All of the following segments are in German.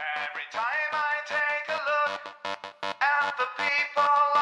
Every time I take a look at the people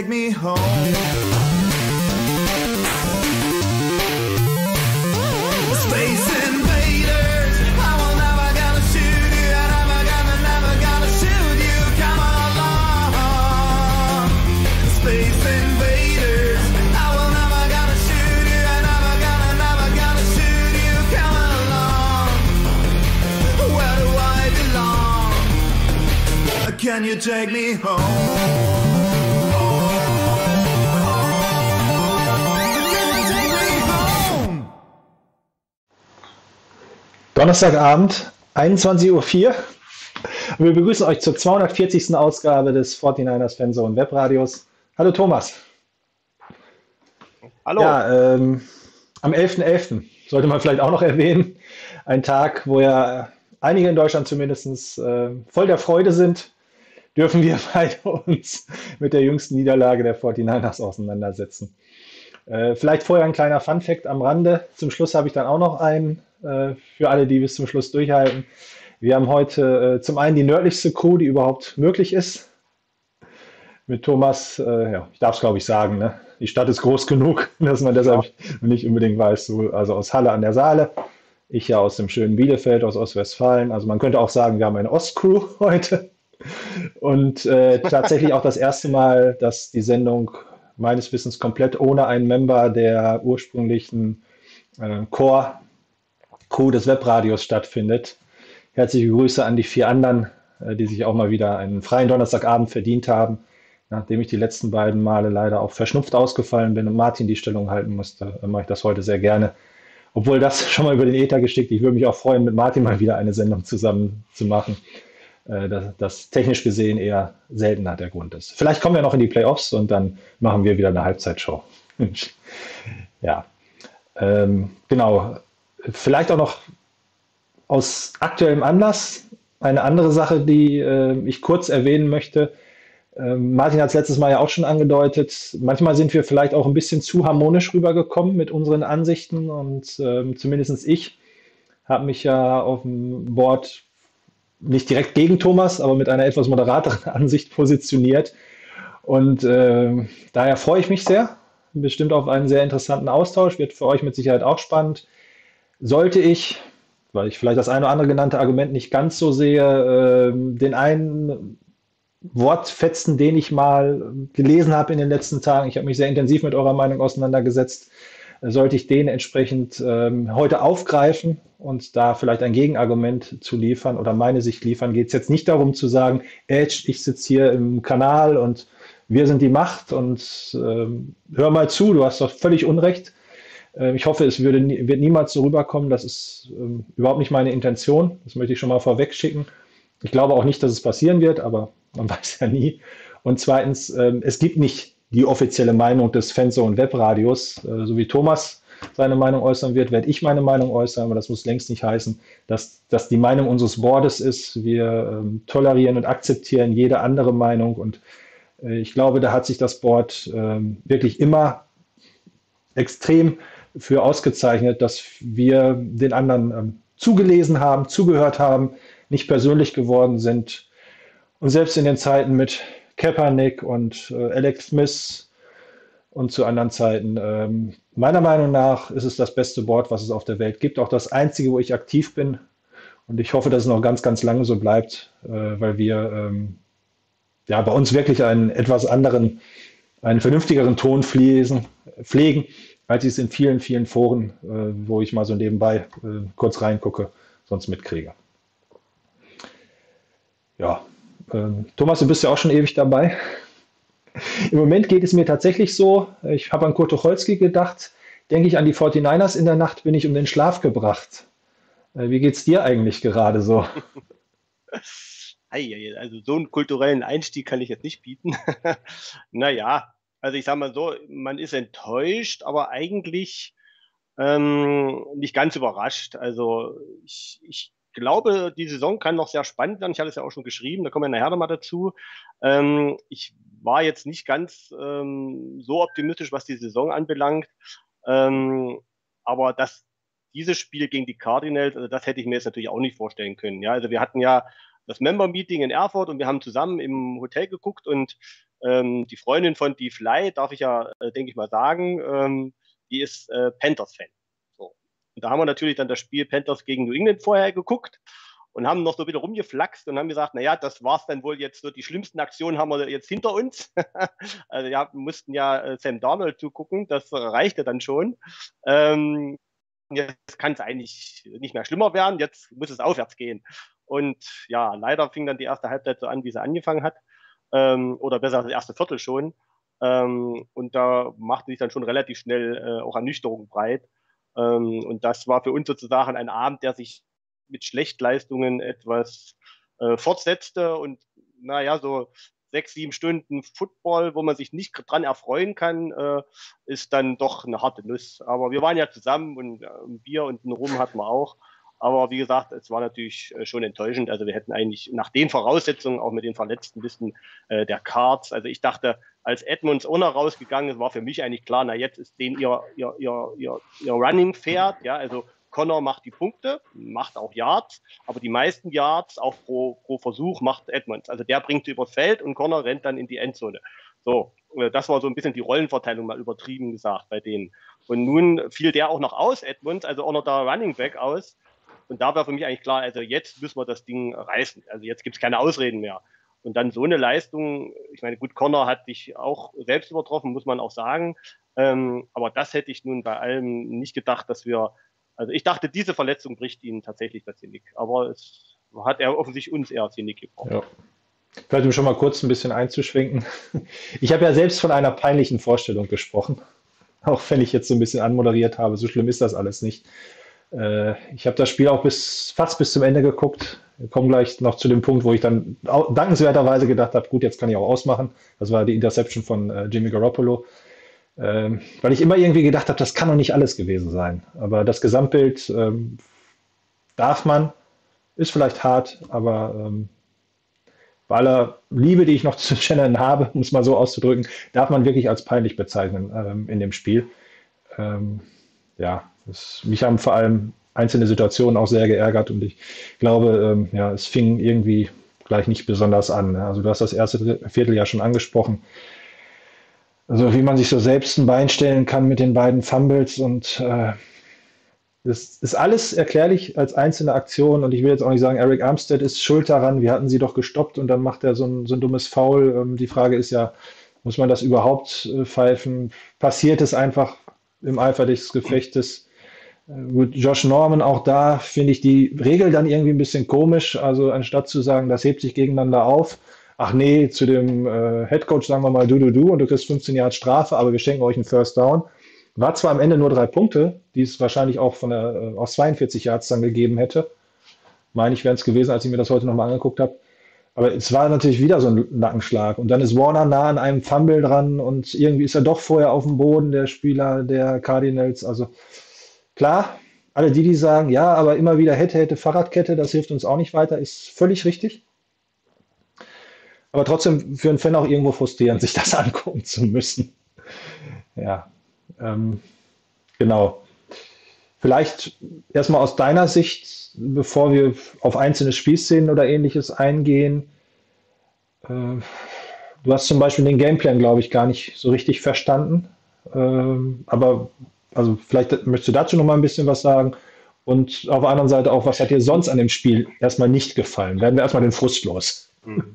take me home? Space invaders, I will never gonna shoot you. I never gonna, never gonna shoot you. Come along. Space invaders, I will never gonna shoot you. I never gonna, never gonna shoot you. Come along. Where do I belong? Can you take me home? Donnerstagabend, 21.04 Uhr. Wir begrüßen euch zur 240. Ausgabe des 49ers Fanzone Webradios. Hallo Thomas. Hallo. Ja, ähm, am 11.11. sollte man vielleicht auch noch erwähnen. Ein Tag, wo ja einige in Deutschland zumindest äh, voll der Freude sind, dürfen wir beide uns mit der jüngsten Niederlage der 49ers auseinandersetzen. Äh, vielleicht vorher ein kleiner Fun-Fact am Rande. Zum Schluss habe ich dann auch noch einen äh, für alle, die bis zum Schluss durchhalten. Wir haben heute äh, zum einen die nördlichste Crew, die überhaupt möglich ist. Mit Thomas, äh, ja, ich darf es glaube ich sagen, ne? die Stadt ist groß genug, dass man deshalb nicht unbedingt weiß, so, also aus Halle an der Saale. Ich ja aus dem schönen Bielefeld, aus Ostwestfalen. Also man könnte auch sagen, wir haben eine Ostcrew heute. Und äh, tatsächlich auch das erste Mal, dass die Sendung meines Wissens komplett ohne einen Member der ursprünglichen äh, Core-Crew des Webradios stattfindet. Herzliche Grüße an die vier anderen, äh, die sich auch mal wieder einen freien Donnerstagabend verdient haben. Nachdem ich die letzten beiden Male leider auch verschnupft ausgefallen bin und Martin die Stellung halten musste, äh, mache ich das heute sehr gerne. Obwohl das schon mal über den Ether geschickt. Ich würde mich auch freuen, mit Martin mal wieder eine Sendung zusammen zu machen. Äh, Das, das technisch gesehen eher seltener der Grund ist. Vielleicht kommen wir noch in die Playoffs und dann machen wir wieder eine Halbzeitshow. ja, ähm, genau. Vielleicht auch noch aus aktuellem Anlass eine andere Sache, die äh, ich kurz erwähnen möchte. Ähm, Martin hat es letztes Mal ja auch schon angedeutet. Manchmal sind wir vielleicht auch ein bisschen zu harmonisch rübergekommen mit unseren Ansichten und ähm, zumindest ich habe mich ja auf dem Board nicht direkt gegen Thomas, aber mit einer etwas moderateren Ansicht positioniert. Und äh, daher freue ich mich sehr, bestimmt auf einen sehr interessanten Austausch, wird für euch mit Sicherheit auch spannend. Sollte ich, weil ich vielleicht das eine oder andere genannte Argument nicht ganz so sehe, äh, den einen Wortfetzen, den ich mal gelesen habe in den letzten Tagen, ich habe mich sehr intensiv mit eurer Meinung auseinandergesetzt, sollte ich den entsprechend ähm, heute aufgreifen und da vielleicht ein Gegenargument zu liefern oder meine Sicht liefern, geht es jetzt nicht darum zu sagen, Edge, ich sitze hier im Kanal und wir sind die Macht und ähm, hör mal zu, du hast doch völlig Unrecht, ich hoffe, es würde, wird niemals so rüberkommen. Das ist ähm, überhaupt nicht meine Intention. Das möchte ich schon mal vorweg schicken. Ich glaube auch nicht, dass es passieren wird, aber man weiß ja nie. Und zweitens, ähm, es gibt nicht die offizielle Meinung des und Webradios, äh, so wie Thomas seine Meinung äußern wird, werde ich meine Meinung äußern, aber das muss längst nicht heißen, dass das die Meinung unseres Boards ist. Wir ähm, tolerieren und akzeptieren jede andere Meinung und äh, ich glaube, da hat sich das Board ähm, wirklich immer extrem für ausgezeichnet, dass wir den anderen ähm, zugelesen haben, zugehört haben, nicht persönlich geworden sind. Und selbst in den Zeiten mit Kaepernick und äh, Alex Smith und zu anderen Zeiten, ähm, meiner Meinung nach ist es das beste Board, was es auf der Welt gibt. Auch das einzige, wo ich aktiv bin. Und ich hoffe, dass es noch ganz, ganz lange so bleibt, äh, weil wir ähm, ja, bei uns wirklich einen etwas anderen, einen vernünftigeren Ton fließen, pflegen, als ich es in vielen, vielen Foren, äh, wo ich mal so nebenbei äh, kurz reingucke, sonst mitkriege. Ja, ähm, Thomas, du bist ja auch schon ewig dabei. Im Moment geht es mir tatsächlich so, ich habe an Kurt Tucholsky gedacht, denke ich an die 49ers in der Nacht, bin ich um den Schlaf gebracht. Äh, wie geht es dir eigentlich gerade so? Also so einen kulturellen Einstieg kann ich jetzt nicht bieten. naja, also ich sage mal so, man ist enttäuscht, aber eigentlich ähm, nicht ganz überrascht. Also ich, ich glaube, die Saison kann noch sehr spannend werden. Ich hatte es ja auch schon geschrieben, da kommen wir nachher nochmal dazu. Ähm, ich war jetzt nicht ganz ähm, so optimistisch, was die Saison anbelangt. Ähm, aber das, dieses Spiel gegen die Cardinals, also das hätte ich mir jetzt natürlich auch nicht vorstellen können. Ja, also wir hatten ja das Member-Meeting in Erfurt und wir haben zusammen im Hotel geguckt und ähm, die Freundin von Die Fly, darf ich ja, äh, denke ich mal sagen, ähm, die ist äh, Panthers-Fan. So. Und da haben wir natürlich dann das Spiel Panthers gegen New England vorher geguckt und haben noch so wieder rumgeflaxt und haben gesagt, naja, das war's dann wohl jetzt so, die schlimmsten Aktionen haben wir jetzt hinter uns. also ja, mussten ja äh, Sam Darnold zugucken, das reichte dann schon. Ähm, jetzt kann es eigentlich nicht mehr schlimmer werden, jetzt muss es aufwärts gehen. Und ja, leider fing dann die erste Halbzeit so an, wie sie angefangen hat. Ähm, oder besser das erste Viertel schon. Ähm, und da machte sich dann schon relativ schnell äh, auch Ernüchterung breit. Ähm, und das war für uns sozusagen ein Abend, der sich mit Schlechtleistungen etwas äh, fortsetzte und naja, so sechs, sieben Stunden Football, wo man sich nicht dran erfreuen kann, äh, ist dann doch eine harte Nuss. Aber wir waren ja zusammen und äh, ein Bier und ein Rum hatten wir auch. Aber wie gesagt, es war natürlich äh, schon enttäuschend. Also wir hätten eigentlich nach den Voraussetzungen, auch mit den verletzten Listen äh, der Cards, also ich dachte, als Edmonds ohne rausgegangen ist, war für mich eigentlich klar, na jetzt ist den ihr, ihr, ihr, ihr, ihr Running Pferd, ja, also Connor macht die Punkte, macht auch Yards, aber die meisten Yards auch pro, pro Versuch macht Edmonds. Also der bringt sie übers Feld und Connor rennt dann in die Endzone. So, äh, das war so ein bisschen die Rollenverteilung mal übertrieben gesagt bei denen. Und nun fiel der auch noch aus, Edmonds, also auch noch der Running Back aus. Und da war für mich eigentlich klar, also jetzt müssen wir das Ding reißen. Also jetzt gibt es keine Ausreden mehr. Und dann so eine Leistung, ich meine, gut, Connor hat sich auch selbst übertroffen, muss man auch sagen. Ähm, aber das hätte ich nun bei allem nicht gedacht, dass wir, also ich dachte, diese Verletzung bricht ihn tatsächlich das Genick. Aber es hat er offensichtlich uns eher das Genick gebrochen. Ja. Vielleicht um schon mal kurz ein bisschen einzuschwenken. Ich habe ja selbst von einer peinlichen Vorstellung gesprochen. Auch wenn ich jetzt so ein bisschen anmoderiert habe, so schlimm ist das alles nicht. Äh, ich habe das Spiel auch bis, fast bis zum Ende geguckt. Wir kommen gleich noch zu dem Punkt, wo ich dann dankenswerterweise gedacht habe, gut, jetzt kann ich auch ausmachen. Das war die Interception von äh, Jimmy Garoppolo. Ähm, weil ich immer irgendwie gedacht habe, das kann doch nicht alles gewesen sein. Aber das Gesamtbild ähm, darf man, ist vielleicht hart, aber ähm, bei aller Liebe, die ich noch zu Shannon habe, um es mal so auszudrücken, darf man wirklich als peinlich bezeichnen ähm, in dem Spiel. Ähm, ja, das, mich haben vor allem einzelne Situationen auch sehr geärgert und ich glaube, ähm, ja, es fing irgendwie gleich nicht besonders an. Also du hast das erste Vierteljahr schon angesprochen. Also wie man sich so selbst ein Bein stellen kann mit den beiden Fumbles und äh, das ist alles erklärlich als einzelne Aktion und ich will jetzt auch nicht sagen, Eric Armstead ist schuld daran, wir hatten sie doch gestoppt und dann macht er so ein, so ein dummes Foul. Ähm, die Frage ist ja, muss man das überhaupt äh, pfeifen? Passiert es einfach im Eifer des Gefechtes? Äh, gut, Josh Norman, auch da finde ich die Regel dann irgendwie ein bisschen komisch. Also anstatt zu sagen, das hebt sich gegeneinander auf, ach nee, zu dem äh, Headcoach sagen wir mal du, du, du und du kriegst 15 Jahre Strafe, aber wir schenken euch einen First Down. war zwar am Ende nur drei Punkte, die es wahrscheinlich auch von der, äh, aus 42 Yards dann gegeben hätte. Meine ich, wären es gewesen, als ich mir das heute nochmal angeguckt habe. Aber es war natürlich wieder so ein Nackenschlag. Und dann ist Warner nah an einem Fumble dran und irgendwie ist er doch vorher auf dem Boden, der Spieler der Cardinals. Also klar, alle die, die sagen, ja, aber immer wieder hätte, hätte Fahrradkette, das hilft uns auch nicht weiter, ist völlig richtig. Aber trotzdem für einen Fan auch irgendwo frustrierend, sich das angucken zu müssen. Ja, ähm, genau. Vielleicht erstmal aus deiner Sicht, bevor wir auf einzelne Spielszenen oder ähnliches eingehen. Äh, du hast zum Beispiel den Gameplan, glaube ich, gar nicht so richtig verstanden. Ähm, aber also vielleicht möchtest du dazu noch mal ein bisschen was sagen. Und auf der anderen Seite auch, was hat dir sonst an dem Spiel erstmal nicht gefallen? Werden wir erstmal den Frust los. Mhm.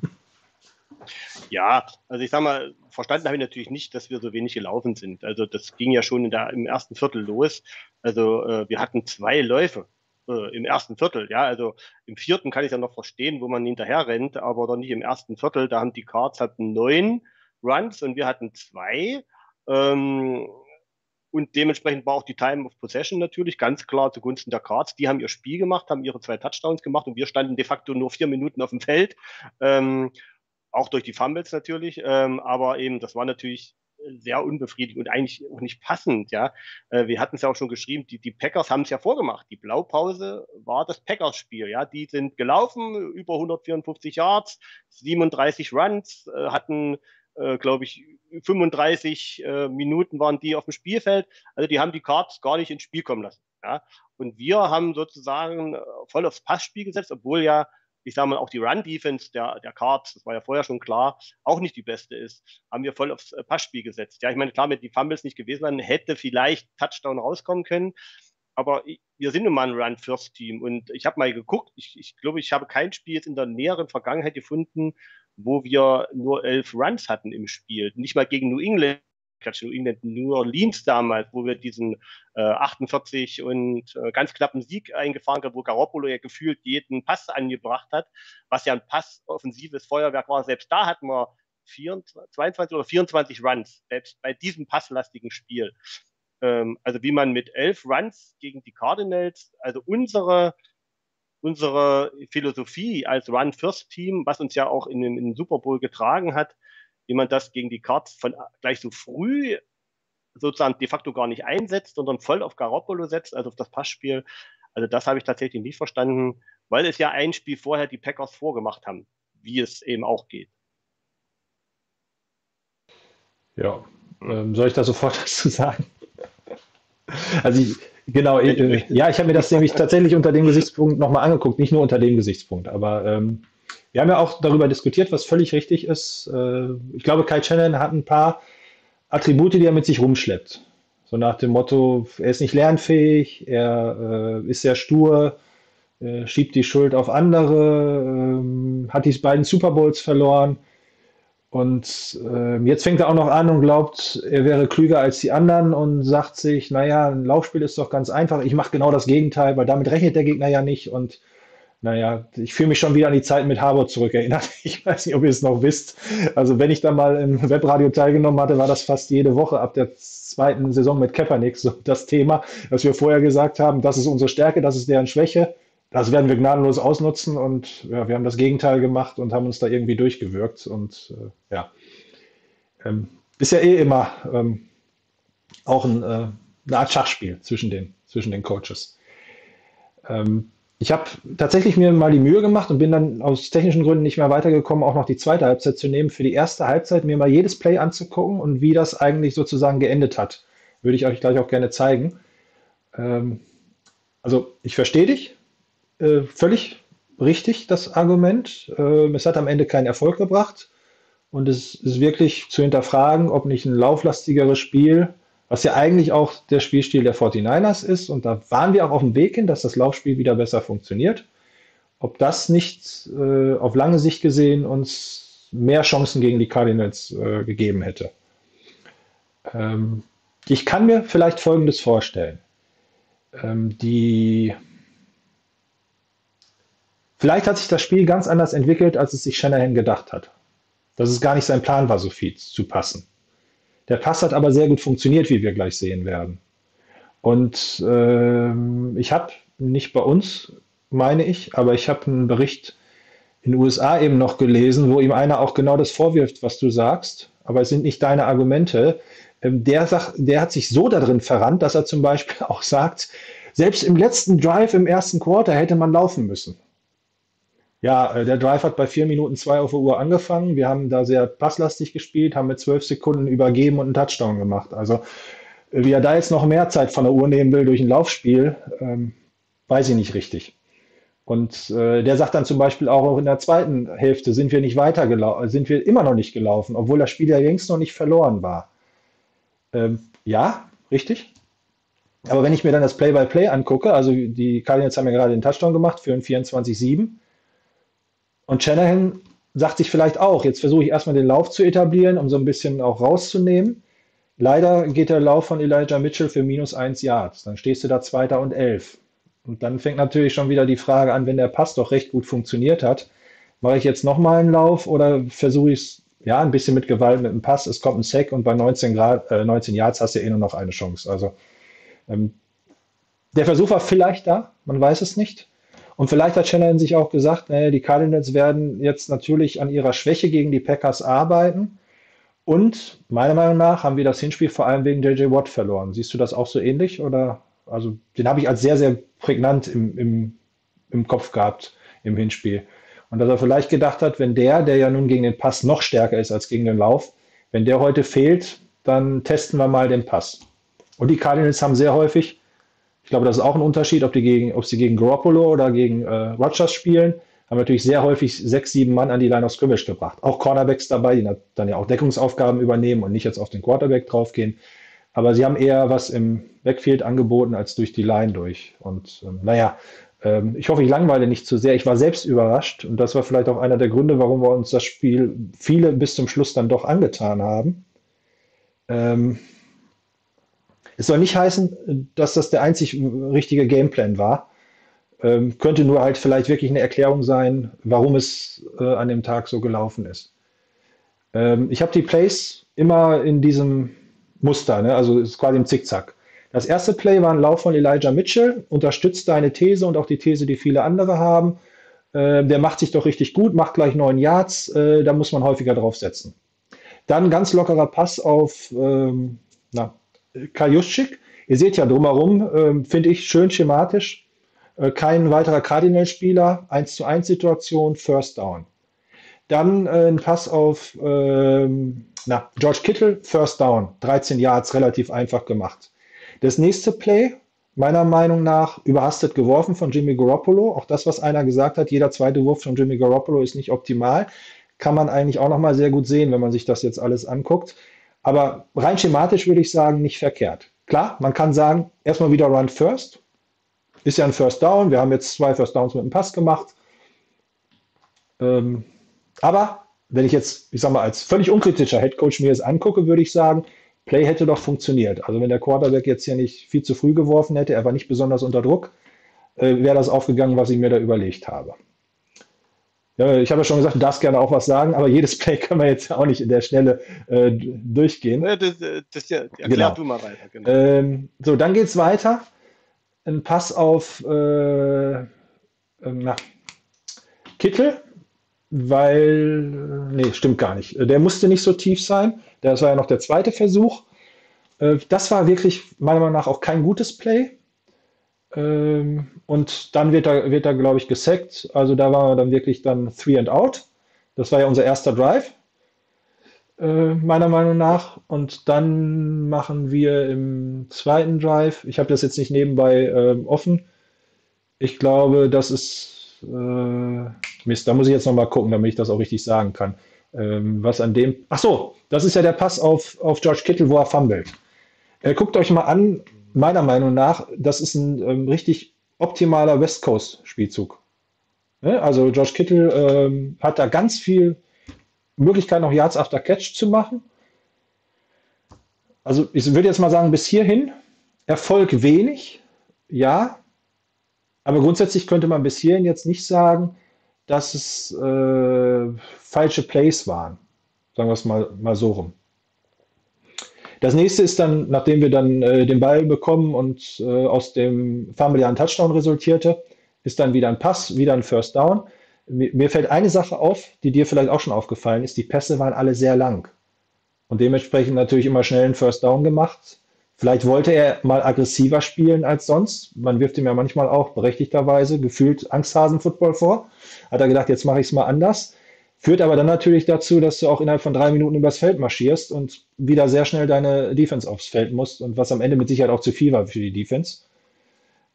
Ja, also ich sag mal, verstanden habe ich natürlich nicht, dass wir so wenig gelaufen sind. Also das ging ja schon der, im ersten Viertel los. Also äh, wir hatten zwei Läufe äh, im ersten Viertel. Ja, also im vierten kann ich ja noch verstehen, wo man hinterher rennt, aber doch nicht im ersten Viertel. Da haben die Cards hatten neun Runs und wir hatten zwei. Ähm, und dementsprechend war auch die Time of Possession natürlich ganz klar zugunsten der Cards. Die haben ihr Spiel gemacht, haben ihre zwei Touchdowns gemacht und wir standen de facto nur vier Minuten auf dem Feld. Ähm, auch durch die Fumbles natürlich, ähm, aber eben, das war natürlich sehr unbefriedigend und eigentlich auch nicht passend, ja. Äh, wir hatten es ja auch schon geschrieben, die, die Packers haben es ja vorgemacht. Die Blaupause war das Packers-Spiel, ja. Die sind gelaufen, über 154 Yards, 37 Runs, äh, hatten, äh, glaube ich, 35 äh, Minuten waren die auf dem Spielfeld. Also die haben die Cards gar nicht ins Spiel kommen lassen, ja. Und wir haben sozusagen äh, voll aufs Passspiel gesetzt, obwohl ja ich sage mal, auch die Run-Defense der, der Cards, das war ja vorher schon klar, auch nicht die beste ist, haben wir voll aufs äh, Passspiel gesetzt. Ja, ich meine, klar, wenn die Fumbles nicht gewesen wären, hätte vielleicht Touchdown rauskommen können. Aber wir sind nun mal ein Run-First-Team und ich habe mal geguckt, ich, ich glaube, ich habe kein Spiel jetzt in der näheren Vergangenheit gefunden, wo wir nur elf Runs hatten im Spiel. Nicht mal gegen New England Quatsch, New England, New Orleans damals, wo wir diesen äh, 48 und äh, ganz knappen Sieg eingefahren haben, wo Garoppolo ja gefühlt jeden Pass angebracht hat, was ja ein passoffensives Feuerwerk war. Selbst da hatten wir 24, 22 oder 24 Runs, selbst bei diesem passlastigen Spiel. Ähm, also wie man mit elf Runs gegen die Cardinals, also unsere unsere Philosophie als Run-First-Team, was uns ja auch in den, in den Super Bowl getragen hat, wie man das gegen die Cards von gleich so früh sozusagen de facto gar nicht einsetzt, sondern voll auf Garoppolo setzt, also auf das Passspiel. Also das habe ich tatsächlich nicht verstanden, weil es ja ein Spiel vorher die Packers vorgemacht haben, wie es eben auch geht. Ja, ähm, soll ich da sofort was zu sagen? Also ich, genau, äh, ja, ich habe mir das nämlich tatsächlich unter dem Gesichtspunkt nochmal angeguckt, nicht nur unter dem Gesichtspunkt, aber ähm, wir haben ja auch darüber diskutiert, was völlig richtig ist. Äh, ich glaube, Kai Shannon hat ein paar Attribute, die er mit sich rumschleppt. So nach dem Motto, er ist nicht lernfähig, er äh, ist sehr stur, schiebt die Schuld auf andere, ähm, hat die beiden Super Bowls verloren. Und äh, jetzt fängt er auch noch an und glaubt, er wäre klüger als die anderen und sagt sich, naja, ein Laufspiel ist doch ganz einfach, ich mache genau das Gegenteil, weil damit rechnet der Gegner ja nicht. Und naja, ich fühle mich schon wieder an die Zeit mit Harvard zurückerinnert. Ich weiß nicht, ob ihr es noch wisst. Also wenn ich da mal im Webradio teilgenommen hatte, war das fast jede Woche ab der zweiten Saison mit Kaepernick so das Thema, dass wir vorher gesagt haben, das ist unsere Stärke, das ist deren Schwäche. Das werden wir gnadenlos ausnutzen und ja, wir haben das Gegenteil gemacht und haben uns da irgendwie durchgewirkt. Und äh, ja, ähm, ist ja eh immer ähm, auch ein, äh, eine Art Schachspiel zwischen den, zwischen den Coaches. Ähm, ich habe tatsächlich mir mal die Mühe gemacht und bin dann aus technischen Gründen nicht mehr weitergekommen, auch noch die zweite Halbzeit zu nehmen, für die erste Halbzeit mir mal jedes Play anzugucken und wie das eigentlich sozusagen geendet hat. Würde ich euch gleich auch gerne zeigen. Ähm, also ich verstehe dich, äh, völlig richtig, das Argument. Äh, es hat am Ende keinen Erfolg gebracht und es ist wirklich zu hinterfragen, ob nicht ein lauflastigeres Spiel was ja eigentlich auch der Spielstil der 49ers ist. Und da waren wir auch auf dem Weg hin, dass das Laufspiel wieder besser funktioniert. Ob das nicht äh, auf lange Sicht gesehen uns mehr Chancen gegen die Cardinals äh, gegeben hätte. Ähm, ich kann mir vielleicht Folgendes vorstellen. Ähm, die Vielleicht hat sich das Spiel ganz anders entwickelt, als es sich Shanahan gedacht hat. Dass es gar nicht sein Plan war, so viel zu passen. Der Pass hat aber sehr gut funktioniert, wie wir gleich sehen werden. Und ähm, ich habe nicht bei uns, meine ich, aber ich habe einen Bericht in den USA eben noch gelesen, wo ihm einer auch genau das vorwirft, was du sagst, aber es sind nicht deine Argumente. Ähm, der, sagt, der hat sich so darin verrannt, dass er zum Beispiel auch sagt, selbst im letzten Drive im ersten Quarter hätte man laufen müssen. Ja, äh, der Drive hat bei 4 Minuten 2 auf der Uhr angefangen. Wir haben da sehr passlastig gespielt, haben mit 12 Sekunden übergeben und einen Touchdown gemacht. Also, äh, wie er da jetzt noch mehr Zeit von der Uhr nehmen will durch ein Laufspiel, ähm, weiß ich nicht richtig. Und äh, der sagt dann zum Beispiel auch, auch in der zweiten Hälfte sind wir nicht weitergelaufen, sind wir immer noch nicht gelaufen, obwohl das Spiel ja längst noch nicht verloren war. Ähm, ja, richtig. Aber wenn ich mir dann das Play-by-Play -play angucke, also die Cardinals haben ja gerade den Touchdown gemacht für ein 24-7 und Shanahan sagt sich vielleicht auch, jetzt versuche ich erstmal den Lauf zu etablieren, um so ein bisschen auch rauszunehmen. Leider geht der Lauf von Elijah Mitchell für minus 1 Yards. Dann stehst du da Zweiter und Elf. Und dann fängt natürlich schon wieder die Frage an, wenn der Pass doch recht gut funktioniert hat, mache ich jetzt nochmal einen Lauf oder versuche ich es ja ein bisschen mit Gewalt mit dem Pass? Es kommt ein Sack und bei 19, Grad, äh, 19 Yards hast du eh nur noch eine Chance. Also ähm, der Versuch war vielleicht da, man weiß es nicht. Und vielleicht hat Shanahan sich auch gesagt, naja, die Cardinals werden jetzt natürlich an ihrer Schwäche gegen die Packers arbeiten. Und meiner Meinung nach haben wir das Hinspiel vor allem wegen JJ Watt verloren. Siehst du das auch so ähnlich? Oder also den habe ich als sehr, sehr prägnant im, im, im Kopf gehabt im Hinspiel. Und dass er vielleicht gedacht hat, wenn der, der ja nun gegen den Pass noch stärker ist als gegen den Lauf, wenn der heute fehlt, dann testen wir mal den Pass. Und die Cardinals haben sehr häufig, ich glaube, das ist auch ein Unterschied, ob, die gegen, ob sie gegen Garoppolo oder gegen äh, Rogers spielen, haben natürlich sehr häufig sechs, sieben Mann an die Line of Scrimmage gebracht. Auch Cornerbacks dabei, die dann ja auch Deckungsaufgaben übernehmen und nicht jetzt auf den Quarterback draufgehen. Aber sie haben eher was im Backfield angeboten als durch die Line durch. Und ähm, naja, ähm, ich hoffe, ich langweile nicht zu sehr. Ich war selbst überrascht und das war vielleicht auch einer der Gründe, warum wir uns das Spiel viele bis zum Schluss dann doch angetan haben. Ähm, es soll nicht heißen, dass das der einzig richtige Gameplan war. Ähm, könnte nur halt vielleicht wirklich eine Erklärung sein, warum es äh, an dem Tag so gelaufen ist. Ähm, ich habe die Plays immer in diesem Muster, ne? also ist quasi im Zickzack. Das erste Play war ein Lauf von Elijah Mitchell, unterstützt deine These und auch die These, die viele andere haben. Äh, der macht sich doch richtig gut, macht gleich neun Yards, äh, da muss man häufiger drauf setzen. Dann ganz lockerer Pass auf ähm, na, Kajuschik. Ihr seht ja drumherum, äh, finde ich schön schematisch. Äh, kein weiterer Cardinal-Spieler, 1 zu 1 Situation, First Down. Dann äh, ein Pass auf ähm, na, George Kittle, First Down, 13 Yards, relativ einfach gemacht. Das nächste Play, meiner Meinung nach, überhastet geworfen von Jimmy Garoppolo. Auch das, was einer gesagt hat, jeder zweite Wurf von Jimmy Garoppolo ist nicht optimal. Kann man eigentlich auch nochmal sehr gut sehen, wenn man sich das jetzt alles anguckt. Aber rein schematisch würde ich sagen, nicht verkehrt. Klar, man kann sagen, erstmal wieder Run First. Ist ja ein First Down. Wir haben jetzt zwei First Downs mit dem Pass gemacht. Ähm, aber wenn ich jetzt, ich sag mal, als völlig unkritischer Headcoach mir das angucke, würde ich sagen, Play hätte doch funktioniert. Also wenn der Quarterback jetzt hier nicht viel zu früh geworfen hätte, er war nicht besonders unter Druck, äh, wäre das aufgegangen, was ich mir da überlegt habe. Ja, ich habe ja schon gesagt, du darfst gerne auch was sagen, aber jedes Play können wir jetzt auch nicht in der Schnelle äh, durchgehen. Das, äh, das, ja, erklär Genau. du mal weiter. Genau. Ähm, so, dann geht es weiter. Ein Pass auf äh, ähm, na, Kittel, weil, nee, stimmt gar nicht. Der musste nicht so tief sein. Das war ja noch der zweite Versuch. Äh, das war wirklich meiner Meinung nach auch kein gutes Play. Ähm, und dann wird er, wird er glaube ich, gesackt. Also da war er dann wirklich dann three and out. Das war ja unser erster Drive, äh, meiner Meinung nach. Und dann machen wir im zweiten Drive, ich habe das jetzt nicht nebenbei ähm, offen. Ich glaube, das ist äh, Mist, da muss ich jetzt nochmal gucken, damit ich das auch richtig sagen kann. Ähm, was an dem. Ach so, das ist ja der Pass auf, auf George Kittle, wo er fummelt. Äh, guckt euch mal an, meiner Meinung nach, das ist ein ähm, richtig optimaler West Coast-Spielzug. Ne? Also George Kittle ähm, hat da ganz viel Möglichkeit, noch Yards after Catch zu machen. Also ich würde jetzt mal sagen, bis hierhin Erfolg wenig, ja. Aber grundsätzlich könnte man bis hierhin jetzt nicht sagen, dass es äh, falsche Plays waren. Sagen wir es mal, mal so rum. Das nächste ist dann, nachdem wir dann äh, den Ball bekommen und äh, aus dem ein Touchdown resultierte, ist dann wieder ein Pass, wieder ein First Down. Mir, mir fällt eine Sache auf, die dir vielleicht auch schon aufgefallen ist. Die Pässe waren alle sehr lang und dementsprechend natürlich immer schnell einen First Down gemacht. Vielleicht wollte er mal aggressiver spielen als sonst. Man wirft ihm ja manchmal auch berechtigterweise gefühlt Angsthasen-Football vor. Hat er gedacht, jetzt mache ich es mal anders. Führt aber dann natürlich dazu, dass du auch innerhalb von drei Minuten übers Feld marschierst und wieder sehr schnell deine Defense aufs Feld musst und was am Ende mit Sicherheit auch zu viel war für die Defense.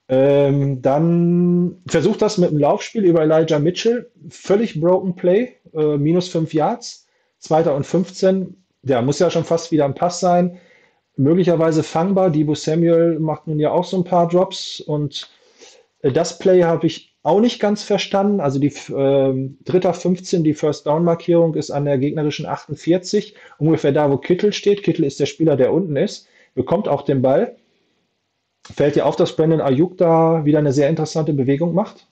Ähm, dann versucht das mit dem Laufspiel über Elijah Mitchell. Völlig broken Play, äh, minus 5 Yards, zweiter und 15. Der muss ja schon fast wieder ein Pass sein möglicherweise fangbar. Debo Samuel macht nun ja auch so ein paar Drops und äh, das Play habe ich auch nicht ganz verstanden. Also die äh, dritter 15, die First Down Markierung ist an der gegnerischen 48, ungefähr da, wo Kittel steht. Kittel ist der Spieler, der unten ist, bekommt auch den Ball. Fällt dir auf, dass Brandon Ayuk da wieder eine sehr interessante Bewegung macht?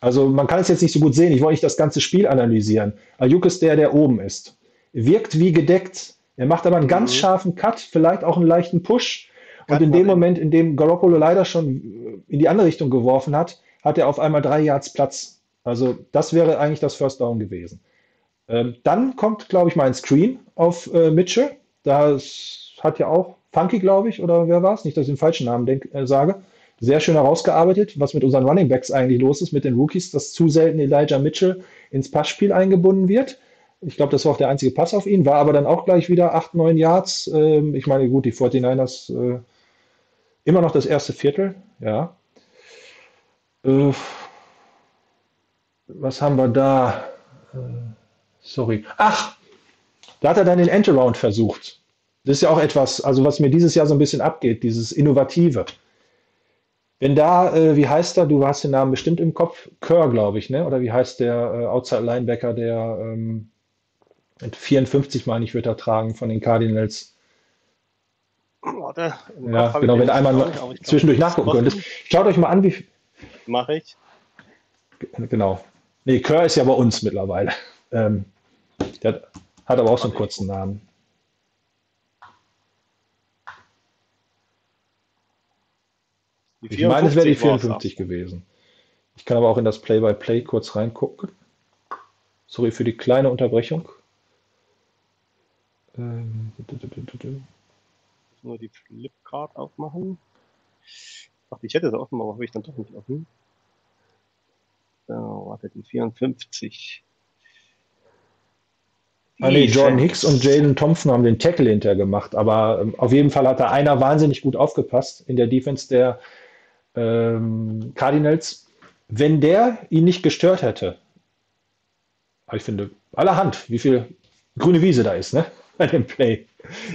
Also man kann es jetzt nicht so gut sehen. Ich wollte nicht das ganze Spiel analysieren. Ayuk ist der, der oben ist. Wirkt wie gedeckt er macht aber einen ganz mhm. scharfen Cut, vielleicht auch einen leichten Push. Und in dem Moment, in dem Garoppolo leider schon in die andere Richtung geworfen hat, hat er auf einmal drei Yards Platz. Also das wäre eigentlich das First Down gewesen. Ähm, dann kommt, glaube ich, mal ein Screen auf äh, Mitchell. Das hat ja auch Funky, glaube ich, oder wer war es? Nicht, dass ich den falschen Namen denk, äh, sage. Sehr schön herausgearbeitet, was mit unseren Running Backs eigentlich los ist, mit den Rookies, dass zu selten Elijah Mitchell ins Passspiel eingebunden wird. Ich glaube, das war auch der einzige Pass auf ihn, war aber dann auch gleich wieder 8, 9 Yards. Ähm, ich meine, gut, die 49ers äh, immer noch das erste Viertel, ja. Was haben wir da? Äh, sorry. Ach, da hat er dann den Endaround versucht. Das ist ja auch etwas, also was mir dieses Jahr so ein bisschen abgeht, dieses Innovative. Wenn da, äh, wie heißt er, du hast den Namen bestimmt im Kopf, Kerr, glaube ich, ne? Oder wie heißt der äh, Outside Linebacker, der ähm, mit 54, meine ich, wird er tragen von den Cardinals. Warte, ja, genau, wenn einmal nicht, zwischendurch nachgucken könntest. Schaut euch mal an, wie. Mache ich. Genau. Nee, Kerr ist ja bei uns mittlerweile. Ähm, der hat aber auch so einen kurzen Namen. Ich meine, es wäre die 54 gewesen. Ich kann aber auch in das Play-by-Play -play kurz reingucken. Sorry für die kleine Unterbrechung. Ähm, nur die Flipcard aufmachen. Ach, ich hätte es offen, aber habe ich dann doch nicht offen. So, warte, die 54. Ah, nee, Jordan Hicks und Jaden Thompson haben den Tackle hinter gemacht, aber ähm, auf jeden Fall hat da einer wahnsinnig gut aufgepasst in der Defense der ähm, Cardinals. Wenn der ihn nicht gestört hätte, ich finde, allerhand, wie viel grüne Wiese da ist, ne? Bei dem Play.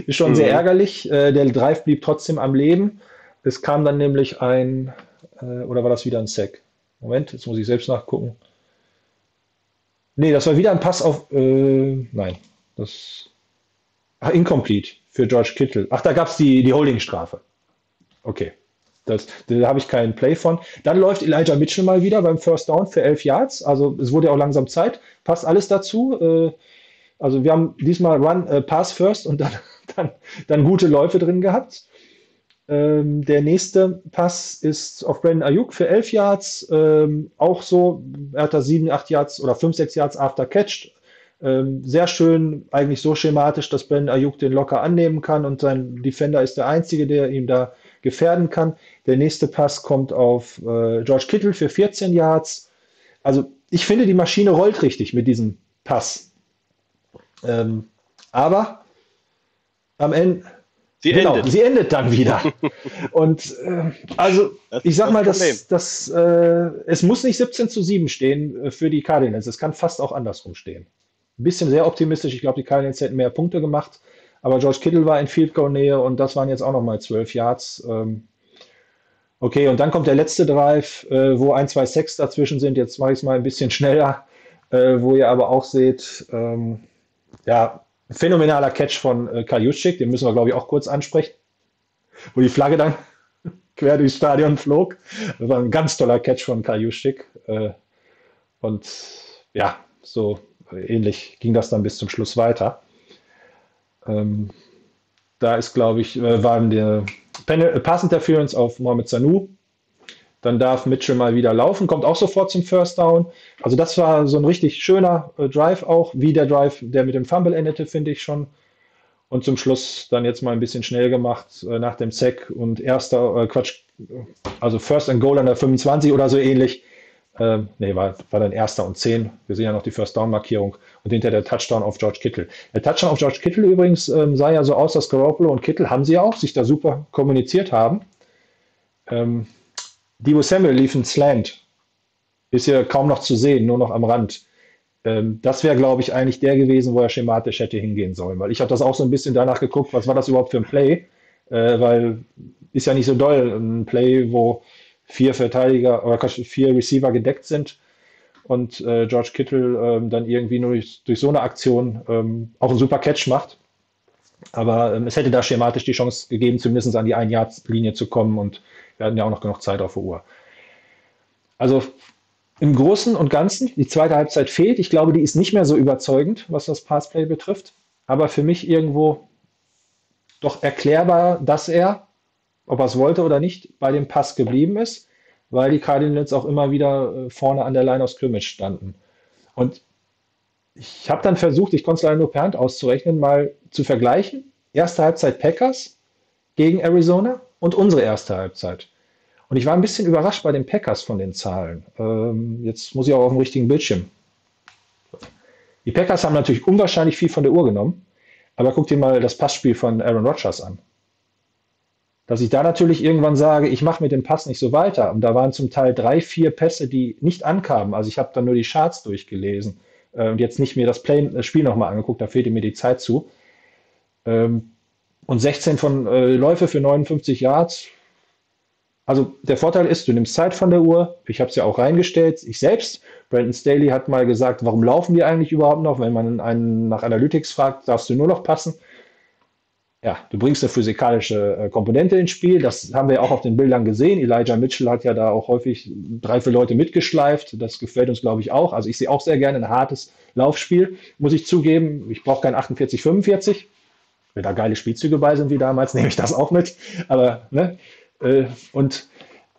Ist schon mhm. sehr ärgerlich. Äh, der Drive blieb trotzdem am Leben. Es kam dann nämlich ein, äh, oder war das wieder ein Sack? Moment, jetzt muss ich selbst nachgucken. Nee, das war wieder ein Pass auf, äh, nein, das, ach, incomplete für George Kittle. Ach, da gab es die, die Holdingstrafe. Okay, das, da habe ich keinen Play von. Dann läuft Elijah Mitchell mal wieder beim First Down für elf Yards. Also es wurde ja auch langsam Zeit. Passt alles dazu. Äh, also wir haben diesmal Run, äh, Pass First und dann, dann, dann gute Läufe drin gehabt. Ähm, der nächste Pass ist auf Brandon Ayuk für 11 Yards. Ähm, auch so, er hat da 7, 8 Yards oder 5, 6 Yards after catch. Ähm, sehr schön, eigentlich so schematisch, dass Brandon Ayuk den locker annehmen kann und sein Defender ist der Einzige, der ihm da gefährden kann. Der nächste Pass kommt auf äh, George Kittle für 14 Yards. Also ich finde, die Maschine rollt richtig mit diesem Pass. Ähm, aber am Ende, sie, genau, endet. sie endet dann wieder. Und äh, also, das ich sag mal, das, das, äh, es muss nicht 17 zu 7 stehen äh, für die Cardinals. Es kann fast auch andersrum stehen. Ein bisschen sehr optimistisch. Ich glaube, die Cardinals hätten mehr Punkte gemacht. Aber George Kittle war in Field Goal Nähe und das waren jetzt auch nochmal 12 Yards. Ähm, okay, und dann kommt der letzte Drive, äh, wo ein, zwei Sacks dazwischen sind. Jetzt mache ich es mal ein bisschen schneller, äh, wo ihr aber auch seht, ähm, ja, phänomenaler Catch von äh, Kajuschik, den müssen wir, glaube ich, auch kurz ansprechen, wo die Flagge dann quer durchs Stadion flog. Das war ein ganz toller Catch von Kajuschik. Äh, und ja, so ähnlich ging das dann bis zum Schluss weiter. Ähm, da ist, glaube ich, äh, waren der äh, Pass Interference auf Mohamed Sanu. Dann darf Mitchell mal wieder laufen, kommt auch sofort zum First Down. Also das war so ein richtig schöner äh, Drive auch, wie der Drive, der mit dem Fumble endete, finde ich schon. Und zum Schluss dann jetzt mal ein bisschen schnell gemacht äh, nach dem Sack und erster, äh, Quatsch, also First and Goal an der 25 oder so ähnlich. Ähm, nee, war, war dann erster und zehn. Wir sehen ja noch die First Down Markierung und hinter der Touchdown auf George Kittle. Der Touchdown auf George Kittle übrigens ähm, sah ja so aus, dass Garoppolo und Kittle haben sie ja auch sich da super kommuniziert haben. Ähm, Debo Samuel lief ein Slant. Ist ja kaum noch zu sehen, nur noch am Rand. Ähm, das wäre, glaube ich, eigentlich der gewesen, wo er schematisch hätte hingehen sollen. Weil ich habe das auch so ein bisschen danach geguckt, was war das überhaupt für ein Play? Äh, weil ist ja nicht so doll, ein Play, wo vier Verteidiger oder vier Receiver gedeckt sind und äh, George Kittle ähm, dann irgendwie nur durch, durch so eine Aktion ähm, auch einen super Catch macht. Aber ähm, es hätte da schematisch die Chance gegeben, zumindest an die Ein-Jahr-Linie zu kommen und wir hatten ja auch noch genug Zeit auf der Uhr. Also im Großen und Ganzen, die zweite Halbzeit fehlt. Ich glaube, die ist nicht mehr so überzeugend, was das Passplay betrifft. Aber für mich irgendwo doch erklärbar, dass er, ob er es wollte oder nicht, bei dem Pass geblieben ist, weil die Cardinals auch immer wieder äh, vorne an der Line of Scrimmage standen. Und ich habe dann versucht, ich konnte es leider nur per Hand auszurechnen, mal zu vergleichen. Erste Halbzeit Packers gegen Arizona und unsere erste Halbzeit. Und ich war ein bisschen überrascht bei den Packers von den Zahlen. Ähm, jetzt muss ich auch auf dem richtigen Bildschirm. Die Packers haben natürlich unwahrscheinlich viel von der Uhr genommen, aber guck dir mal das Passspiel von Aaron Rodgers an. Dass ich da natürlich irgendwann sage, ich mache mit dem Pass nicht so weiter. Und da waren zum Teil drei, vier Pässe, die nicht ankamen. Also ich habe dann nur die Charts durchgelesen äh, und jetzt nicht mir das, Play, das Spiel nochmal angeguckt, da fehlte mir die Zeit zu. Ähm, und 16 von äh, Läufe für 59 Yards, also der Vorteil ist, du nimmst Zeit von der Uhr. Ich habe es ja auch reingestellt. Ich selbst, Brandon Staley hat mal gesagt, warum laufen wir eigentlich überhaupt noch? Wenn man einen nach Analytics fragt, darfst du nur noch passen. Ja, du bringst eine physikalische äh, Komponente ins Spiel. Das haben wir auch auf den Bildern gesehen. Elijah Mitchell hat ja da auch häufig drei, vier Leute mitgeschleift. Das gefällt uns, glaube ich, auch. Also ich sehe auch sehr gerne ein hartes Laufspiel, muss ich zugeben. Ich brauche kein 48, 45. Wenn da geile Spielzüge bei sind wie damals, nehme ich das auch mit. Aber ne, äh, und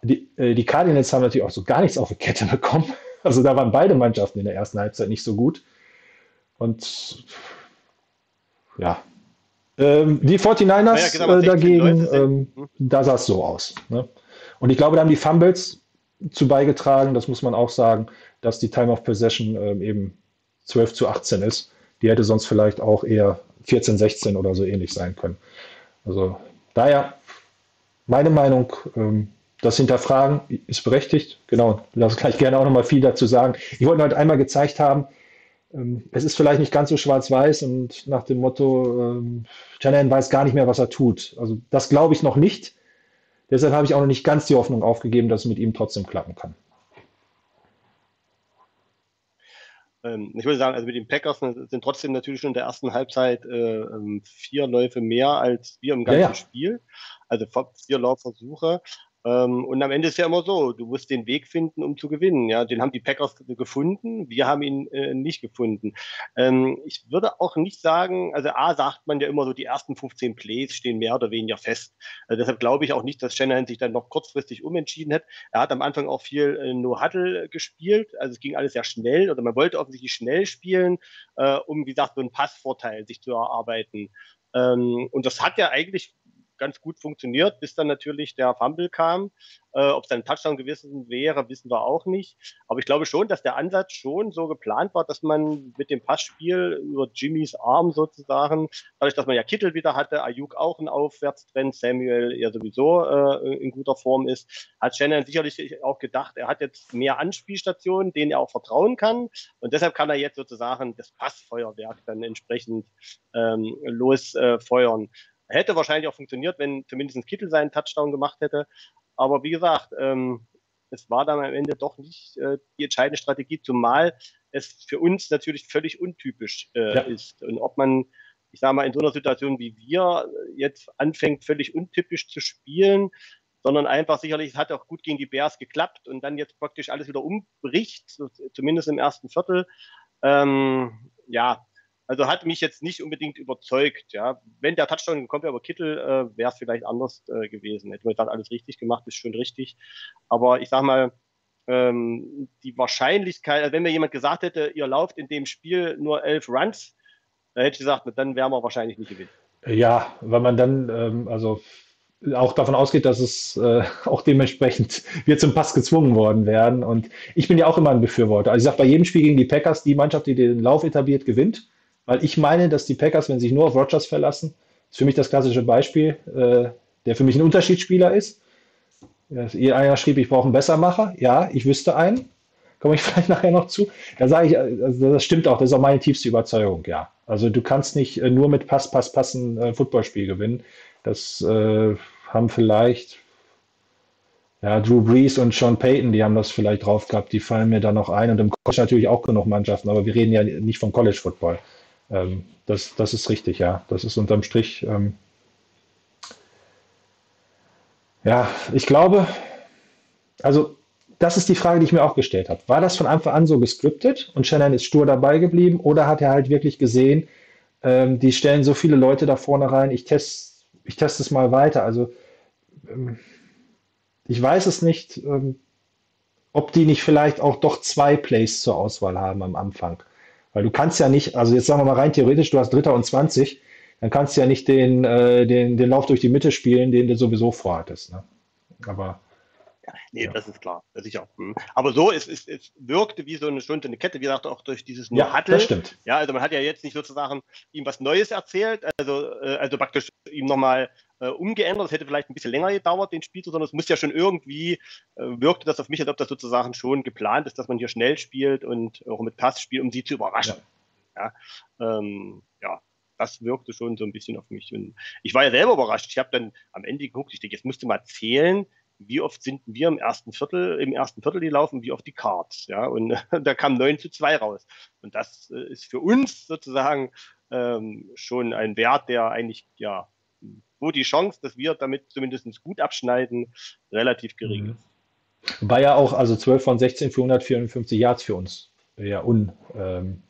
die, äh, die Cardinals haben natürlich auch so gar nichts auf die Kette bekommen. Also da waren beide Mannschaften in der ersten Halbzeit nicht so gut. Und ja, ähm, die 49ers ja, äh, dagegen, ähm, hm? da sah es so aus. Ne? Und ich glaube, da haben die Fumbles zu beigetragen, das muss man auch sagen, dass die Time of Possession ähm, eben 12 zu 18 ist. Die hätte sonst vielleicht auch eher 14, 16 oder so ähnlich sein können. Also daher meine Meinung, ähm, das Hinterfragen ist berechtigt. Genau, lass gleich gerne auch nochmal viel dazu sagen. Ich wollte heute einmal gezeigt haben, ähm, es ist vielleicht nicht ganz so schwarz-weiß und nach dem Motto, ähm, weiß gar nicht mehr, was er tut. Also das glaube ich noch nicht. Deshalb habe ich auch noch nicht ganz die Hoffnung aufgegeben, dass es mit ihm trotzdem klappen kann. Ähm, ich würde sagen, also mit den Packers sind trotzdem natürlich schon in der ersten Halbzeit äh, ähm, vier Läufe mehr als wir im ganzen ja, ja. Spiel. Also vier Laufversuche. Ähm, und am Ende ist ja immer so, du musst den Weg finden, um zu gewinnen. Ja, den haben die Packers gefunden, wir haben ihn äh, nicht gefunden. Ähm, ich würde auch nicht sagen, also A sagt man ja immer so, die ersten 15 Plays stehen mehr oder weniger fest. Also deshalb glaube ich auch nicht, dass Shanahan sich dann noch kurzfristig umentschieden hat. Er hat am Anfang auch viel äh, No-Huddle gespielt, also es ging alles sehr schnell oder man wollte offensichtlich schnell spielen, äh, um, wie gesagt, so einen Passvorteil sich zu erarbeiten. Ähm, und das hat ja eigentlich ganz gut funktioniert, bis dann natürlich der Fumble kam. Äh, Ob es dann ein Touchdown gewesen wäre, wissen wir auch nicht. Aber ich glaube schon, dass der Ansatz schon so geplant war, dass man mit dem Passspiel über Jimmys Arm sozusagen, dadurch, dass man ja Kittel wieder hatte, Ayuk auch ein Aufwärtstrend, Samuel ja sowieso äh, in guter Form ist, hat Shannon sicherlich auch gedacht, er hat jetzt mehr Anspielstationen, denen er auch vertrauen kann. Und deshalb kann er jetzt sozusagen das Passfeuerwerk dann entsprechend ähm, losfeuern. Äh, Hätte wahrscheinlich auch funktioniert, wenn zumindest Kittel seinen Touchdown gemacht hätte. Aber wie gesagt, ähm, es war dann am Ende doch nicht äh, die entscheidende Strategie, zumal es für uns natürlich völlig untypisch äh, ja. ist. Und ob man, ich sage mal, in so einer Situation wie wir jetzt anfängt, völlig untypisch zu spielen, sondern einfach sicherlich, es hat auch gut gegen die Bears geklappt und dann jetzt praktisch alles wieder umbricht, so, zumindest im ersten Viertel. Ähm, ja, Also hat mich jetzt nicht unbedingt überzeugt. Ja, wenn der Touchdown gekommen wäre über Kittel, äh, wäre es vielleicht anders äh, gewesen. Hätte man gesagt, alles richtig gemacht, ist schon richtig. Aber ich sag mal, ähm, die Wahrscheinlichkeit, also wenn mir jemand gesagt hätte, ihr lauft in dem Spiel nur elf Runs, da hätte ich gesagt, dann wären wir wahrscheinlich nicht gewinnen. Ja, weil man dann, ähm, also auch davon ausgeht, dass es äh, auch dementsprechend wir zum Pass gezwungen worden werden. Und ich bin ja auch immer ein Befürworter. Also ich sage bei jedem Spiel gegen die Packers, die Mannschaft, die den Lauf etabliert, gewinnt. Weil ich meine, dass die Packers, wenn sie sich nur auf Rogers verlassen, ist für mich das klassische Beispiel, äh, der für mich ein Unterschiedsspieler ist. Einer schrieb, ich brauche einen Bessermacher. Ja, ich wüsste einen. Komme ich vielleicht nachher noch zu. Da sage ich, also das stimmt auch, das ist auch meine tiefste Überzeugung, ja. Also du kannst nicht äh, nur mit Pass, Pass, Passen ein Footballspiel gewinnen. Das äh, haben vielleicht ja, Drew Brees und Sean Payton, die haben das vielleicht drauf gehabt, die fallen mir da noch ein. Und im College natürlich auch genug Mannschaften, aber wir reden ja nicht vom College Football. Ähm, das, das ist richtig, ja. Das ist unterm Strich. Ähm, ja, ich glaube, also das ist die Frage, die ich mir auch gestellt habe. War das von Anfang an so gescriptet und Shannon ist stur dabei geblieben oder hat er halt wirklich gesehen, ähm, die stellen so viele Leute da vorne rein, ich teste ich test es mal weiter. Also ähm, ich weiß es nicht, ähm, ob die nicht vielleicht auch doch zwei Plays zur Auswahl haben am Anfang. Weil du kannst ja nicht, also jetzt sagen wir mal rein theoretisch, du hast Dritter und 20, dann kannst du ja nicht den, äh, den, den Lauf durch die Mitte spielen, den du sowieso vorhattest. Ne? Aber Nee, ja. das ist klar, das ist auch. Hm. Aber so, es, es, es wirkte wie so eine Stunde eine Kette, wie gesagt, auch durch dieses nur ja, Hattel. Das stimmt. Ja, also man hat ja jetzt nicht sozusagen ihm was Neues erzählt, also, äh, also praktisch ihm nochmal äh, umgeändert. Das hätte vielleicht ein bisschen länger gedauert, den Spiel, sondern es muss ja schon irgendwie, äh, wirkte das auf mich, als ob das sozusagen schon geplant ist, dass man hier schnell spielt und auch mit Pass spielt, um sie zu überraschen. Ja, ja, ähm, ja das wirkte schon so ein bisschen auf mich. Und ich war ja selber überrascht. Ich habe dann am Ende geguckt, ich denke, jetzt musste mal zählen, wie oft sind wir im ersten Viertel, im ersten Viertel die laufen, wie oft die Cards, ja, und da kam 9 zu 2 raus. Und das äh, ist für uns sozusagen ähm, schon ein Wert, der eigentlich, ja, wo die Chance, dass wir damit zumindest gut abschneiden, relativ gering mhm. ist. War ja auch, also 12 von 16 für 154 Yards für uns ja un, ähm,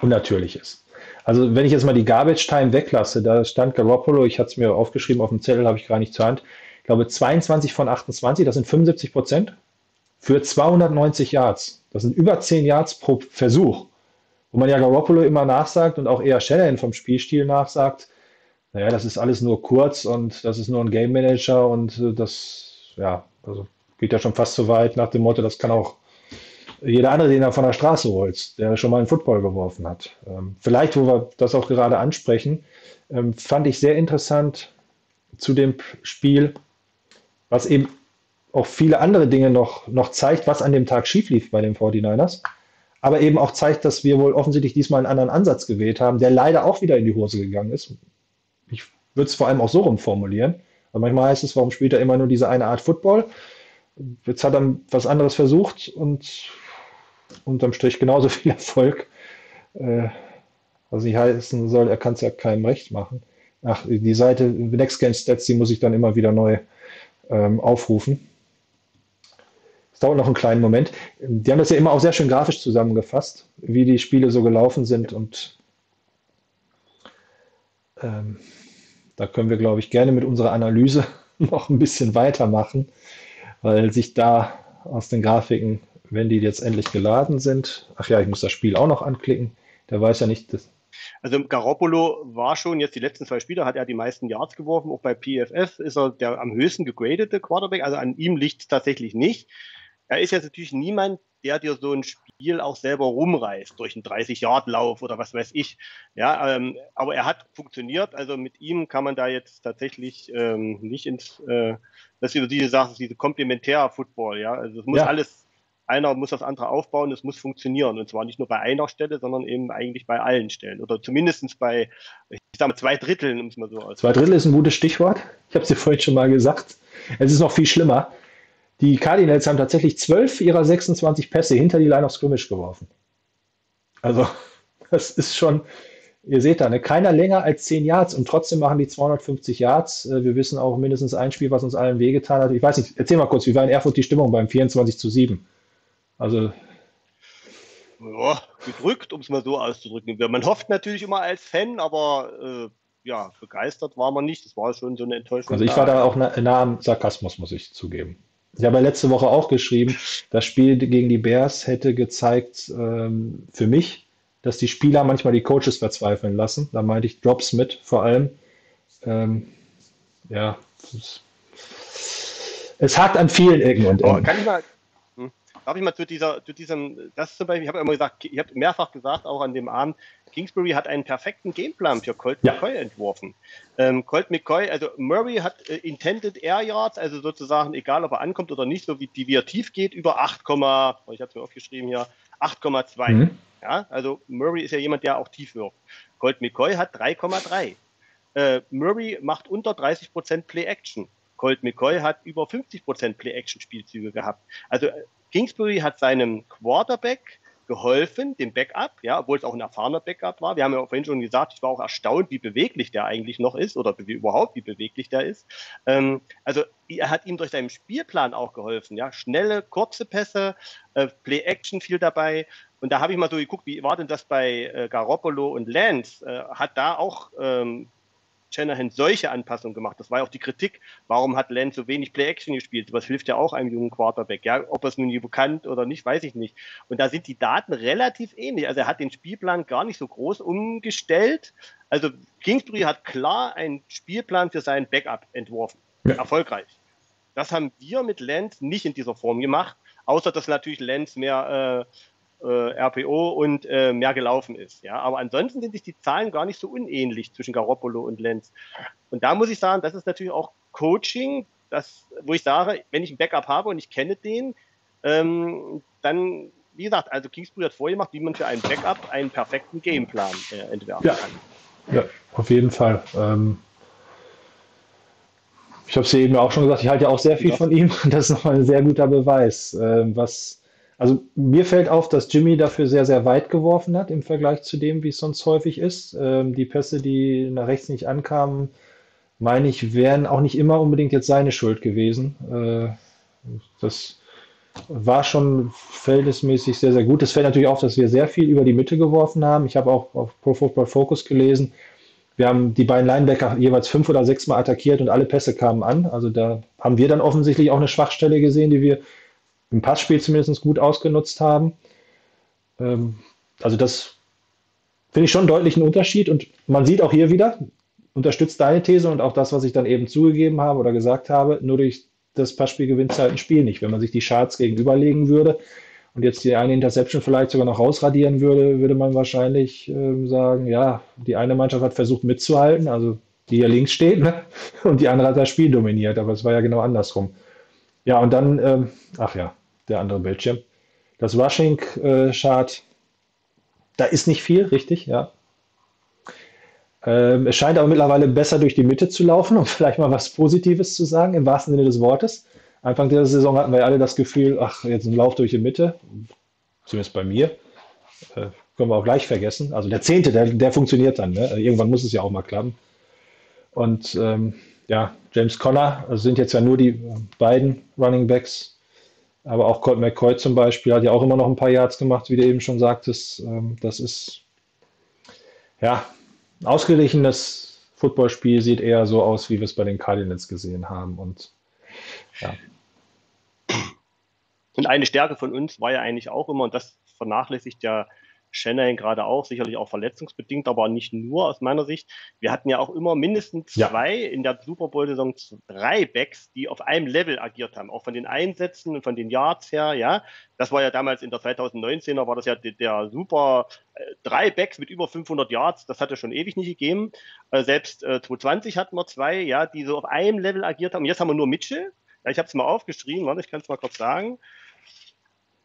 unnatürlich ist. Also wenn ich jetzt mal die Garbage Time weglasse, da stand Garoppolo, ich hatte es mir aufgeschrieben auf dem Zettel, habe ich gar nicht zur Hand, ich glaube 22 von 28, das sind 75 Prozent, für 290 Yards. Das sind über 10 Yards pro Versuch. Wo man ja Garoppolo immer nachsagt und auch eher Shanahan vom Spielstil nachsagt, naja, das ist alles nur kurz und das ist nur ein Game Manager und äh, das, ja, also geht ja schon fast so weit nach dem Motto, das kann auch jeder andere, den er von der Straße holt, der schon mal einen Football geworfen hat. Ähm, vielleicht, wo wir das auch gerade ansprechen, ähm, fand ich sehr interessant zu dem Spiel, was eben auch viele andere Dinge noch, noch zeigt, was an dem Tag schief lief bei den 49ers, aber eben auch zeigt, dass wir wohl offensichtlich diesmal einen anderen Ansatz gewählt haben, der leider auch wieder in die Hose gegangen ist. Ich würde es vor allem auch so rum formulieren. Weil manchmal heißt es, warum spielt er immer nur diese eine Art Football? Jetzt hat er was anderes versucht und unterm Strich genauso viel Erfolg. Äh, was nicht heißen soll, er kann es ja keinem recht machen. Ach, die Seite Next Gen Stats, die muss ich dann immer wieder neu ähm, aufrufen. Es dauert noch einen kleinen Moment. Die haben das ja immer auch sehr schön grafisch zusammengefasst, wie die Spiele so gelaufen sind und ähm, da können wir, glaube ich, gerne mit unserer Analyse noch ein bisschen weitermachen, weil sich da aus den Grafiken, wenn die jetzt endlich geladen sind, ach ja, ich muss das Spiel auch noch anklicken, der weiß ja nicht, dass, also Garoppolo war schon jetzt die letzten zwei Spiele, hat er die meisten Yards geworfen. Auch bei PFF ist er der am höchsten gegradete Quarterback. Also an ihm liegt es tatsächlich nicht. Er ist jetzt natürlich niemand, der dir so ein Spiel auch selber rumreißt durch einen 30-Yard-Lauf oder was weiß ich. Ja, ähm, aber er hat funktioniert. Also mit ihm kann man da jetzt tatsächlich ähm, nicht ins, äh, das ist diese Sache, diese Komplementär-Football. Ja, also es muss ja. alles einer muss das andere aufbauen, es muss funktionieren. Und zwar nicht nur bei einer Stelle, sondern eben eigentlich bei allen Stellen. Oder zumindest bei, ich sage mal, zwei Dritteln, um es mal so auszudrücken. Zwei Drittel ist ein gutes Stichwort. Ich habe es dir vorhin schon mal gesagt. Es ist noch viel schlimmer. Die Cardinals haben tatsächlich zwölf ihrer 26 Pässe hinter die Line of Scrimmage geworfen. Also, das ist schon, ihr seht da, ne, keiner länger als 10 Yards und trotzdem machen die 250 Yards. Äh, wir wissen auch mindestens ein Spiel, was uns allen wehgetan hat. Ich weiß nicht, erzähl mal kurz, wie war in Erfurt die Stimmung beim 24 zu 7? Also. Ja, gedrückt, um es mal so auszudrücken. Man hofft natürlich immer als Fan, aber äh, ja, begeistert war man nicht. Das war schon so eine Enttäuschung. Also ich war da auch nah, nah am Sarkasmus, muss ich zugeben. Ich habe ja letzte Woche auch geschrieben, das Spiel gegen die Bears hätte gezeigt ähm, für mich, dass die Spieler manchmal die Coaches verzweifeln lassen. Da meinte ich Drops mit vor allem. Ähm, ja, es, es hakt an vielen Ecken und Oh, Enden. kann ich mal, darf ich mal zu dieser, zu diesem, das zum Beispiel, ich habe immer gesagt, ich habe mehrfach gesagt, auch an dem Abend, Kingsbury hat einen perfekten Gameplan für Colt Ja. McCoy entworfen. Ähm, Colt McCoy, also Murray hat äh, Intended Air Yards, also sozusagen, egal ob er ankommt oder nicht, so wie, die, wie er tief geht, über 8, ich habe es mir aufgeschrieben hier, 8,2. Mhm. Ja, also Murray ist ja jemand, der auch tief wirft. Colt McCoy hat 3,3. Äh, Murray macht unter 30% Play-Action. Colt McCoy hat über 50% Play-Action-Spielzüge gehabt. Also äh, Kingsbury hat seinem Quarterback geholfen, dem Backup, ja, obwohl es auch ein erfahrener Backup war. Wir haben ja vorhin schon gesagt, ich war auch erstaunt, wie beweglich der eigentlich noch ist oder wie, überhaupt wie beweglich der ist. Ähm, also er hat ihm durch seinen Spielplan auch geholfen, ja, schnelle, kurze Pässe, äh, Play-Action viel dabei. Und da habe ich mal so geguckt, wie war denn das bei äh, Garoppolo und Lance? Äh, hat da auch ähm, Shanahan solche Anpassungen gemacht. Das war ja auch die Kritik. Warum hat Lance so wenig Play-Action gespielt? Was hilft ja auch einem jungen Quarterback. Ja, ob es nun nie bekannt oder nicht, weiß ich nicht. Und da sind die Daten relativ ähnlich. Also er hat den Spielplan gar nicht so groß umgestellt. Also Kingsbury hat klar einen Spielplan für seinen Backup entworfen. Ja. Erfolgreich. Das haben wir mit Lance nicht in dieser Form gemacht, außer dass natürlich Lance mehr äh, RPO und äh, mehr gelaufen ist. Ja, aber ansonsten sind sich die Zahlen gar nicht so unähnlich zwischen Garoppolo und Lenz. Und da muss ich sagen, das ist natürlich auch Coaching, das, wo ich sage, wenn ich einen Backup habe und ich kenne den, ähm, dann, wie gesagt, also Kingsbury hat vorgemacht, wie man für einen Backup einen perfekten Gameplan äh, entwerfen Ja. kann. Ja, auf jeden Fall. Ähm, ich habe es ja eben auch schon gesagt, ich halte ja auch sehr viel Ja. von ihm. Das ist nochmal ein sehr guter Beweis. Ähm, was, also mir fällt auf, dass Jimmy dafür sehr, sehr weit geworfen hat im Vergleich zu dem, wie es sonst häufig ist. Ähm, die Pässe, die nach rechts nicht ankamen, meine ich, wären auch nicht immer unbedingt jetzt seine Schuld gewesen. Äh, das war schon verhältnismäßig sehr, sehr gut. Es fällt natürlich auf, dass wir sehr viel über die Mitte geworfen haben. Ich habe auch auf Pro Football Focus gelesen. Wir haben die beiden Linebacker jeweils fünf oder sechs Mal attackiert und alle Pässe kamen an. Also da haben wir dann offensichtlich auch eine Schwachstelle gesehen, die wir im Passspiel zumindest gut ausgenutzt haben. Ähm, also das finde ich schon einen deutlichen Unterschied. Und man sieht auch hier wieder, unterstützt deine These und auch das, was ich dann eben zugegeben habe oder gesagt habe, nur durch das Passspiel gewinnt halt ein Spiel nicht. Wenn man sich die Charts gegenüberlegen würde und jetzt die eine Interception vielleicht sogar noch rausradieren würde, würde man wahrscheinlich ähm, sagen, ja, die eine Mannschaft hat versucht mitzuhalten, also die hier links steht, ne? und die andere hat das Spiel dominiert, aber es war ja genau andersrum. Ja, und dann, ähm, ach ja, der andere Bildschirm. Das Rushing-Chart, da ist nicht viel, richtig, ja. Ähm, es scheint aber mittlerweile besser durch die Mitte zu laufen, um vielleicht mal was Positives zu sagen, im wahrsten Sinne des Wortes. Anfang der Saison hatten wir alle das Gefühl, ach, jetzt ein Lauf durch die Mitte, zumindest bei mir. Äh, können wir auch gleich vergessen. Also der Zehnte, der, der funktioniert dann. Ne? Irgendwann muss es ja auch mal klappen. Und ähm, ja, James Conner, also sind jetzt ja nur die äh, beiden Running Backs, aber auch Colt McCoy zum Beispiel hat ja auch immer noch ein paar Yards gemacht, wie du eben schon sagtest. Ähm, das ist ja ein ausgeglichenes Footballspiel, sieht eher so aus, wie wir es bei den Cardinals gesehen haben. Und ja, Und eine Stärke von uns war ja eigentlich auch immer, und das vernachlässigt ja Shanahan gerade auch, sicherlich auch verletzungsbedingt, aber nicht nur aus meiner Sicht. Wir hatten ja auch immer mindestens Ja. zwei in der Super Bowl-Saison drei Backs, die auf einem Level agiert haben, auch von den Einsätzen und von den Yards her, ja. Das war ja damals in der 2019er, war das ja der, der super, äh, drei Backs mit über 500 Yards, das hat es schon ewig nicht gegeben. Äh, selbst äh, 2020 hatten wir zwei, ja, die so auf einem Level agiert haben. Und jetzt haben wir nur Mitchell. Ja, ich habe es mal aufgeschrieben, warte, ich kann es mal kurz sagen.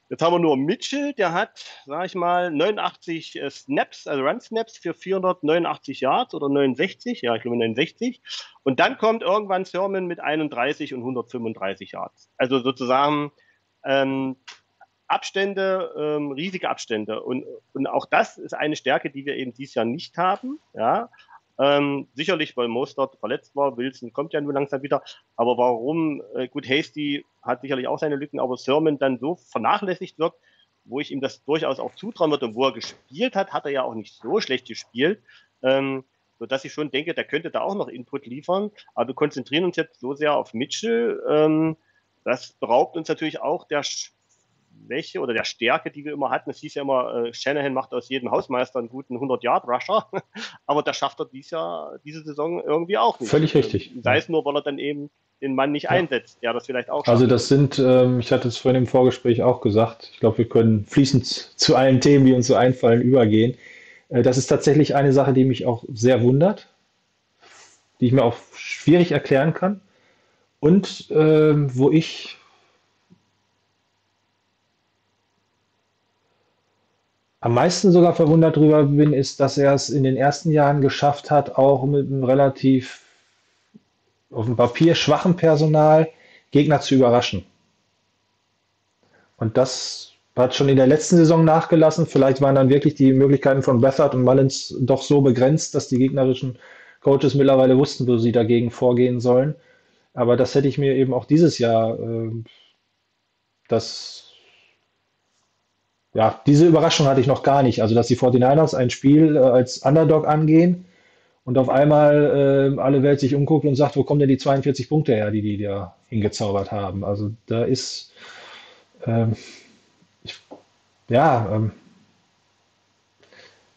Jetzt haben wir nur Mitchell, der hat, sag ich mal, 89 äh, Snaps, also Run-Snaps für 489 Yards oder 69, ja, ich glaube 69. Und dann kommt irgendwann Sermon mit 31 und 135 Yards. Also sozusagen ähm, Abstände, ähm, riesige Abstände. Und, und auch das ist eine Stärke, die wir eben dieses Jahr nicht haben. Ja, ähm, sicherlich, weil Mostert verletzt war, Wilson kommt ja nur langsam wieder. Aber warum, äh, gut, Hasty hat sicherlich auch seine Lücken, aber Sermon dann so vernachlässigt wird, wo ich ihm das durchaus auch zutrauen würde und wo er gespielt hat, hat er ja auch nicht so schlecht gespielt. Ähm, so dass ich schon denke, der könnte da auch noch Input liefern. Aber wir konzentrieren uns jetzt so sehr auf Mitchell. Ähm, das beraubt uns natürlich auch der Schwäche oder der Stärke, die wir immer hatten. Es hieß ja immer, äh, Shanahan macht aus jedem Hausmeister einen guten 100-Yard-Rusher. Aber das schafft er dies Jahr, diese Saison irgendwie auch nicht. Völlig richtig. Sei es nur, weil er dann eben den Mann nicht Ja. einsetzt, der das vielleicht auch schafft. Also das sind, ähm, ich hatte es vorhin im Vorgespräch auch gesagt, ich glaube, wir können fließend zu allen Themen, die uns so einfallen, übergehen. Äh, das ist tatsächlich eine Sache, die mich auch sehr wundert, die ich mir auch schwierig erklären kann und ähm, wo ich am meisten sogar verwundert drüber bin, ist, dass er es in den ersten Jahren geschafft hat, auch mit einem relativ auf dem Papier schwachen Personal Gegner zu überraschen. Und das hat schon in der letzten Saison nachgelassen. Vielleicht waren dann wirklich die Möglichkeiten von Bethard und Mullins doch so begrenzt, dass die gegnerischen Coaches mittlerweile wussten, wo sie dagegen vorgehen sollen. Aber das hätte ich mir eben auch dieses Jahr, äh, das, ja, diese Überraschung hatte ich noch gar nicht. Also, dass die 49ers ein Spiel äh, als Underdog angehen und auf einmal äh, alle Welt sich umguckt und sagt, wo kommen denn die 42 Punkte her, die die da hingezaubert haben? Also, da ist, ähm, ich, ja, ähm,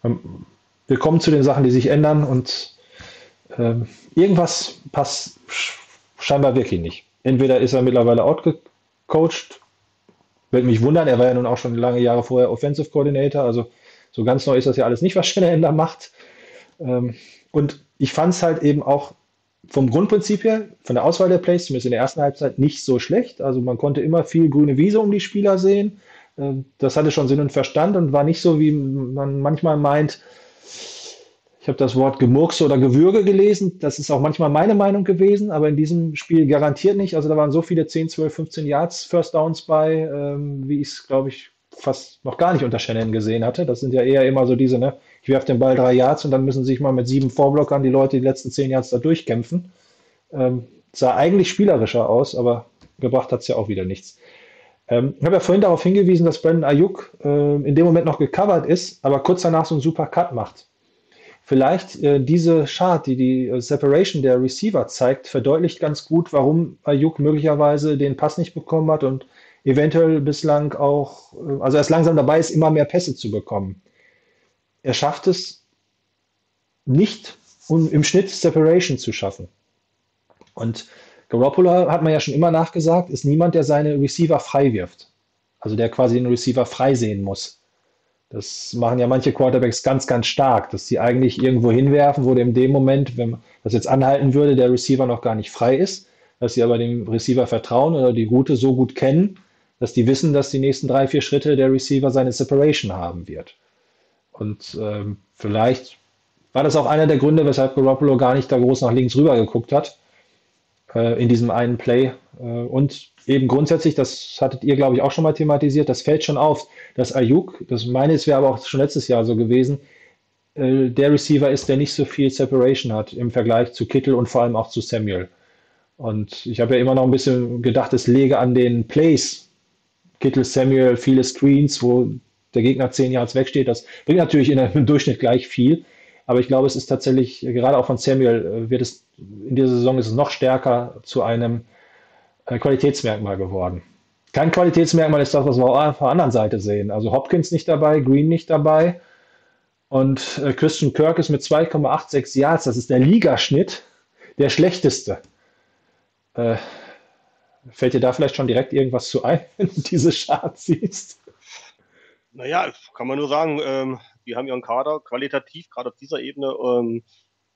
ähm, wir kommen zu den Sachen, die sich ändern und ähm, irgendwas passt sch- scheinbar wirklich nicht. Entweder ist er mittlerweile outgecoacht, würde mich wundern, er war ja nun auch schon lange Jahre vorher Offensive Coordinator, also so ganz neu ist das ja alles nicht, was Shanahan macht. Ähm, und ich fand es halt eben auch vom Grundprinzip her, von der Auswahl der Plays, zumindest in der ersten Halbzeit, nicht so schlecht. Also man konnte immer viel grüne Wiese um die Spieler sehen. Ähm, Das hatte schon Sinn und Verstand und war nicht so, wie man manchmal meint, ich habe das Wort Gemurkse oder Gewürge gelesen. Das ist auch manchmal meine Meinung gewesen, aber in diesem Spiel garantiert nicht. Also da waren so viele 10, 12, 15 Yards First Downs bei, ähm, wie ich es, glaube ich, fast noch gar nicht unter Shannon gesehen hatte. Das sind ja eher immer so diese, ne, ich werfe den Ball drei Yards und dann müssen sich mal mit sieben Vorblockern die Leute die letzten zehn Yards da durchkämpfen. Ähm, sah eigentlich spielerischer aus, aber gebracht hat es ja auch wieder nichts. Ähm, ich habe ja vorhin darauf hingewiesen, dass Brandon Ayuk äh, in dem Moment noch gecovert ist, aber kurz danach so einen super Cut macht. Vielleicht äh, diese Chart, die die äh, Separation der Receiver zeigt, verdeutlicht ganz gut, warum Ayuk möglicherweise den Pass nicht bekommen hat und eventuell bislang auch, äh, also er ist langsam dabei ist, immer mehr Pässe zu bekommen. Er schafft es nicht, um im Schnitt Separation zu schaffen. Und Garoppolo hat man ja schon immer nachgesagt, ist niemand, der seine Receiver frei wirft. Also der quasi den Receiver frei sehen muss. Das machen ja manche Quarterbacks ganz, ganz stark, dass sie eigentlich irgendwo hinwerfen, wo in dem Moment, wenn das jetzt anhalten würde, der Receiver noch gar nicht frei ist, dass sie aber dem Receiver vertrauen oder die Route so gut kennen, dass die wissen, dass die nächsten drei, vier Schritte der Receiver seine Separation haben wird. Und ähm, vielleicht war das auch einer der Gründe, weshalb Garoppolo gar nicht da groß nach links rüber geguckt hat äh, in diesem einen Play. Äh, und eben grundsätzlich, das hattet ihr, glaube ich, auch schon mal thematisiert, das fällt schon auf, dass Ayuk, das meine ich, wäre aber auch schon letztes Jahr so gewesen, äh, der Receiver ist, der nicht so viel Separation hat im Vergleich zu Kittel und vor allem auch zu Samuel. Und ich habe ja immer noch ein bisschen gedacht, es läge an den Plays. Kittel, Samuel, viele Screens, wo der Gegner zehn Yards wegsteht. Das bringt natürlich in einem Durchschnitt gleich viel. Aber ich glaube, es ist tatsächlich, gerade auch von Samuel, äh, wird es in dieser Saison ist es noch stärker zu einem Qualitätsmerkmal geworden. Kein Qualitätsmerkmal ist das, was wir auch auf der anderen Seite sehen. Also Hopkins nicht dabei, Green nicht dabei. Und äh, Christian Kirk ist mit 2,86 Yards, das ist der Ligaschnitt, der schlechteste. Äh, fällt dir da vielleicht schon direkt irgendwas zu ein, wenn du diese Charts siehst? Naja, kann man nur sagen, ähm, die haben ihren Kader qualitativ gerade auf dieser Ebene ähm,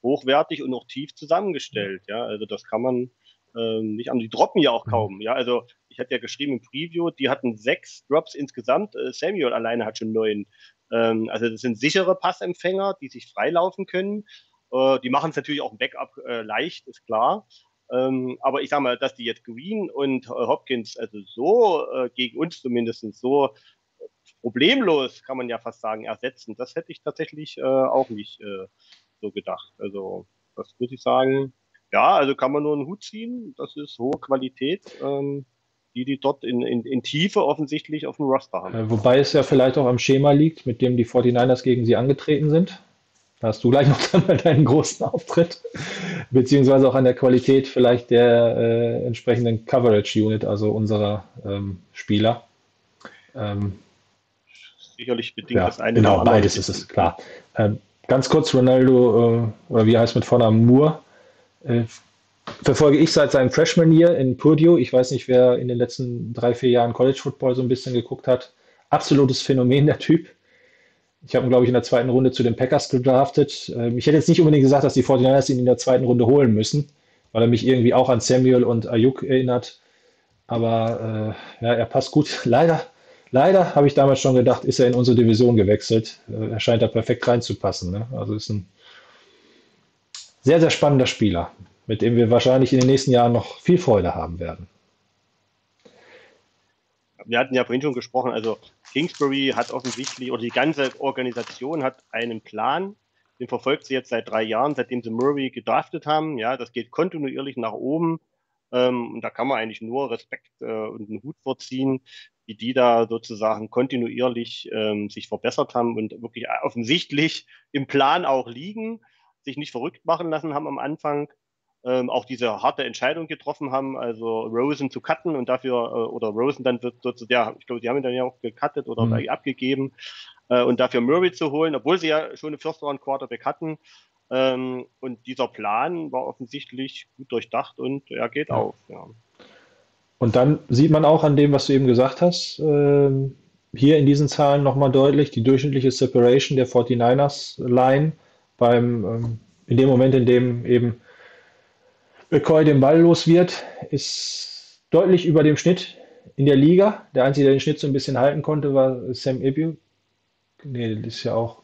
hochwertig und auch tief zusammengestellt. Ja, also das kann man ähm, nicht an. Die droppen ja auch kaum. Ja, also ich hatte ja geschrieben im Preview, die hatten sechs Drops insgesamt. Äh, Samuel alleine hat schon neun. Ähm, also das sind sichere Passempfänger, die sich freilaufen können. Äh, die machen es natürlich auch im Backup äh, leicht, ist klar. Ähm, aber ich sage mal, dass die jetzt Green und äh, Hopkins also so äh, gegen uns zumindest so problemlos, kann man ja fast sagen, ersetzen. Das hätte ich tatsächlich auch nicht so gedacht. Also, das muss ich sagen. Ja, also kann man nur einen Hut ziehen. Das ist hohe Qualität. Ähm, die die dort in, in, in Tiefe offensichtlich auf dem Roster haben. Äh, wobei es ja vielleicht auch am Schema liegt, mit dem die 49ers gegen sie angetreten sind. Da hast du gleich noch dann deinen großen Auftritt. Beziehungsweise auch an der Qualität vielleicht der äh, entsprechenden Coverage Unit, also unserer ähm, Spieler. Ähm, Sicherlich bedingt ja, das eine. genau, beides ist es, klar. Ähm, ganz kurz, Ronaldo, äh, oder wie heißt mit Vornamen Moore, äh, verfolge ich seit seinem Freshman Year in Purdue. Ich weiß nicht, wer in den letzten drei, vier Jahren College Football so ein bisschen geguckt hat. Absolutes Phänomen, der Typ. Ich habe ihn, glaube ich, in der zweiten Runde zu den Packers gedraftet. Ähm, ich hätte jetzt nicht unbedingt gesagt, dass die 49ers ihn in der zweiten Runde holen müssen, weil er mich irgendwie auch an Samuel und Ayuk erinnert. Aber äh, ja, er passt gut. Leider, leider habe ich damals schon gedacht, ist er in unsere Division gewechselt. Äh, er scheint da perfekt reinzupassen. Ne? Also ist ein sehr, sehr spannender Spieler, mit dem wir wahrscheinlich in den nächsten Jahren noch viel Freude haben werden. wir hatten ja vorhin schon gesprochen, also Kingsbury hat offensichtlich, oder die ganze Organisation hat einen Plan, den verfolgt sie jetzt seit drei Jahren, seitdem sie Murray gedraftet haben. Ja, das geht kontinuierlich nach oben. Ähm, und da kann man eigentlich nur Respekt äh, und einen Hut vorziehen, wie die da sozusagen kontinuierlich ähm, sich verbessert haben und wirklich offensichtlich im Plan auch liegen, sich nicht verrückt machen lassen haben am Anfang ähm, auch diese harte Entscheidung getroffen haben, also Rosen zu cutten und dafür, äh, oder Rosen dann wird sozusagen, ja, ich glaube, sie haben ihn dann ja auch gecuttet oder Mhm. abgegeben äh, und dafür Murray zu holen, obwohl sie ja schon eine First Round Quarterback hatten. Ähm, und dieser Plan war offensichtlich gut durchdacht und er geht Ja. auf. Ja. Und dann sieht man auch an dem, was du eben gesagt hast, ähm, hier in diesen Zahlen nochmal deutlich, die durchschnittliche Separation der 49ers Line beim, ähm, in dem Moment, in dem eben McCoy den Ball los wird, ist deutlich über dem Schnitt in der Liga. Der Einzige, der den Schnitt so ein bisschen halten konnte, war Sam Ibu. Nee, das ist ja auch.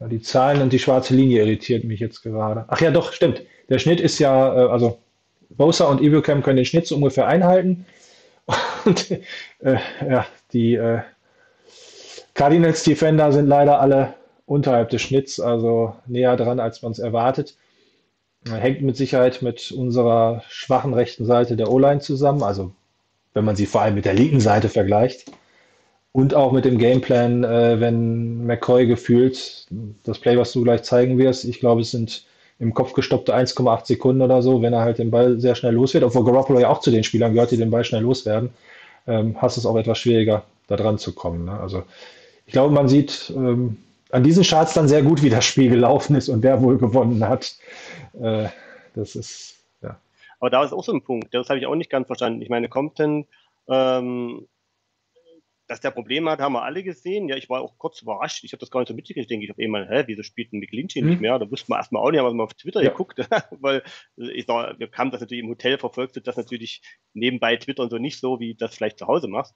Ja, die Zahlen und die schwarze Linie irritiert mich jetzt gerade. Ach ja, doch, stimmt. Der Schnitt ist ja, äh, also Bosa und Ibucam können den Schnitt so ungefähr einhalten. Und äh, ja, die äh, Cardinals Defender sind leider alle unterhalb des Schnitts, also näher dran, als man es erwartet. Hängt mit Sicherheit mit unserer schwachen rechten Seite der O-Line zusammen, also wenn man sie vor allem mit der linken Seite vergleicht. Und auch mit dem Gameplan, äh, wenn McCoy gefühlt, das Play, was du gleich zeigen wirst, ich glaube, es sind im Kopf gestoppte 1,8 Sekunden oder so, wenn er halt den Ball sehr schnell los wird, obwohl Garoppolo ja auch zu den Spielern gehört, die den Ball schnell loswerden, ähm, hast es auch etwas schwieriger, da dran zu kommen. Ne? Also ich glaube, man sieht ähm, an diesen Charts dann sehr gut, wie das Spiel gelaufen ist und wer wohl gewonnen hat. Äh, das ist, ja. Aber da ist auch so ein Punkt, das habe ich auch nicht ganz verstanden. Ich meine, Compton, ähm, dass der Probleme hat, haben wir alle gesehen. Ja, ich war auch kurz überrascht. Ich habe das gar nicht so mitgekriegt. Denke ich auf einmal, hä, wieso spielt ein McLinchy Mhm. nicht mehr? Da wusste man erstmal auch nicht, haben wir mal auf Twitter Ja. geguckt, weil ich sag, wir haben das natürlich im Hotel verfolgt, das natürlich nebenbei Twitter und so nicht so, wie das vielleicht zu Hause machst.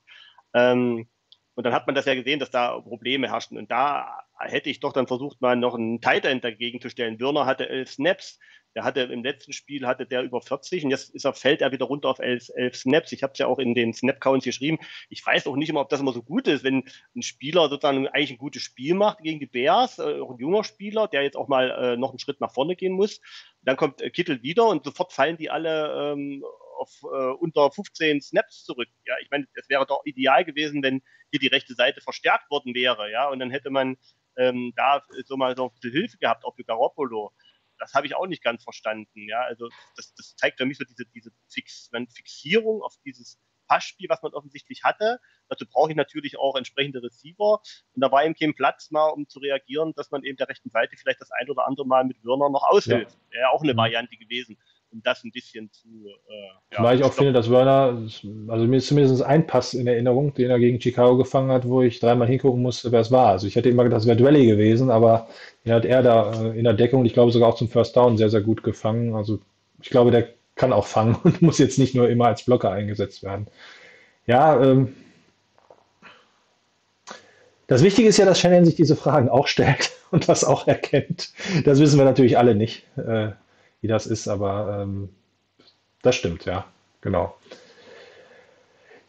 Ähm, und dann hat man das ja gesehen, dass da Probleme herrschten. Und da hätte ich doch dann versucht, mal noch einen Tight End dagegen zu stellen. Würner hatte elf Snaps. Der hatte im letzten Spiel hatte der über 40 und jetzt ist er, fällt er wieder runter auf elf, elf Snaps. Ich habe es ja auch in den Snap-Counts geschrieben. Ich weiß auch nicht immer, ob das immer so gut ist, wenn ein Spieler sozusagen eigentlich ein gutes Spiel macht gegen die Bears, äh, auch ein junger Spieler, der jetzt auch mal äh, noch einen Schritt nach vorne gehen muss. Dann kommt äh, Kittel wieder und sofort fallen die alle ähm, auf äh, unter 15 Snaps zurück. Ja, ich meine, es wäre doch ideal gewesen, wenn hier die rechte Seite verstärkt worden wäre, ja, und dann hätte man ähm, da so mal so ein Hilfe gehabt, auch für Garoppolo. Das habe ich auch nicht ganz verstanden, ja. Also das, das zeigt für mich so diese, diese Fix, Fixierung auf dieses Passspiel, was man offensichtlich hatte. Dazu brauche ich natürlich auch entsprechende Receiver. Und da war eben kein Platz mal, um zu reagieren, dass man eben der rechten Seite vielleicht das ein oder andere Mal mit Würner noch aushilft. Wäre ja auch eine Mhm. Variante gewesen, um das ein bisschen zu. Äh, ja, Weil ich auch stoppen. finde, dass Werner, also mir ist zumindest ein Pass in Erinnerung, den er gegen Chicago gefangen hat, wo ich dreimal hingucken musste, wer es war. Also ich hätte immer gedacht, es wäre Dwelly gewesen, aber den hat er da äh, in der Deckung, ich glaube sogar auch zum First Down sehr, sehr gut gefangen. Also ich glaube, der kann auch fangen und muss jetzt nicht nur immer als Blocker eingesetzt werden. Ja, ähm, das Wichtige ist ja, dass Shannon sich diese Fragen auch stellt und das auch erkennt. Das wissen wir natürlich alle nicht, äh, wie das ist, aber ähm, das stimmt, ja, genau.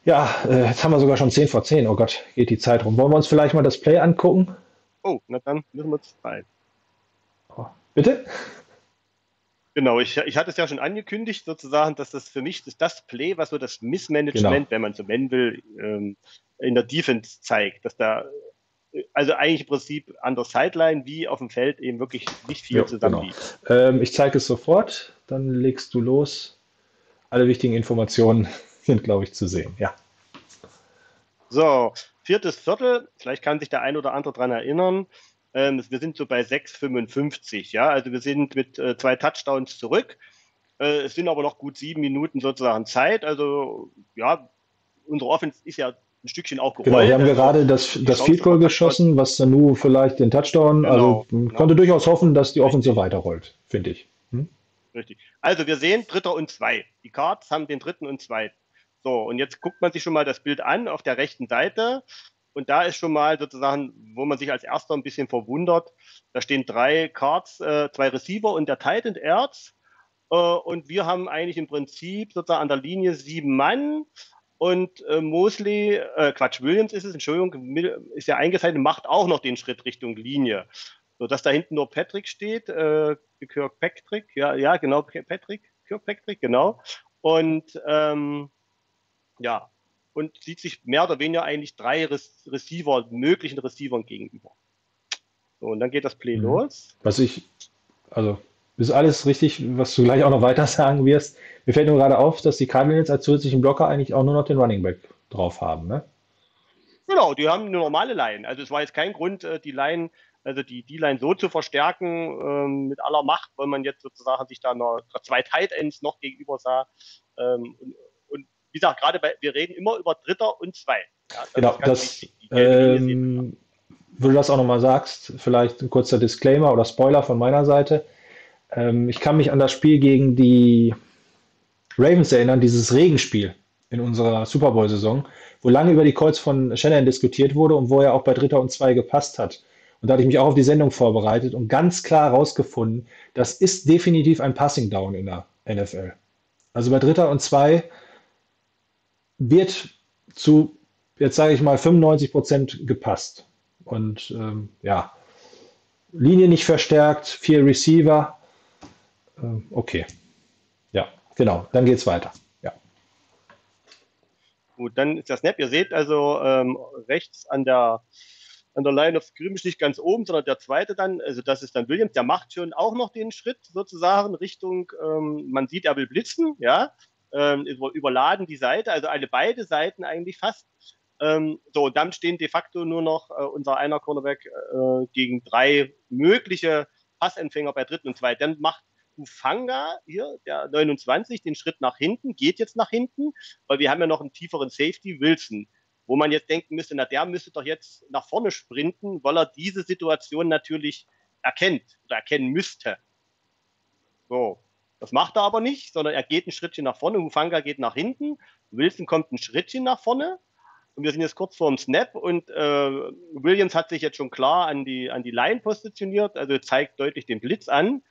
Ja, äh, jetzt haben wir sogar schon 10 vor 10. Oh Gott, geht die Zeit rum. Wollen wir uns vielleicht mal das Play angucken? Oh, na dann müssen wir zu zweit. Oh, bitte? Genau, ich, ich hatte es ja schon angekündigt, sozusagen, dass das für mich das, das Play, was so das Missmanagement, Genau. wenn man so nennen will, ähm, in der Defense zeigt, dass da also eigentlich im Prinzip an der Sideline wie auf dem Feld eben wirklich nicht viel Ja, zusammen genau. Ähm, ich zeige es sofort, dann legst du los. Alle wichtigen Informationen sind, glaube ich, zu sehen. Ja, So, viertes Viertel, vielleicht kann sich der ein oder andere daran erinnern. Ähm, wir sind so bei 6,55, ja, also wir sind mit äh, zwei Touchdowns zurück. Äh, es sind aber noch gut sieben Minuten sozusagen Zeit. Also, ja, unsere Offense ist ja ein Stückchen auch gerollt. genau. Wir haben Also, gerade das, die das Field Goal geschossen, was dann nur vielleicht den Touchdown, Genau, also genau. konnte durchaus hoffen, dass die Offense so weiterrollt, finde ich. Hm? Richtig. Also wir sehen Dritter und Zwei. Die Cards haben den dritten und zweiten. So, und jetzt guckt man sich schon mal das Bild an auf der rechten Seite. Und da ist schon mal sozusagen, wo man sich als erster ein bisschen verwundert, da stehen drei Cards, äh, zwei Receiver und der Titan Erz. Äh, und wir haben eigentlich im Prinzip sozusagen an der Linie sieben Mann. Und äh, Mosley, äh, Quatsch, Williams ist es, Entschuldigung, ist ja eingezeichnet, macht auch noch den Schritt Richtung Linie. So dass da hinten nur Patrick steht, äh, Kirkpatrick, ja, ja, genau, Patrick, Kirkpatrick, genau. Und ähm, ja, und sieht sich mehr oder weniger eigentlich drei Res Receiver, möglichen Receivern gegenüber. So, und dann geht das Play Mhm. los. Was ich, also ist alles richtig, was du gleich auch noch weiter sagen wirst. Mir fällt nur gerade auf, dass die Cardinals als zusätzlichen Blocker eigentlich auch nur noch den Running Back drauf haben, ne? Genau, die haben eine normale Line. Also es war jetzt kein Grund, äh, die Line, also die, die Line so zu verstärken ähm, mit aller Macht, weil man jetzt sozusagen sich da noch zwei Tight Ends noch gegenüber sah. Ähm, und, und wie gesagt, gerade bei, wir reden immer über Dritter und Zwei. Ja, das Genau, das, wichtig. Ähm, wo du das auch nochmal sagst, vielleicht ein kurzer Disclaimer oder Spoiler von meiner Seite. Ähm, ich kann mich an das Spiel gegen die Ravens erinnern, dieses Regenspiel in unserer Super Bowl-Saison, wo lange über die Calls von Shannon diskutiert wurde und wo er auch bei Dritter und Zwei gepasst hat. Und da hatte ich mich auch auf die Sendung vorbereitet und ganz klar herausgefunden, das ist definitiv ein Passing Down in der NFL. Also bei Dritter und Zwei wird zu, jetzt sage ich mal, 95 Prozent gepasst. Und ähm, ja, Linie nicht verstärkt, vier Receiver. Ähm, okay. Genau. Dann geht's weiter. Ja. Gut, dann ist der Snap. Ihr seht also ähm, rechts an der, an der Line of Scrimmage nicht ganz oben, sondern der zweite dann, also das ist dann Williams, der macht schon auch noch den Schritt sozusagen Richtung, ähm, man sieht, er will blitzen, ja, ähm, über, überladen die Seite, also alle beide Seiten eigentlich fast. Ähm, so, dann stehen de facto nur noch äh, unser einer Cornerback äh, gegen drei mögliche Passempfänger bei dritten und zweiten. Dann macht Ufanga hier, der 29, den Schritt nach hinten, geht jetzt nach hinten, weil wir haben ja noch einen tieferen Safety, Wilson, wo man jetzt denken müsste, na der müsste doch jetzt nach vorne sprinten, weil er diese Situation natürlich erkennt oder erkennen müsste. So, das macht er aber nicht, sondern er geht ein Schrittchen nach vorne, Ufanga geht nach hinten, Wilson kommt ein Schrittchen nach vorne und wir sind jetzt kurz vor dem Snap und äh, Williams hat sich jetzt schon klar an die, an die Line positioniert, also zeigt deutlich den Blitz an.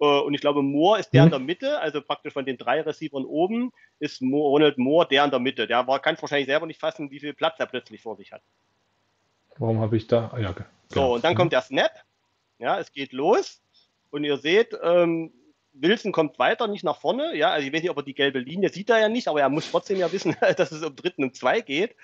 Äh, und ich glaube, Moore ist der Mhm. in der Mitte, also praktisch von den drei Receivern oben ist Moore, Ronald Moore der in der Mitte. Der war, kann es wahrscheinlich selber nicht fassen, wie viel Platz er plötzlich vor sich hat. Warum habe ich da? Ah, ja, ge- So, und dann kommt der Snap. Ja, es geht los. Und ihr seht, ähm, Wilson kommt weiter, nicht nach vorne. Ja, also ich weiß nicht, ob er die gelbe Linie sieht er ja nicht, aber er muss trotzdem ja wissen, dass es um dritten und zwei geht.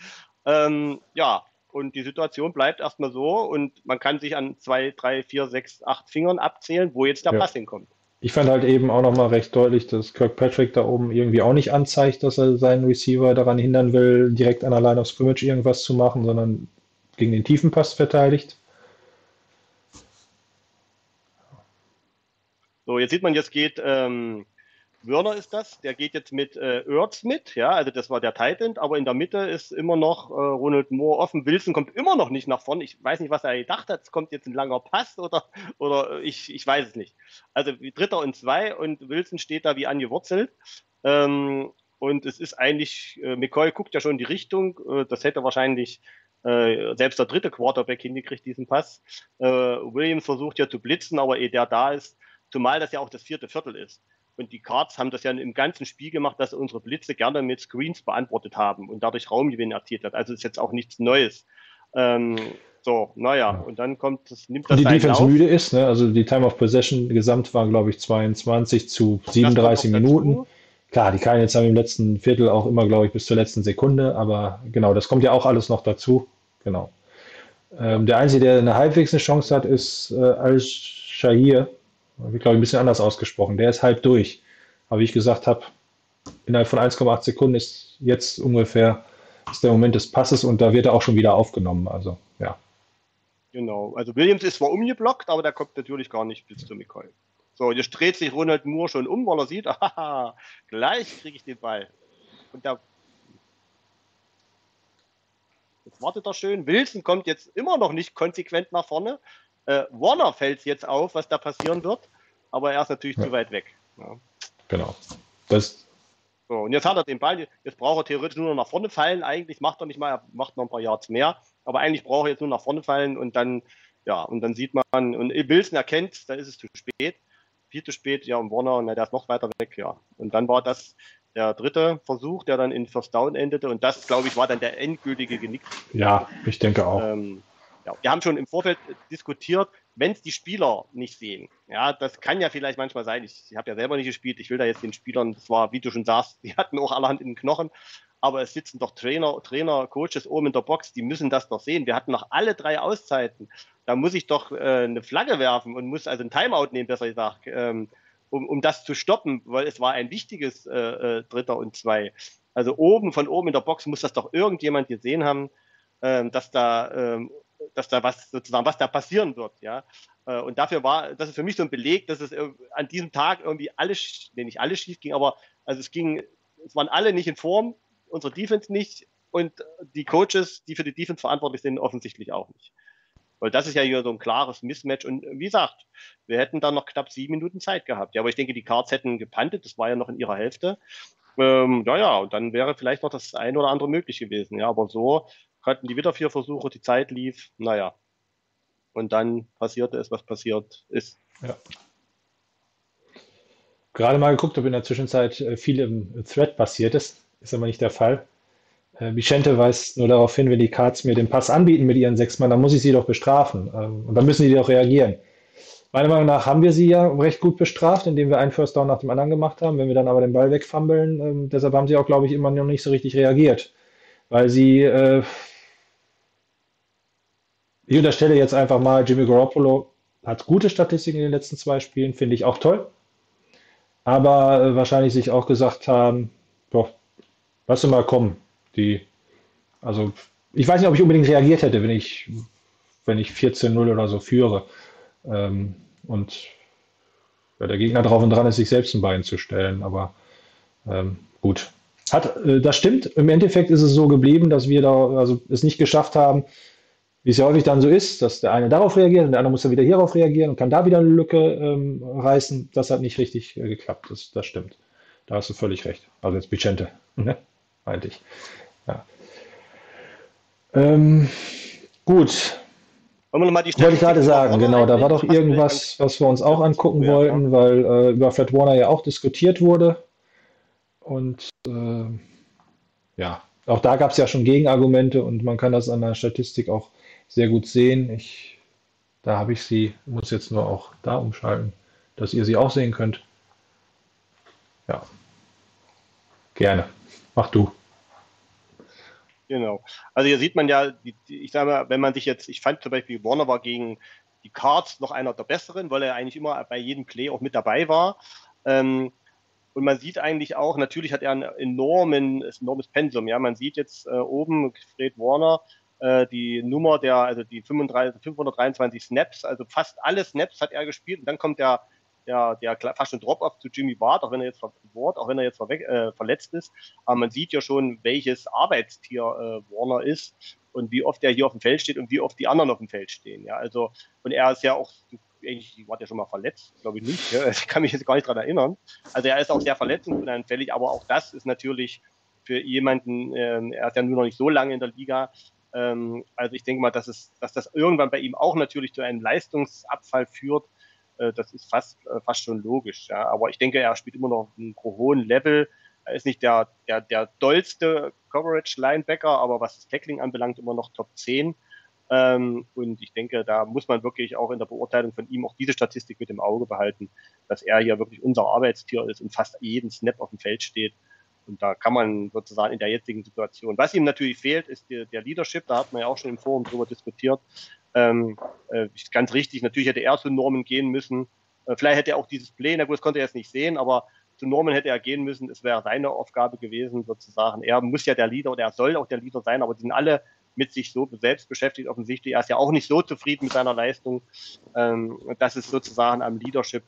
Ähm, ja, und die Situation bleibt erstmal so und man kann sich an zwei, drei, vier, sechs, acht Fingern abzählen, wo jetzt der Ja. Pass hinkommt. Ich fand halt eben auch nochmal recht deutlich, dass Kirkpatrick da oben irgendwie auch nicht anzeigt, dass er seinen Receiver daran hindern will, direkt an der Line of Scrimmage irgendwas zu machen, sondern gegen den tiefen Pass verteidigt. So, jetzt sieht man, jetzt geht ähm, Werner ist das, der geht jetzt mit äh, Ertz mit, ja, also das war der Titan, aber in der Mitte ist immer noch äh, Ronald Moore offen. Wilson kommt immer noch nicht nach vorne. Ich weiß nicht, was er gedacht hat. Es kommt jetzt ein langer Pass oder, oder ich, ich weiß es nicht. Also Dritter und Zwei und Wilson steht da wie angewurzelt. Ähm, und es ist eigentlich, äh, McCoy guckt ja schon in die Richtung. Äh, das hätte wahrscheinlich äh, selbst der dritte Quarterback hingekriegt, diesen Pass. Äh, Williams versucht ja zu blitzen, aber ehe der da ist, zumal das ja auch das vierte Viertel ist. Und die Cards haben das ja im ganzen Spiel gemacht, dass unsere Blitze gerne mit Screens beantwortet haben und dadurch Raumgewinn erzielt hat. Also ist jetzt auch nichts Neues. Ähm, So, naja, Ja. und dann kommt, das nimmt das Und die Defense Lauf. müde ist, ne? also die Time of Possession gesamt waren, glaube ich, 22 zu Das 37 kommt noch dazu. Minuten. Klar, die Cardinals haben im letzten Viertel auch immer, glaube ich, bis zur letzten Sekunde, aber genau, das kommt ja auch alles noch dazu. Genau. Ähm, der Einzige, der eine halbwegs eine Chance hat, ist äh, Al-Shahir. Wird, glaube ich, ein bisschen anders ausgesprochen. Der ist halb durch. Aber wie ich gesagt habe, innerhalb von 1,8 Sekunden ist jetzt ungefähr ist der Moment des Passes und da wird er auch schon wieder aufgenommen. Also, ja. Genau. Also Williams ist zwar umgeblockt, aber der kommt natürlich gar nicht bis zu McCoy. So, jetzt dreht sich Ronald Moore schon um, weil er sieht, haha, gleich kriege ich den Ball. Und da. Jetzt wartet er schön. Wilson kommt jetzt immer noch nicht konsequent nach vorne. Äh, Warner fällt jetzt auf, was da passieren wird, aber er ist natürlich Ja. zu weit weg. Ja. Genau. Das, So, und jetzt hat er den Ball, jetzt braucht er theoretisch nur noch nach vorne fallen. Eigentlich macht er nicht mal, er macht noch ein paar Yards mehr, aber eigentlich braucht er jetzt nur nach vorne fallen und dann, ja, und dann sieht man, und Wilson erkennt, da ist es zu spät, viel zu spät, ja, und Warner, na, der ist noch weiter weg, ja. Und dann war das der dritte Versuch, der dann in First Down endete und das, glaube ich, war dann der endgültige Genick ja, ich denke auch. ähm, ja, wir haben schon im Vorfeld diskutiert, wenn es die Spieler nicht sehen. Ja, das kann ja vielleicht manchmal sein. Ich, ich habe ja selber nicht gespielt. Ich will da jetzt den Spielern, das war, wie du schon sagst, die hatten auch allerhand in den Knochen. Aber es sitzen doch Trainer, Trainer, Coaches oben in der Box, die müssen das doch sehen. Wir hatten noch alle drei Auszeiten. Da muss ich doch äh, eine Flagge werfen und muss also ein Timeout nehmen, besser gesagt, ähm, um, um das zu stoppen, weil es war ein wichtiges äh, äh, Dritter und Zwei. Also oben, von oben in der Box muss das doch irgendjemand gesehen haben, ähm, dass da, ähm, dass da was sozusagen, was da passieren wird, ja. Äh, Und dafür war, das ist für mich so ein Beleg, dass es an diesem Tag irgendwie alles, nee, nicht alles schief ging, aber also es ging, es waren alle nicht in Form, unsere Defense nicht und die Coaches, die für die Defense verantwortlich sind, offensichtlich auch nicht. Weil das ist ja hier so ein klares Mismatch und wie gesagt, wir hätten dann noch knapp sieben Minuten Zeit gehabt. Ja, aber ich denke, die Cards hätten gepantet, das war ja noch in ihrer Hälfte. Ähm, naja, und dann wäre vielleicht noch das eine oder andere möglich gewesen. Ja, aber so hatten die wieder vier Versuche, die Zeit lief, naja. Und dann passierte es, was passiert ist. Gerade mal geguckt, ob in der Zwischenzeit äh, viel im Thread passiert ist. Ist aber nicht der Fall. Äh, Vicente weist nur darauf hin, wenn die Cards mir den Pass anbieten mit ihren sechs Mann, dann muss ich sie doch bestrafen. Ähm, Und dann müssen die doch reagieren. Meiner Meinung nach haben wir sie ja recht gut bestraft, indem wir einen First Down nach dem anderen gemacht haben. Wenn wir dann aber den Ball wegfummeln, ähm, deshalb haben sie auch, glaube ich, immer noch nicht so richtig reagiert. Weil sie, äh, ich unterstelle jetzt einfach mal, Jimmy Garoppolo hat gute Statistiken in den letzten zwei Spielen, finde ich auch toll. Aber äh, wahrscheinlich sich auch gesagt haben, doch, lass mal kommen. Die, also ich weiß nicht, ob ich unbedingt reagiert hätte, wenn ich, wenn ich 14-0 oder so führe. Ähm, und ja, der Gegner drauf und dran ist, sich selbst ein Bein zu stellen. Aber ähm, gut. Hat, äh, das stimmt. Im Endeffekt ist es so geblieben, dass wir da also es nicht geschafft haben, wie es ja häufig dann so ist, dass der eine darauf reagiert und der andere muss dann wieder hierauf reagieren und kann da wieder eine Lücke ähm, reißen. Das hat nicht richtig äh, geklappt. Das, das stimmt. Da hast du völlig recht. Also jetzt Vicente, ne? meinte ich. Ja. Ähm, gut, Wollen wir noch mal die wollte ich gerade sagen, genau. Da war doch irgendwas, was wir uns auch angucken Ja, wollten, weil äh, über Fred Warner ja auch diskutiert wurde. Und äh, ja, auch da gab es ja schon Gegenargumente und man kann das an der Statistik auch sehr gut sehen. Ich, da habe ich sie, muss jetzt nur auch da umschalten, dass ihr sie auch sehen könnt. Ja, gerne. Mach du. Genau. Also hier sieht man ja, ich sage mal, wenn man sich jetzt, ich fand zum Beispiel Warner war gegen die Cards noch einer der besseren, weil er eigentlich immer bei jedem Play auch mit dabei war. Ähm, und man sieht eigentlich auch, natürlich hat er ein enormen, enormes Pensum. Ja, man sieht jetzt äh, oben Fred Warner äh, die Nummer der, also die 35, 523 Snaps, also fast alle Snaps hat er gespielt. Und dann kommt der, der, der fast schon Drop-off zu Jimmy Ward, auch wenn er jetzt Ward, auch wenn er jetzt verweg, äh, verletzt ist. Aber man sieht ja schon, welches Arbeitstier äh, Warner ist und wie oft er hier auf dem Feld steht und wie oft die anderen auf dem Feld stehen. Ja, also und er ist ja auch, ich war ja schon mal verletzt, glaube ich nicht. Ja, ich kann mich jetzt gar nicht dran erinnern. Also er ist auch sehr verletzungsanfällig, aber auch das ist natürlich für jemanden, ähm, er ist ja nur noch nicht so lange in der Liga. Ähm, also ich denke mal, dass es, dass das irgendwann bei ihm auch natürlich zu einem Leistungsabfall führt. Äh, das ist fast, äh, fast schon logisch. Ja. Aber ich denke, er spielt immer noch auf einem hohen Level. Er ist nicht der, der, der dollste Coverage-Linebacker, aber was das Tackling anbelangt, immer noch Top 10. Ähm, und ich denke, da muss man wirklich auch in der Beurteilung von ihm auch diese Statistik mit im Auge behalten, dass er hier wirklich unser Arbeitstier ist und fast jeden Snap auf dem Feld steht. Und da kann man sozusagen in der jetzigen Situation. Was ihm natürlich fehlt, ist der, der Leadership. Da hat man ja auch schon im Forum drüber diskutiert. Ähm, äh, ganz richtig, natürlich hätte er zu Norman gehen müssen. Äh, vielleicht hätte er auch dieses Play, na gut, das konnte er jetzt nicht sehen, aber zu Norman hätte er gehen müssen. Es wäre seine Aufgabe gewesen, sozusagen. Er muss ja der Leader oder er soll auch der Leader sein, aber die sind alle mit sich so selbst beschäftigt, offensichtlich. Er ist ja auch nicht so zufrieden mit seiner Leistung, ähm, dass es sozusagen am Leadership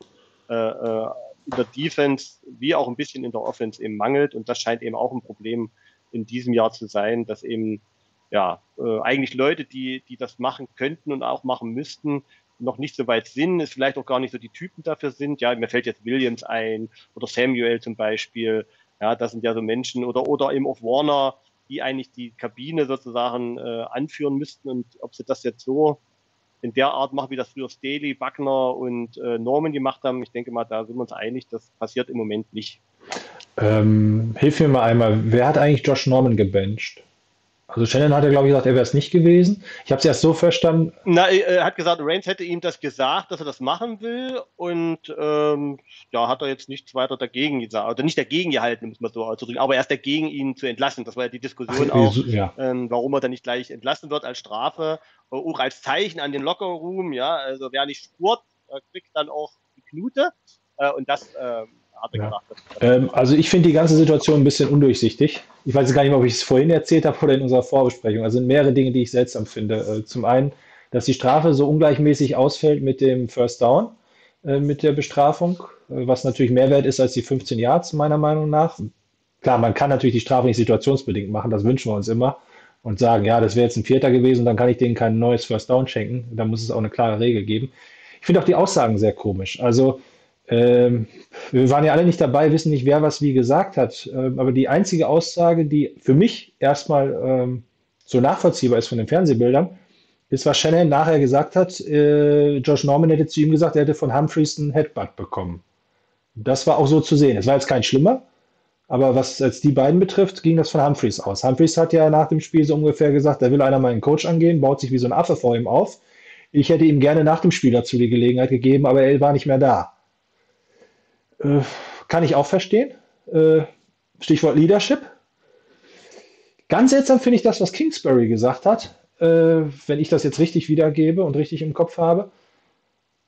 äh, äh, in der Defense wie auch ein bisschen in der Offense eben mangelt. Und das scheint eben auch ein Problem in diesem Jahr zu sein, dass eben ja äh, eigentlich Leute, die, die das machen könnten und auch machen müssten, noch nicht so weit sind, es vielleicht auch gar nicht so die Typen dafür sind. Ja, mir fällt jetzt Williams ein oder Samuel zum Beispiel. Ja, das sind ja so Menschen oder, oder eben auch Warner, die eigentlich die Kabine sozusagen äh, anführen müssten und ob sie das jetzt so in der Art machen, wie das früher Staley, Buckner und äh, Norman gemacht haben. Ich denke mal, da sind wir uns einig, das passiert im Moment nicht. Ähm, hilf mir mal einmal, wer hat eigentlich Josh Norman gebencht? Also Shannon hat ja, glaube ich, gesagt, er wäre es nicht gewesen. Ich habe es erst so verstanden. Na, er hat gesagt, Reigns hätte ihm das gesagt, dass er das machen will und ähm, ja, hat er jetzt nichts weiter dagegen gesagt, oder nicht dagegen gehalten, muss man so auszudrücken, aber er ist dagegen, ihn zu entlassen. Das war ja die Diskussion Ach, auch, ja. ähm, warum er dann nicht gleich entlassen wird als Strafe, äh, auch als Zeichen an den Lockerroom, ja, also wer nicht spurt, äh, kriegt dann auch die Knute äh, und das äh, er Ja. Das, Ähm, also ich finde die ganze Situation ein bisschen undurchsichtig. Ich weiß gar nicht mehr, ob ich es vorhin erzählt habe oder in unserer Vorbesprechung. Also sind mehrere Dinge, die ich seltsam finde. Äh, zum einen, dass die Strafe so ungleichmäßig ausfällt mit dem First Down, äh, mit der Bestrafung, äh, was natürlich mehr wert ist als die 15 Yards, meiner Meinung nach. Klar, man kann natürlich die Strafe nicht situationsbedingt machen, das wünschen wir uns immer. Und sagen, ja, das wäre jetzt ein Vierter gewesen, dann kann ich denen kein neues First Down schenken. Da muss es auch eine klare Regel geben. Ich finde auch die Aussagen sehr komisch. Also, ähm, wir waren ja alle nicht dabei, wissen nicht, wer was wie gesagt hat. Ähm, aber die einzige Aussage, die für mich erstmal ähm, so nachvollziehbar ist von den Fernsehbildern, ist, was Shannon nachher gesagt hat. Äh, Josh Norman hätte zu ihm gesagt, er hätte von Humphreys einen Headbutt bekommen. Das war auch so zu sehen. Es war jetzt kein schlimmer, aber was jetzt die beiden betrifft, ging das von Humphreys aus. Humphreys hat ja nach dem Spiel so ungefähr gesagt, da will einer meinen Coach angehen, baut sich wie so ein Affe vor ihm auf. Ich hätte ihm gerne nach dem Spiel dazu die Gelegenheit gegeben, aber er war nicht mehr da. Äh, kann ich auch verstehen. Äh, Stichwort Leadership. Ganz seltsam finde ich das, was Kingsbury gesagt hat, äh, wenn ich das jetzt richtig wiedergebe und richtig im Kopf habe.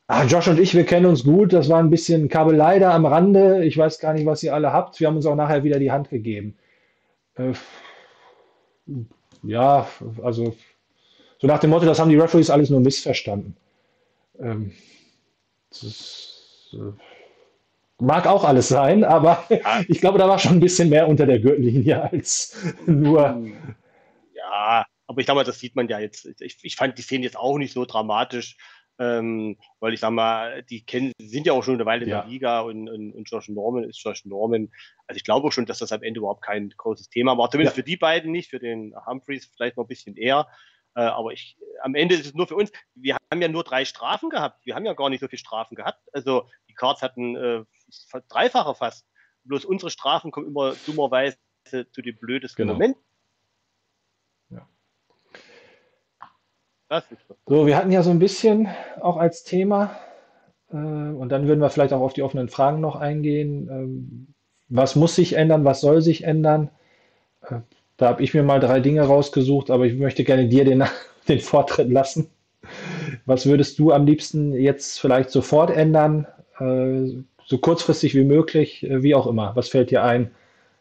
Ah, Josh und ich, wir kennen uns gut. Das war ein bisschen Kabelei da am Rande. Ich weiß gar nicht, was ihr alle habt. Wir haben uns auch nachher wieder die Hand gegeben. Äh, ja, also so nach dem Motto, das haben die Referees alles nur missverstanden. Ähm, das ist, äh, mag auch alles sein, aber ich glaube, da war schon ein bisschen mehr unter der Gürtellinie als nur. Ja, aber ich glaube, das sieht man ja jetzt. Ich, ich fand die Szene jetzt auch nicht so dramatisch, ähm, weil ich sag mal, die kennen, sind ja auch schon eine Weile in Ja. der Liga und, und, und Josh Norman ist Josh Norman. Also ich glaube auch schon, dass das am Ende überhaupt kein großes Thema war. Zumindest Ja. für die beiden nicht, für den Humphreys vielleicht noch ein bisschen eher. Äh, aber ich, am Ende ist es nur für uns. Wir haben ja nur drei Strafen gehabt. Wir haben ja gar nicht so viele Strafen gehabt. Also die Cards hatten äh, dreifache fast. Bloß unsere Strafen kommen immer dummerweise zu den blödesten Genau. Momenten. Ja. Das ist das. So, wir hatten ja so ein bisschen auch als Thema, äh, und dann würden wir vielleicht auch auf die offenen Fragen noch eingehen. Ähm, was muss sich ändern? Was soll sich ändern? Äh, da habe ich mir mal drei Dinge rausgesucht, aber ich möchte gerne dir den, den Vortritt lassen. Was würdest du am liebsten jetzt vielleicht sofort ändern? Äh, so kurzfristig wie möglich, äh, wie auch immer. Was fällt dir ein?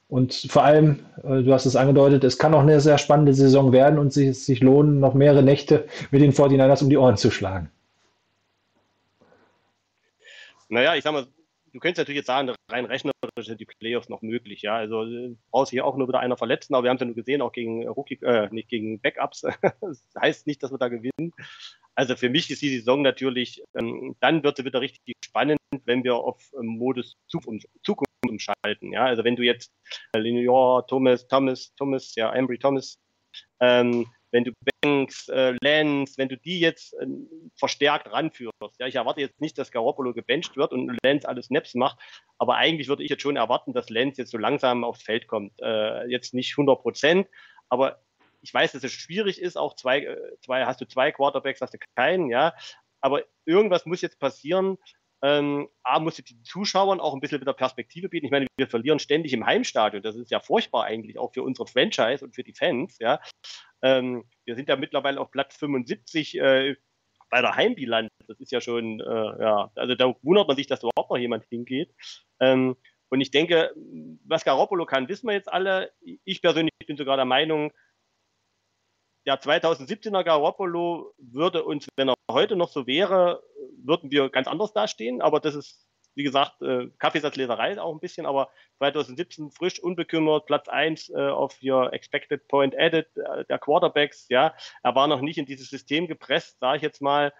Und vor allem, äh, du hast es angedeutet, es kann auch eine sehr spannende Saison werden und es sich lohnen, noch mehrere Nächte mit den 49ers um die Ohren zu schlagen. Naja, ich sag mal, du könntest natürlich jetzt sagen, rein rechnerisch sind die Playoffs noch möglich, ja. Also äh, brauchst hier auch nur wieder einer verletzen, aber wir haben es ja nur gesehen, auch gegen Rookie, äh, nicht gegen Backups. das heißt nicht, dass wir da gewinnen. Also für mich ist die Saison natürlich, ähm, dann wird sie wieder richtig spannend, wenn wir auf ähm, Modus Zukunft umschalten. Ja, also wenn du jetzt äh, Linear, Thomas, Thomas, Thomas, ja, Embry Thomas, ähm, wenn du Banks, äh, Lance, wenn du die jetzt äh, verstärkt ranführst. Ja, ich erwarte jetzt nicht, dass Garoppolo gebencht wird und Lance alles Snaps macht, aber eigentlich würde ich jetzt schon erwarten, dass Lance jetzt so langsam aufs Feld kommt. Äh, jetzt nicht 100 Prozent, aber ich weiß, dass es schwierig ist, auch zwei, äh, zwei, hast du zwei Quarterbacks, hast du keinen, ja. Aber irgendwas muss jetzt passieren. Ähm, A, muss die Zuschauern auch ein bisschen wieder Perspektive bieten. Ich meine, wir verlieren ständig im Heimstadion. Das ist ja furchtbar eigentlich, auch für unsere Franchise und für die Fans, ja. Ähm, wir sind ja mittlerweile auf Platz 75 äh, bei der Heimbilanz. Das ist ja schon, äh, ja, also da wundert man sich, dass überhaupt noch jemand hingeht. Ähm, und ich denke, was Garoppolo kann, wissen wir jetzt alle. Ich persönlich bin sogar der Meinung, der 2017er Garoppolo würde uns, wenn er heute noch so wäre, würden wir ganz anders dastehen. Aber das ist, wie gesagt, äh, Kaffeesatzleserei auch ein bisschen. Aber 2017 frisch, unbekümmert, Platz 1 äh, auf your Expected Point Added äh, der Quarterbacks. Ja, er war noch nicht in dieses System gepresst, sage ich jetzt mal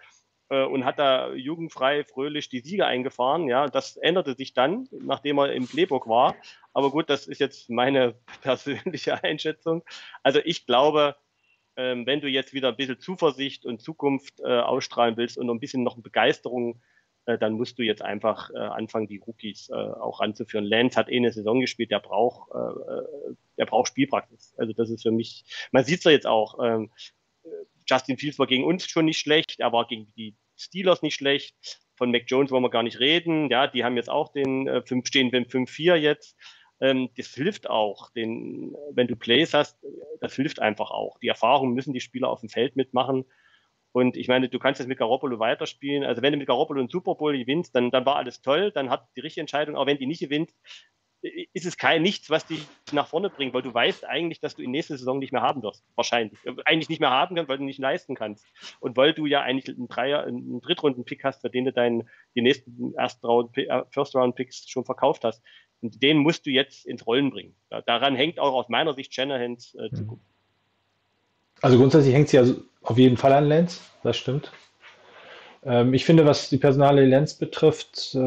äh, und hat da jugendfrei, fröhlich die Siege eingefahren. Ja, das änderte sich dann, nachdem er im Playbook war. Aber gut, das ist jetzt meine persönliche Einschätzung. Also ich glaube, ähm, wenn du jetzt wieder ein bisschen Zuversicht und Zukunft äh, ausstrahlen willst und ein bisschen noch Begeisterung, äh, dann musst du jetzt einfach äh, anfangen, die Rookies äh, auch ranzuführen. Lance hat eh eine Saison gespielt, der braucht, äh, äh der braucht Spielpraxis. Also das ist für mich, man sieht es ja jetzt auch, ähm, Justin Fields war gegen uns schon nicht schlecht, er war gegen die Steelers nicht schlecht. Von Mac Jones wollen wir gar nicht reden. Ja, die haben jetzt auch den äh, 5 stehen beim 5-4 jetzt. Ähm, das hilft auch, den, wenn du Plays hast, das hilft einfach auch. Die Erfahrung müssen die Spieler auf dem Feld mitmachen. Und ich meine, du kannst jetzt mit Garoppolo weiterspielen. Also wenn du mit Garoppolo einen Super Bowl gewinnst, dann, dann war alles toll, dann hat die richtige Entscheidung. Aber wenn die nicht gewinnt, ist es kein nichts, was dich nach vorne bringt, weil du weißt eigentlich, dass du in nächster Saison nicht mehr haben wirst. Wahrscheinlich. Eigentlich nicht mehr haben kannst, weil du nicht leisten kannst. Und weil du ja eigentlich einen Dreier, einen Drittrunden-Pick hast, für den du deinen, die nächsten äh, First-Round-Picks schon verkauft hast. Und den musst du jetzt ins Rollen bringen. Daran hängt auch aus meiner Sicht Shanahans äh, mhm. Zukunft. Also grundsätzlich hängt sie also auf jeden Fall an Lenz, das stimmt. Ähm, ich finde, was die Personale Lenz betrifft, äh,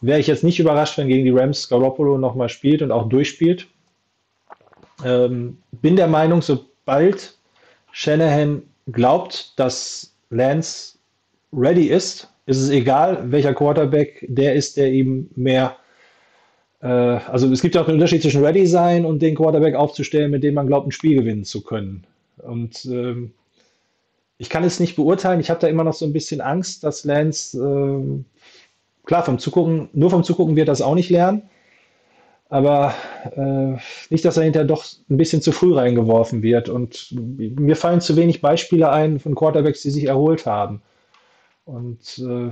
wäre ich jetzt nicht überrascht, wenn gegen die Rams Garoppolo nochmal spielt und auch durchspielt. Ähm, bin der Meinung, sobald Shanahan glaubt, dass Lance ready ist, ist es egal, welcher Quarterback der ist, der ihm mehr. Äh, also es gibt ja auch einen Unterschied zwischen ready sein und den Quarterback aufzustellen, mit dem man glaubt, ein Spiel gewinnen zu können. Und ähm, ich kann es nicht beurteilen. Ich habe da immer noch so ein bisschen Angst, dass Lance äh, Klar, vom Zugucken, nur vom Zugucken wird das auch nicht lernen. Aber äh, nicht, dass er hinterher doch ein bisschen zu früh reingeworfen wird. Und mir fallen zu wenig Beispiele ein von Quarterbacks, die sich erholt haben. Und äh,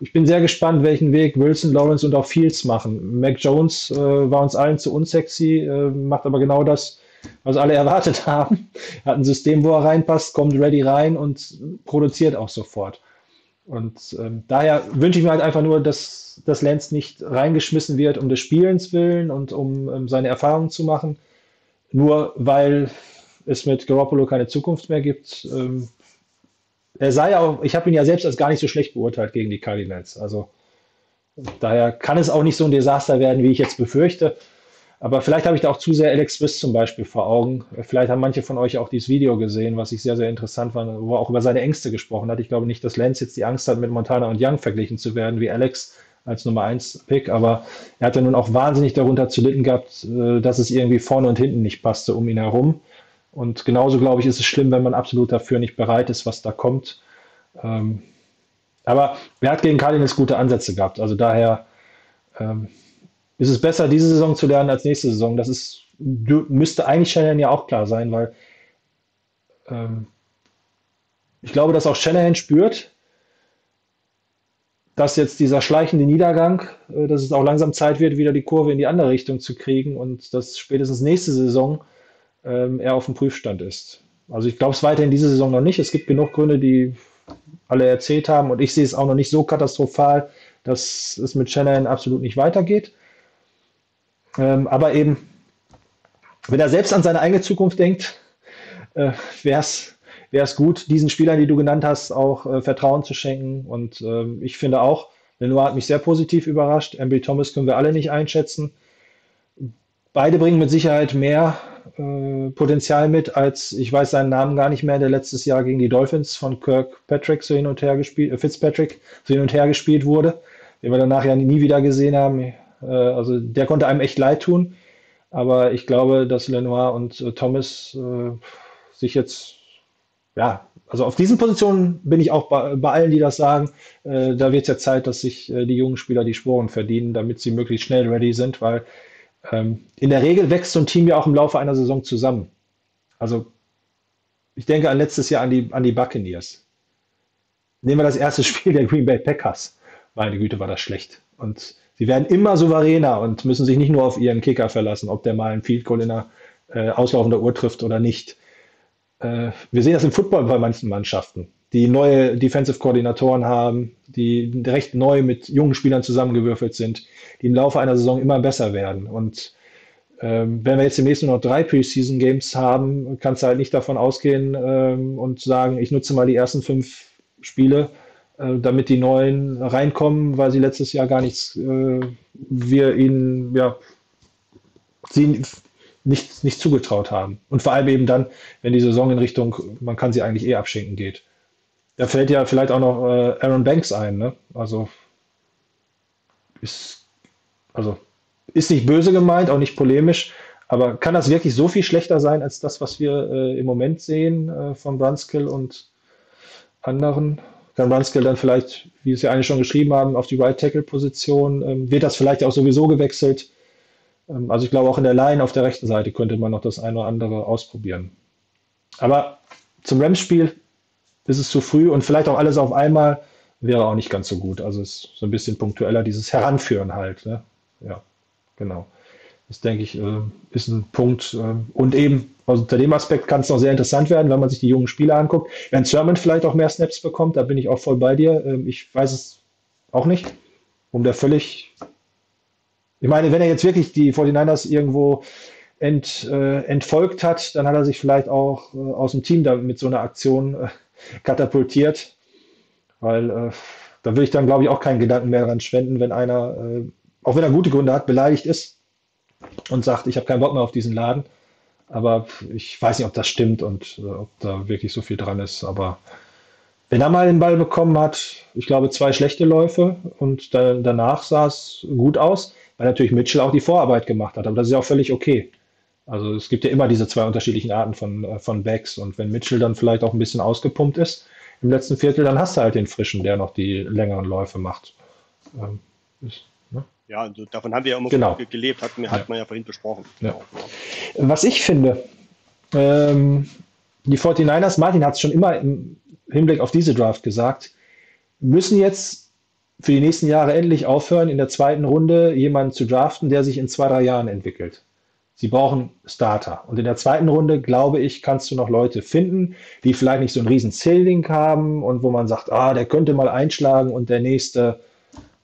ich bin sehr gespannt, welchen Weg Wilson, Lawrence und auch Fields machen. Mac Jones äh, war uns allen zu unsexy, äh, macht aber genau das, was alle erwartet haben. Hat ein System, wo er reinpasst, kommt ready rein und produziert auch sofort. Und ähm, daher wünsche ich mir halt einfach nur, dass, dass Lance nicht reingeschmissen wird um des Spielens willen und um, um seine Erfahrungen zu machen, nur weil es mit Garoppolo keine Zukunft mehr gibt. Ähm, er sei ja auch, ich habe ihn ja selbst als gar nicht so schlecht beurteilt gegen die Cardinals. Also daher kann es auch nicht so ein Desaster werden, wie ich jetzt befürchte. Aber vielleicht habe ich da auch zu sehr Alex Smith zum Beispiel vor Augen. Vielleicht haben manche von euch auch dieses Video gesehen, was ich sehr, sehr interessant fand, wo er auch über seine Ängste gesprochen hat. Ich glaube nicht, dass Lance jetzt die Angst hat, mit Montana und Young verglichen zu werden, wie Alex als Nummer 1 Pick, aber er hat ja nun auch wahnsinnig darunter zu litten gehabt, äh, dass es irgendwie vorne und hinten nicht passte um ihn herum. Und genauso, glaube ich, ist es schlimm, wenn man absolut dafür nicht bereit ist, was da kommt. Ähm, aber er hat gegen Cardinals gute Ansätze gehabt. Also daher ähm, ist es besser, diese Saison zu lernen als nächste Saison. Das ist, müsste eigentlich Shanahan ja auch klar sein, weil ähm, ich glaube, dass auch Shanahan spürt, dass jetzt dieser schleichende Niedergang, äh, dass es auch langsam Zeit wird, wieder die Kurve in die andere Richtung zu kriegen und dass spätestens nächste Saison ähm, er auf dem Prüfstand ist. Also ich glaube es weiterhin diese Saison noch nicht. Es gibt genug Gründe, die alle erzählt haben und ich sehe es auch noch nicht so katastrophal, dass es mit Shanahan absolut nicht weitergeht. Ähm, aber eben, wenn er selbst an seine eigene Zukunft denkt, äh, wäre es gut, diesen Spielern, die du genannt hast, auch äh, Vertrauen zu schenken. Und ähm, ich finde auch, Lenoir hat mich sehr positiv überrascht. Embry Thomas können wir alle nicht einschätzen. Beide bringen mit Sicherheit mehr äh, Potenzial mit, als ich weiß seinen Namen gar nicht mehr, der letztes Jahr gegen die Dolphins von Kirkpatrick so hin und her gespielt, äh, Fitzpatrick so hin und her gespielt wurde, den wir danach ja nie wieder gesehen haben. Äh, also der konnte einem echt leid tun. Aber ich glaube, dass Lenoir und äh, Thomas äh, sich jetzt, ja, also auf diesen Positionen bin ich auch bei, bei allen, die das sagen, da wird es ja Zeit, dass sich die jungen Spieler die Sporen verdienen, damit sie möglichst schnell ready sind, weil ähm, in der Regel wächst so ein Team ja auch im Laufe einer Saison zusammen. Also ich denke an letztes Jahr an die, an die Buccaneers. Nehmen wir das erste Spiel der Green Bay Packers. Meine Güte, war das schlecht. Und sie werden immer souveräner und müssen sich nicht nur auf ihren Kicker verlassen, ob der mal einen Field Goal in der äh, auslaufender Uhr trifft oder nicht. Äh, wir sehen das im Football bei manchen Mannschaften, die neue Defensive Koordinatoren haben, die recht neu mit jungen Spielern zusammengewürfelt sind, die im Laufe einer Saison immer besser werden. Und ähm, wenn wir jetzt demnächst nur noch drei Preseason Games haben, kannst du halt nicht davon ausgehen ähm, und sagen, ich nutze mal die ersten fünf Spiele, äh, damit die neuen reinkommen, weil sie letztes Jahr gar nichts, äh, wir ihnen, ja, sie nicht, nicht zugetraut haben. Und vor allem eben dann, wenn die Saison in Richtung, man kann sie eigentlich eh abschenken geht. Da fällt ja vielleicht auch noch äh, Aaron Banks ein, ne? Also ist, also ist nicht böse gemeint, auch nicht polemisch, aber kann das wirklich so viel schlechter sein als das, was wir äh, im Moment sehen äh, von Brunskill und anderen? Kann Brunskill dann vielleicht, wie es ja eigentlich schon geschrieben haben, auf die Right Tackle Position, ähm, wird das vielleicht auch sowieso gewechselt? Ähm, also ich glaube auch in der Line auf der rechten Seite könnte man noch das eine oder andere ausprobieren. Aber zum Rams-Spiel ist es zu früh und vielleicht auch alles auf einmal wäre auch nicht ganz so gut. Also es ist so ein bisschen punktueller, dieses Heranführen halt. Ne? Ja. Genau. Das denke ich, äh, ist ein Punkt. Äh, und eben also unter dem Aspekt kann es noch sehr interessant werden, wenn man sich die jungen Spieler anguckt. Wenn Sermon vielleicht auch mehr Snaps bekommt, da bin ich auch voll bei dir. Ähm, ich weiß es auch nicht, um der völlig. Ich meine, wenn er jetzt wirklich die 49ers irgendwo ent, äh, entfolgt hat, dann hat er sich vielleicht auch äh, aus dem Team da mit so einer Aktion äh, katapultiert. Weil äh, da würde ich dann, glaube ich, auch keinen Gedanken mehr daran schwenden, wenn einer auch wenn er gute Gründe hat, beleidigt ist und sagt, ich habe keinen Bock mehr auf diesen Laden. Aber ich weiß nicht, ob das stimmt und äh, ob da wirklich so viel dran ist. Aber wenn er mal den Ball bekommen hat, ich glaube, zwei schlechte Läufe und da, danach sah es gut aus, weil natürlich Mitchell auch die Vorarbeit gemacht hat. Aber das ist ja auch völlig okay. Also es gibt ja immer diese zwei unterschiedlichen Arten von, äh, von Backs. Und wenn Mitchell dann vielleicht auch ein bisschen ausgepumpt ist im letzten Viertel, dann hast du halt den Frischen, der noch die längeren Läufe macht. Ähm, ist, ja, also davon haben wir ja immer Genau. gelebt, hat, hat man ja vorhin besprochen. Ja. Was ich finde, ähm, die 49ers, Martin hat es schon immer im Hinblick auf diese Draft gesagt, müssen jetzt für die nächsten Jahre endlich aufhören, in der zweiten Runde jemanden zu draften, der sich in zwei, drei Jahren entwickelt. Sie brauchen Starter. Und in der zweiten Runde, glaube ich, kannst du noch Leute finden, die vielleicht nicht so einen riesen Ceiling haben und wo man sagt, ah, der könnte mal einschlagen und der nächste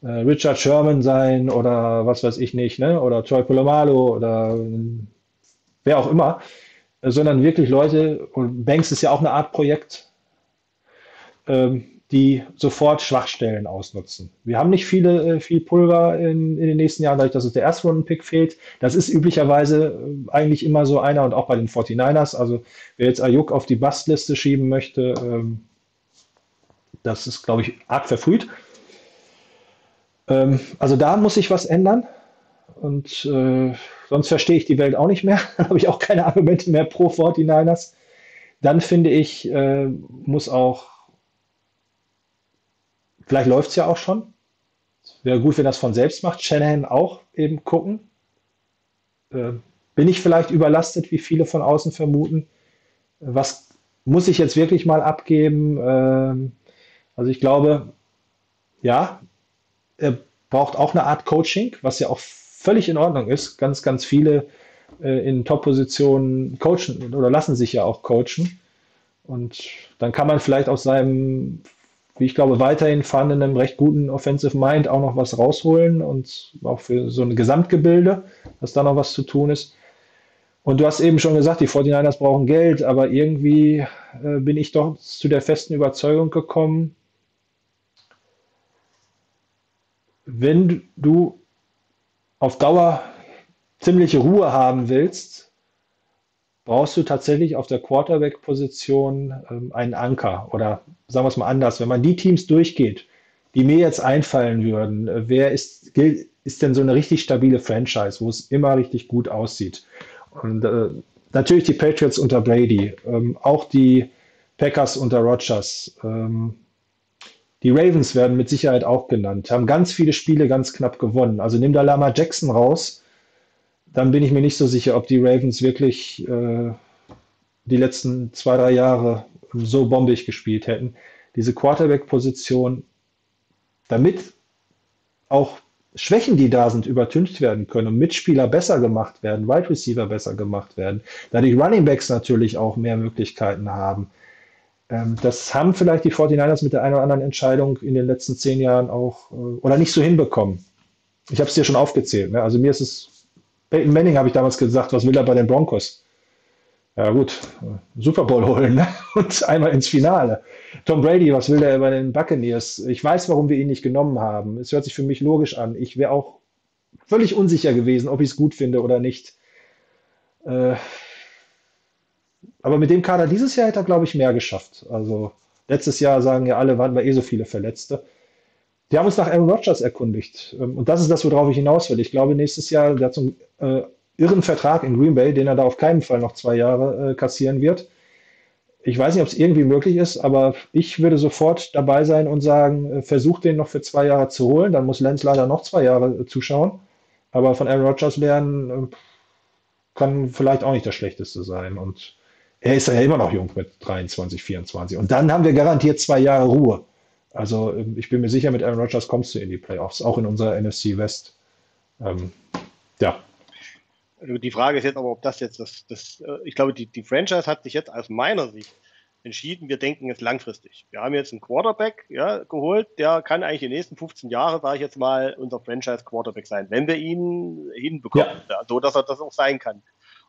äh, Richard Sherman sein oder was weiß ich nicht, ne? oder Troy Polamalu oder wer auch immer, sondern wirklich Leute, und Banks ist ja auch eine Art Projekt, ähm, die sofort Schwachstellen ausnutzen. Wir haben nicht viele, äh, viel Pulver in, in den nächsten Jahren, dadurch, dass es der Erstrunden-Pick fehlt. Das ist üblicherweise äh, eigentlich immer so einer und auch bei den 49ers. Also wer jetzt Ayuk auf die Bastliste schieben möchte, ähm, das ist, glaube ich, arg verfrüht. Ähm, also da muss sich was ändern. Und äh, sonst verstehe ich die Welt auch nicht mehr. Dann habe ich auch keine Argumente mehr pro 49ers. Dann finde ich, äh, muss auch, vielleicht läuft es ja auch schon. Wäre gut, wenn das von selbst macht. Shanahan auch eben gucken. Äh, bin ich vielleicht überlastet, wie viele von außen vermuten? Was muss ich jetzt wirklich mal abgeben? Ähm, also ich glaube, ja, er braucht auch eine Art Coaching, was ja auch völlig in Ordnung ist. Ganz, ganz viele äh, in Top-Positionen coachen oder lassen sich ja auch coachen. Und dann kann man vielleicht aus seinem, wie ich glaube, weiterhin vorhandenen recht guten Offensive Mind auch noch was rausholen und auch für so ein Gesamtgebilde, dass da noch was zu tun ist. Und du hast eben schon gesagt, die 49ers brauchen Geld, aber irgendwie äh, bin ich doch zu der festen Überzeugung gekommen, wenn du auf Dauer ziemliche Ruhe haben willst, brauchst du tatsächlich auf der Quarterback-Position ähm, einen Anker. Oder sagen wir es mal anders, wenn man die Teams durchgeht, die mir jetzt einfallen würden, äh, wer ist, ist denn so eine richtig stabile Franchise, wo es immer richtig gut aussieht? Und äh, natürlich die Patriots unter Brady, ähm, auch die Packers unter Rodgers. Ähm, die Ravens werden mit Sicherheit auch genannt, haben ganz viele Spiele ganz knapp gewonnen. Also nimm da Lama Jackson raus, dann bin ich mir nicht so sicher, ob die Ravens wirklich äh, die letzten zwei, drei Jahre so bombig gespielt hätten. Diese Quarterback-Position, damit auch Schwächen, die da sind, übertüncht werden können und Mitspieler besser gemacht werden, Wide Receiver besser gemacht werden, da die Running Backs natürlich auch mehr Möglichkeiten haben. Ähm, das haben vielleicht die 49ers mit der einen oder anderen Entscheidung in den letzten zehn Jahren auch äh, oder nicht so hinbekommen. Ich habe es dir schon aufgezählt. Ne? Also mir ist es, Peyton Manning habe ich damals gesagt, was will er bei den Broncos? Ja gut, Super Bowl holen ne? und einmal ins Finale. Tom Brady, was will der bei den Buccaneers? Ich weiß, warum wir ihn nicht genommen haben. Es hört sich für mich logisch an. Ich wäre auch völlig unsicher gewesen, ob ich es gut finde oder nicht. Äh, aber mit dem Kader dieses Jahr hätte er, glaube ich, mehr geschafft. Also letztes Jahr sagen ja alle, waren wir eh so viele Verletzte. Die haben uns nach Aaron Rodgers erkundigt. Ähm, und das ist das, worauf ich hinaus will. Ich glaube, nächstes Jahr, der hat so einen äh, irren Vertrag in Green Bay, den er da auf keinen Fall noch zwei Jahre äh, kassieren wird. Ich weiß nicht, ob es irgendwie möglich ist, aber ich würde sofort dabei sein und sagen, äh, versucht den noch für zwei Jahre zu holen. Dann muss Lenz leider noch zwei Jahre äh, zuschauen. Aber von Aaron Rodgers lernen äh, kann vielleicht auch nicht das Schlechteste sein. Und er ist ja immer noch jung mit 23, 24. Und dann haben wir garantiert zwei Jahre Ruhe. Also ähm, ich bin mir sicher, mit Aaron Rodgers kommst du in die Playoffs, auch in unserer NFC West. Ähm, ja. Also die Frage ist jetzt aber, ob das jetzt das, das äh, ich glaube, die, die Franchise hat sich jetzt aus meiner Sicht entschieden, wir denken jetzt langfristig. Wir haben jetzt einen Quarterback ja, geholt, der kann eigentlich die nächsten 15 Jahre, sage ich jetzt mal, unser Franchise-Quarterback sein, wenn wir ihn hinbekommen, ja. So dass er das auch sein kann.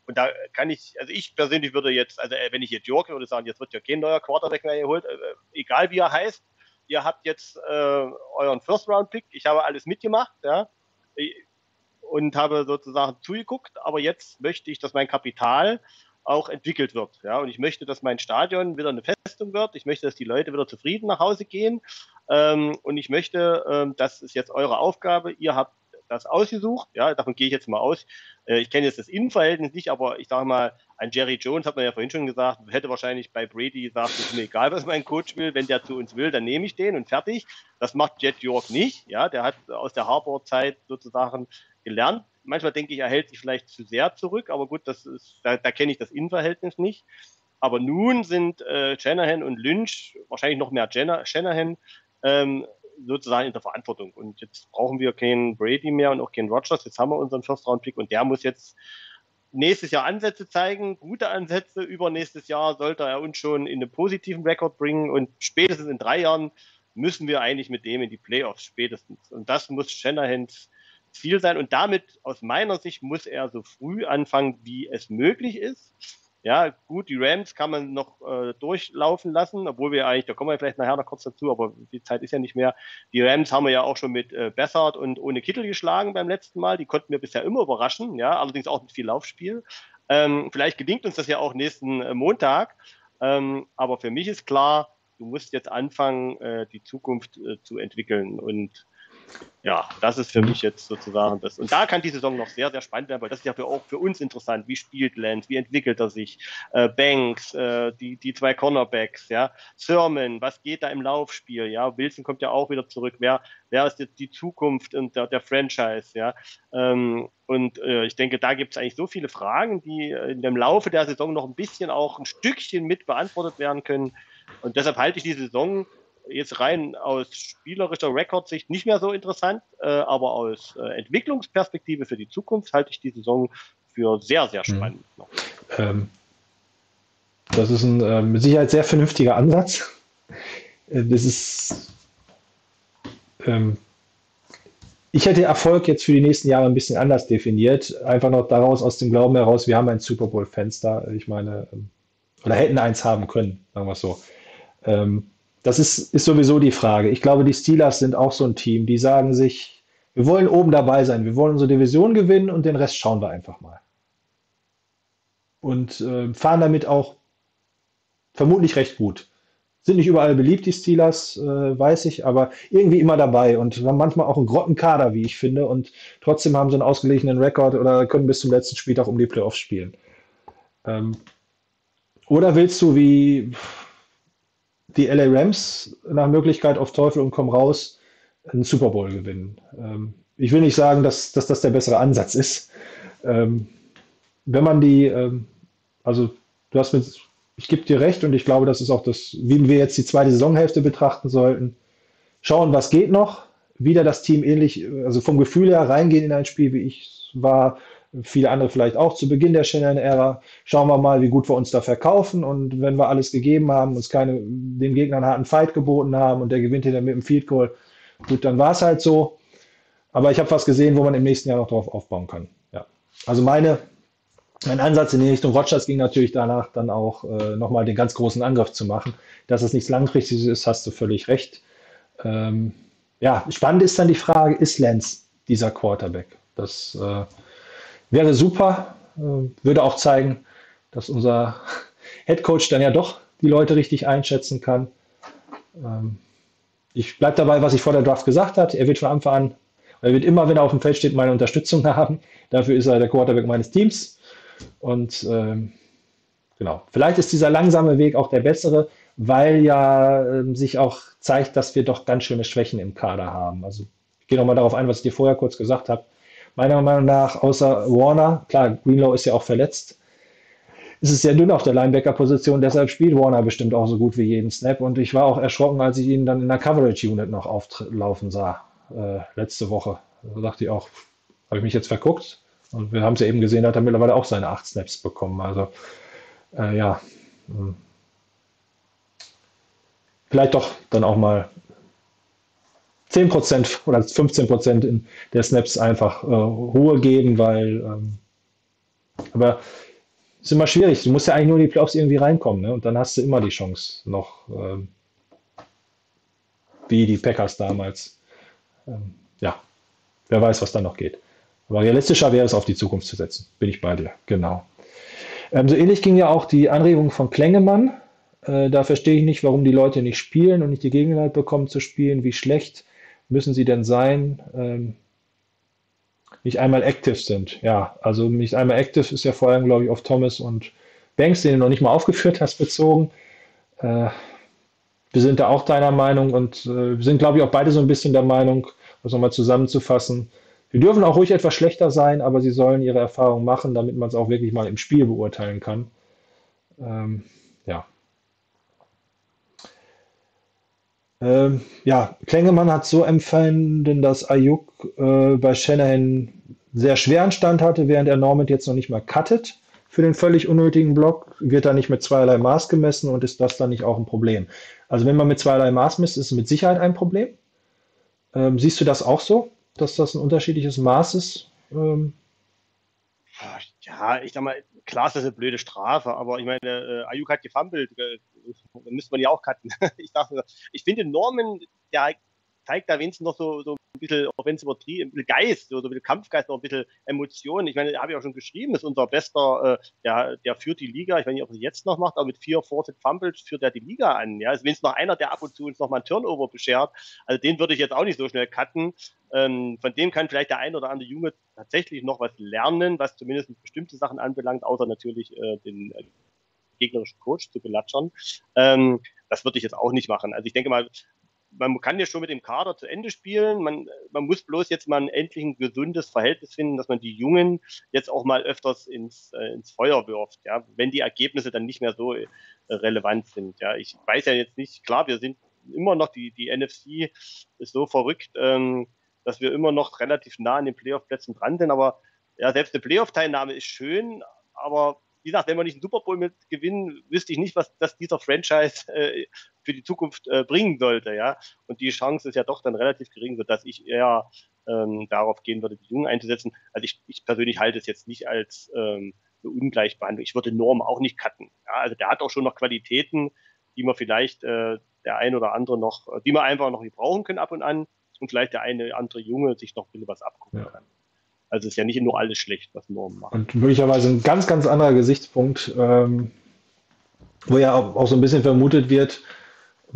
Und da kann ich, also ich persönlich würde jetzt, also äh, wenn ich jetzt York würde sagen, jetzt wird ja kein neuer Quarterback mehr geholt, äh, egal wie er heißt, ihr habt jetzt äh, euren First-Round-Pick, ich habe alles mitgemacht, ja, und habe sozusagen zugeguckt, aber jetzt möchte ich, dass mein Kapital auch entwickelt wird. Ja, und ich möchte, dass mein Stadion wieder eine Festung wird. Ich möchte, dass die Leute wieder zufrieden nach Hause gehen. Ähm, und ich möchte, ähm, das ist jetzt eure Aufgabe. Ihr habt das ausgesucht. Ja, davon gehe ich jetzt mal aus. Äh, ich kenne jetzt das Innenverhältnis nicht, aber ich sage mal, ein Jerry Jones hat man ja vorhin schon gesagt, hätte wahrscheinlich bei Brady gesagt, es ist mir egal, was mein Coach will. Wenn der zu uns will, dann nehme ich den und fertig. Das macht Jet York nicht. Ja, der hat aus der Harbour-Zeit sozusagen gelernt. Manchmal denke ich, er hält sich vielleicht zu sehr zurück, aber gut, das ist, da, da kenne ich das Innenverhältnis nicht. Aber nun sind äh, Shanahan und Lynch, wahrscheinlich noch mehr Jenna, Shanahan, ähm, sozusagen in der Verantwortung. Und jetzt brauchen wir keinen Brady mehr und auch keinen Rogers. Jetzt haben wir unseren First-Round-Pick und der muss jetzt nächstes Jahr Ansätze zeigen, gute Ansätze. Übernächstes Jahr sollte er uns schon in einen positiven Rekord bringen und spätestens in drei Jahren müssen wir eigentlich mit dem in die Playoffs spätestens. Und das muss Shanahans Ziel sein. Und damit aus meiner Sicht muss er so früh anfangen, wie es möglich ist. Ja, gut, die Rams kann man noch äh, durchlaufen lassen, obwohl wir eigentlich, da kommen wir vielleicht nachher noch kurz dazu, aber die Zeit ist ja nicht mehr. Die Rams haben wir ja auch schon mit äh, Bessert und ohne Kittel geschlagen beim letzten Mal. Die konnten wir bisher immer überraschen, ja, allerdings auch mit viel Laufspiel. Ähm, vielleicht gelingt uns das ja auch nächsten äh, Montag. Ähm, aber für mich ist klar, du musst jetzt anfangen, äh, die Zukunft äh, zu entwickeln. Und ja, das ist für mich jetzt sozusagen das. Und da kann die Saison noch sehr, sehr spannend werden, weil das ist ja für, auch für uns interessant. Wie spielt Lance? Wie entwickelt er sich? Äh, Banks, äh, die, die zwei Cornerbacks, ja. Sermon, was geht da im Laufspiel? Ja, Wilson kommt ja auch wieder zurück. Wer, wer ist jetzt die Zukunft und der, der Franchise? Ja. Ähm, und äh, ich denke, da gibt es eigentlich so viele Fragen, die in dem Laufe der Saison noch ein bisschen auch ein Stückchen mit beantwortet werden können. Und deshalb halte ich die Saison jetzt rein aus spielerischer Rekordsicht nicht mehr so interessant, äh, aber aus äh, Entwicklungsperspektive für die Zukunft halte ich die Saison für sehr, sehr mhm. spannend. Mhm. Ähm, das ist ein äh, mit Sicherheit sehr vernünftiger Ansatz. Äh, das ist. Ähm, ich hätte Erfolg jetzt für die nächsten Jahre ein bisschen anders definiert. Einfach noch daraus aus dem Glauben heraus, wir haben ein Super Bowl-Fenster. Ich meine, ähm, oder hätten eins haben können, sagen wir es so. Ähm, das ist, ist sowieso die Frage. Ich glaube, die Steelers sind auch so ein Team, die sagen sich, wir wollen oben dabei sein, wir wollen unsere Division gewinnen und den Rest schauen wir einfach mal. Und äh, fahren damit auch vermutlich recht gut. sind nicht überall beliebt, die Steelers, äh, weiß ich, aber irgendwie immer dabei und haben manchmal auch einen Grottenkader, wie ich finde, und trotzdem haben sie einen ausgeglichenen Rekord oder können bis zum letzten Spieltag um die Playoffs spielen. Ähm, oder willst du wie die LA Rams nach Möglichkeit auf Teufel und komm raus einen Super Bowl gewinnen? Ähm, ich will nicht sagen, dass, dass das der bessere Ansatz ist. Ähm, wenn man die, ähm, also du hast mit ich gebe dir recht und ich glaube, das ist auch das, wie wir jetzt die zweite Saisonhälfte betrachten sollten. Schauen, was geht noch. Wieder das Team ähnlich, also vom Gefühl her reingehen in ein Spiel, wie ich war, viele andere vielleicht auch zu Beginn der Shannon-Ära. Schauen wir mal, wie gut wir uns da verkaufen und wenn wir alles gegeben haben, uns keine, dem Gegner einen harten Fight geboten haben und der gewinnt hinter mit dem Field Goal, gut, dann war es halt so. Aber ich habe was gesehen, wo man im nächsten Jahr noch drauf aufbauen kann. Ja. Also meine mein Ansatz in die Richtung Rogers ging natürlich danach dann auch äh, nochmal den ganz großen Angriff zu machen. Dass es nichts Langfristiges ist, hast du völlig recht. Ähm, ja, spannend ist dann die Frage, ist Lance dieser Quarterback? Das äh, wäre super, äh, würde auch zeigen, dass unser Head Coach dann ja doch die Leute richtig einschätzen kann. Ähm, ich bleibe dabei, was ich vor der Draft gesagt habe. Er wird von Anfang an, er wird immer, wenn er auf dem Feld steht, meine Unterstützung haben. Dafür ist er der Quarterback meines Teams. Und ähm, genau, vielleicht ist dieser langsame Weg auch der bessere, weil ja äh, sich auch zeigt, dass wir doch ganz schöne Schwächen im Kader haben. Also ich gehe nochmal darauf ein, was ich dir vorher kurz gesagt habe. Meiner Meinung nach, außer Warner, klar, Greenlow ist ja auch verletzt, ist es sehr dünn auf der Linebacker-Position, deshalb spielt Warner bestimmt auch so gut wie jeden Snap. Und ich war auch erschrocken, als ich ihn dann in der Coverage-Unit noch auflaufen sah, äh, letzte Woche. Da dachte ich auch, habe ich mich jetzt verguckt? Und wir haben es ja eben gesehen, hat er mittlerweile auch seine acht Snaps bekommen. Also äh, ja, hm. vielleicht doch dann auch mal 10% oder 15% der Snaps einfach äh, Ruhe geben, weil ähm, aber ist immer schwierig. Du musst ja eigentlich nur in die Playoffs irgendwie reinkommen, ne? Und dann hast du immer die Chance noch, ähm, wie die Packers damals. Ähm, ja, wer weiß, was da noch geht. Aber realistischer wäre es, auf die Zukunft zu setzen. Bin ich bei dir, genau. Ähm, so ähnlich ging ja auch die Anregung von Klengemann. Äh, da verstehe ich nicht, warum die Leute nicht spielen und nicht die Gelegenheit bekommen zu spielen. Wie schlecht müssen sie denn sein? Ähm, nicht einmal active sind. Ja, also nicht einmal active ist ja vor allem, glaube ich, auf Thomas und Banks, den du noch nicht mal aufgeführt hast, bezogen. Äh, wir sind da auch deiner Meinung und äh, wir sind, glaube ich, auch beide so ein bisschen der Meinung, das nochmal zusammenzufassen, wir dürfen auch ruhig etwas schlechter sein, aber sie sollen ihre Erfahrung machen, damit man es auch wirklich mal im Spiel beurteilen kann. Ähm, ja. Ähm, ja, Klengemann hat so empfunden, dass Ayuk äh, bei Shanahan sehr schweren Stand hatte, während er Norman jetzt noch nicht mal cuttet für den völlig unnötigen Block, wird da nicht mit zweierlei Maß gemessen und ist das dann nicht auch ein Problem? Also wenn man mit zweierlei Maß misst, ist es mit Sicherheit ein Problem. Ähm, siehst du das auch so? dass das ein unterschiedliches Maß ist? Ähm ja, ich sag mal, klar ist das eine blöde Strafe, aber ich meine, äh, Ayuk hat gefummelt, äh, da müsste man ja auch cutten. ich, dachte, ich finde Norman, der zeigt da wenigstens noch so, so ein bisschen, auch wenn es übertrieben, ein bisschen Geist, so, ein bisschen Kampfgeist, noch ein bisschen Emotionen. Ich meine, habe ich auch schon geschrieben, ist unser bester, äh, der, der führt die Liga, ich weiß nicht, ob er es jetzt noch macht, aber mit vier Forced Fumbles führt er die Liga an. Ja, ist wenigstens noch einer, der ab und zu uns noch mal ein Turnover beschert. Also den würde ich jetzt auch nicht so schnell cutten. Ähm, von dem kann vielleicht der ein oder andere Junge tatsächlich noch was lernen, was zumindest bestimmte Sachen anbelangt, außer natürlich äh, den äh, gegnerischen Coach zu belatschern. Ähm, das würde ich jetzt auch nicht machen. Also ich denke mal, man kann ja schon mit dem Kader zu Ende spielen. Man, man muss bloß jetzt mal endlich ein gesundes Verhältnis finden, dass man die Jungen jetzt auch mal öfters ins, äh, ins Feuer wirft, ja, wenn die Ergebnisse dann nicht mehr so äh, relevant sind. Ja, ich weiß ja jetzt nicht, klar, wir sind immer noch, die, die NFC ist so verrückt, ähm, dass wir immer noch relativ nah an den Playoff-Plätzen dran sind, aber ja, selbst eine Playoff-Teilnahme ist schön, aber wie gesagt, wenn wir nicht einen Super Bowl mit gewinnen, wüsste ich nicht, was das dieser Franchise äh, für die Zukunft äh, bringen sollte, ja. Und die Chance ist ja doch dann relativ gering, sodass ich eher ähm, darauf gehen würde, die Jungen einzusetzen. Also ich, ich persönlich halte es jetzt nicht als ähm, eine Ungleichbehandlung. Ich würde Norm auch nicht cutten. Ja, also der hat auch schon noch Qualitäten, die man vielleicht äh, der ein oder andere noch, die man einfach noch brauchen können ab und an und vielleicht der eine oder andere Junge sich noch ein bisschen was abgucken ja. kann. Also ist ja nicht nur alles schlecht, was Norm macht. Und möglicherweise ein ganz, ganz anderer Gesichtspunkt, ähm, wo ja auch, auch, so ein bisschen vermutet wird,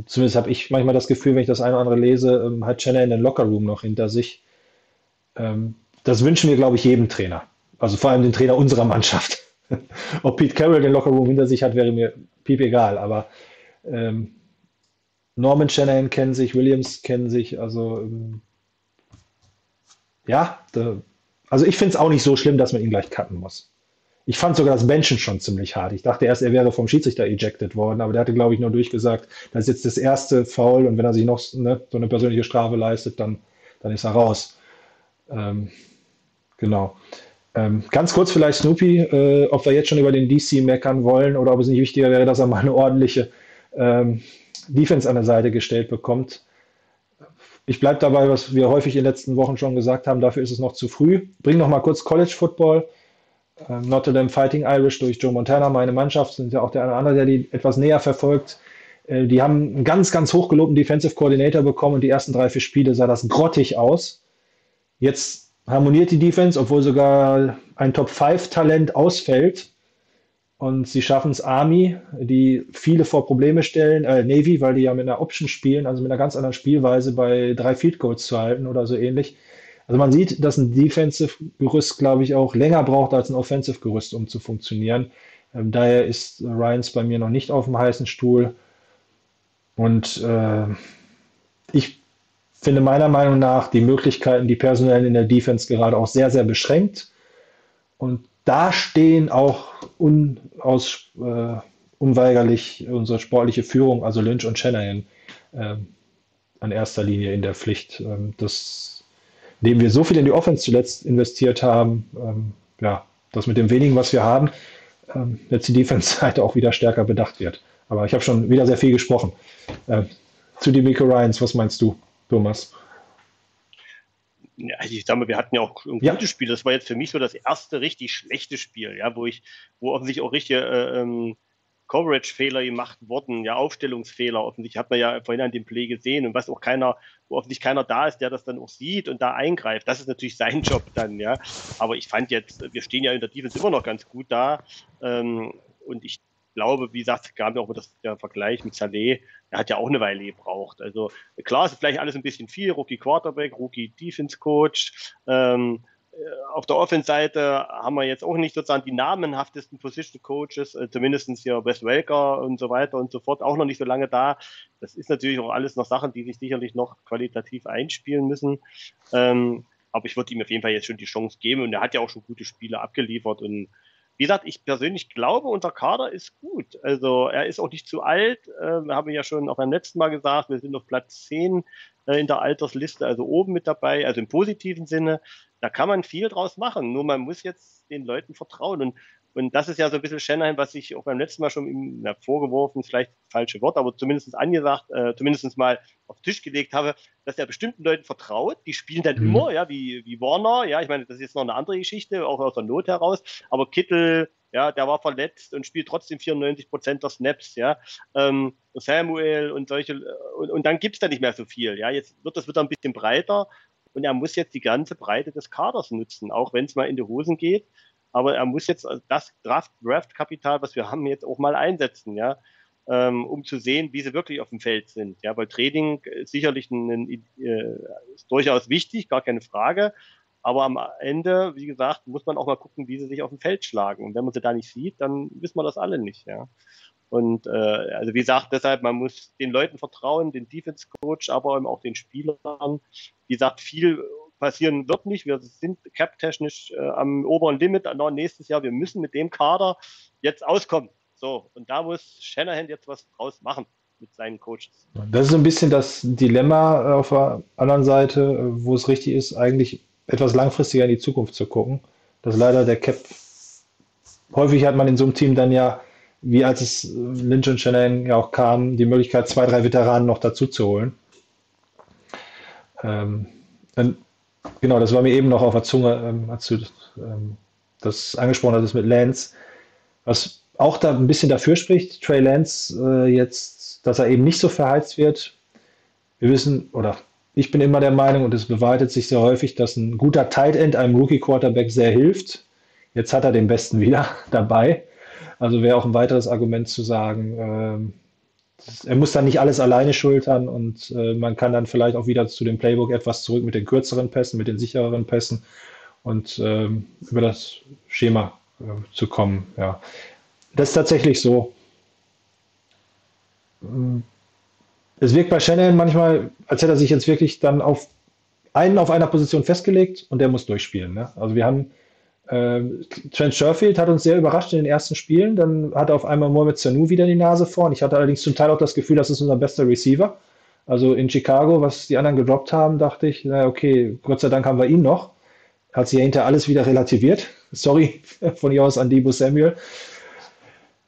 Zumindest habe ich manchmal das Gefühl, wenn ich das eine oder andere lese, ähm, hat Shanahan den Lockerroom noch hinter sich. Ähm, das wünschen wir, glaube ich, jedem Trainer. Also vor allem den Trainer unserer Mannschaft. Ob Pete Carroll den Lockerroom hinter sich hat, wäre mir piep egal. Aber ähm, Norman Shanahan kennen sich, Williams kennen sich. Also ähm, ja, da, also ich finde es auch nicht so schlimm, dass man ihn gleich cutten muss. Ich fand sogar das Benchen schon ziemlich hart. Ich dachte erst, er wäre vom Schiedsrichter ejected worden, aber der hatte, glaube ich, nur durchgesagt, das ist jetzt das erste Foul und wenn er sich noch ne, so eine persönliche Strafe leistet, dann, dann ist er raus. Ähm, genau. Ähm, ganz kurz vielleicht Snoopy, äh, ob wir jetzt schon über den DC meckern wollen oder ob es nicht wichtiger wäre, dass er mal eine ordentliche ähm, Defense an der Seite gestellt bekommt. Ich bleibe dabei, was wir häufig in den letzten Wochen schon gesagt haben, dafür ist es noch zu früh. Bring noch mal kurz College Football. Ähm, Notre Dame Fighting Irish durch Joe Montana, meine Mannschaft, sind ja auch der eine oder andere, der die etwas näher verfolgt. Äh, die haben einen ganz, ganz hochgelobten Defensive Coordinator bekommen und die ersten drei, vier Spiele sah das grottig aus. Jetzt harmoniert die Defense, obwohl sogar ein Top-5-Talent ausfällt. Und sie schaffen es Army, die viele vor Probleme stellen, äh, Navy, weil die ja mit einer Option spielen, also mit einer ganz anderen Spielweise bei drei Field Goals zu halten oder so ähnlich. Also man sieht, dass ein Defensive-Gerüst, glaube ich, auch länger braucht als ein Offensive-Gerüst, um zu funktionieren. Ähm, daher ist Ryans bei mir noch nicht auf dem heißen Stuhl. Und äh, ich finde meiner Meinung nach die Möglichkeiten, die personellen in der Defense gerade auch sehr, sehr beschränkt. Und da stehen auch unaus, äh, unweigerlich unsere sportliche Führung, also Lynch und Shanahan, äh, an erster Linie in der Pflicht. Ähm, das indem wir so viel in die Offense zuletzt investiert haben, ähm, ja, dass mit dem wenigen, was wir haben, ähm, jetzt die Defense-Seite auch wieder stärker bedacht wird. Aber ich habe schon wieder sehr viel gesprochen. Äh, zu Miko Ryans, was meinst du, Thomas? Ja, ich sag mal, wir hatten ja auch ein Ja. gutes Spiel. Das war jetzt für mich so das erste richtig schlechte Spiel, ja, wo ich, wo offensichtlich auch richtige äh, ähm, Coverage-Fehler gemacht wurden, ja, Aufstellungsfehler. Offensichtlich hat man ja vorhin an dem Play gesehen und was auch keiner, wo offensichtlich keiner da ist, der das dann auch sieht und da eingreift. Das ist natürlich sein Job dann, ja. Aber ich fand jetzt, wir stehen ja in der Defense immer noch ganz gut da. Ähm, und ich glaube, wie gesagt, es gab ja auch das, der Vergleich mit Saleh, der hat ja auch eine Weile gebraucht. Also klar, ist vielleicht alles ein bisschen viel, Rookie Quarterback, Rookie Defense Coach, ähm, äh, auf der Offense-Seite haben wir jetzt auch nicht sozusagen die namenhaftesten Position Coaches, äh, zumindest hier Wes Welker und so weiter und so fort, auch noch nicht so lange da. Das ist natürlich auch alles noch Sachen, die sich sicherlich noch qualitativ einspielen müssen. Ähm, aber ich würde ihm auf jeden Fall jetzt schon die Chance geben und er hat ja auch schon gute Spiele abgeliefert und wie gesagt, ich persönlich glaube, unser Kader ist gut. Also er ist auch nicht zu alt. Äh, wir haben ja schon auch beim letzten Mal gesagt, wir sind auf Platz 10 äh, in der Altersliste, also oben mit dabei, also im positiven Sinne. Da kann man viel draus machen. Nur man muss jetzt den Leuten vertrauen. Und, und das ist ja so ein bisschen Shanahan, was ich auch beim letzten Mal schon ihm ja, vorgeworfen, vielleicht das falsche Wort, aber zumindest angesagt, äh, zumindest mal auf den Tisch gelegt habe, dass er bestimmten Leuten vertraut. Die spielen dann Mhm. immer, ja, wie, wie Warner. Ja, ich meine, das ist jetzt noch eine andere Geschichte, auch aus der Not heraus. Aber Kittel, ja, der war verletzt und spielt trotzdem 94 Prozent der Snaps, ja. Ähm, Samuel und solche, äh, und, und dann gibt's da nicht mehr so viel, ja. Jetzt wird das wieder ein bisschen breiter und er muss jetzt die ganze Breite des Kaders nutzen, auch wenn es mal in die Hosen geht. Aber er muss jetzt das Draft- Draft-Kapital, was wir haben, jetzt auch mal einsetzen, ja, ähm, um zu sehen, wie sie wirklich auf dem Feld sind. Ja, weil Training ist sicherlich ein, ein, äh, ist durchaus wichtig, gar keine Frage. Aber am Ende, wie gesagt, muss man auch mal gucken, wie sie sich auf dem Feld schlagen. Und wenn man sie da nicht sieht, dann wissen wir das alle nicht, ja. Und äh, also wie gesagt, deshalb, man muss den Leuten vertrauen, den Defense Coach, aber eben auch den Spielern. Wie gesagt, viel passieren wird nicht. Wir sind cap-technisch äh, am oberen Limit noch nächstes Jahr. Wir müssen mit dem Kader jetzt auskommen. So, und da muss Shanahan jetzt was draus machen mit seinen Coaches. Das ist ein bisschen das Dilemma auf der anderen Seite, wo es richtig ist, eigentlich etwas langfristiger in die Zukunft zu gucken. Dass leider der Cap, häufig hat man in so einem Team dann ja, wie als es Lynch und Shanahan ja auch kam, die Möglichkeit, zwei, drei Veteranen noch dazu zu holen. Ähm, dann, genau, das war mir eben noch auf der Zunge, ähm, als du ähm, das angesprochen hattest mit Lance. Was auch da ein bisschen dafür spricht, Trey Lance äh, jetzt, dass er eben nicht so verheizt wird. Wir wissen, oder ich bin immer der Meinung, und es bewahrheitet sich sehr häufig, dass ein guter Tight End einem Rookie Quarterback sehr hilft. Jetzt hat er den besten wieder dabei. Also wäre auch ein weiteres Argument zu sagen, ähm, er muss dann nicht alles alleine schultern und äh, man kann dann vielleicht auch wieder zu dem Playbook etwas zurück mit den kürzeren Pässen, mit den sichereren Pässen und ähm, über das Schema äh, zu kommen. Ja. Das ist tatsächlich so. Mm. Es wirkt bei Shannon manchmal, als hätte er sich jetzt wirklich dann auf einen auf einer Position festgelegt und der muss durchspielen. Ne? Also wir haben Trent Sherfield hat uns sehr überrascht in den ersten Spielen. Dann hat auf einmal Mohamed Sanu wieder die Nase vorn. Ich hatte allerdings zum Teil auch das Gefühl, das ist unser bester Receiver. Also in Chicago, was die anderen gedroppt haben, dachte ich, na okay, Gott sei Dank haben wir ihn noch. Hat sich ja hinter alles wieder relativiert. Sorry von ihr aus an Debo Samuel.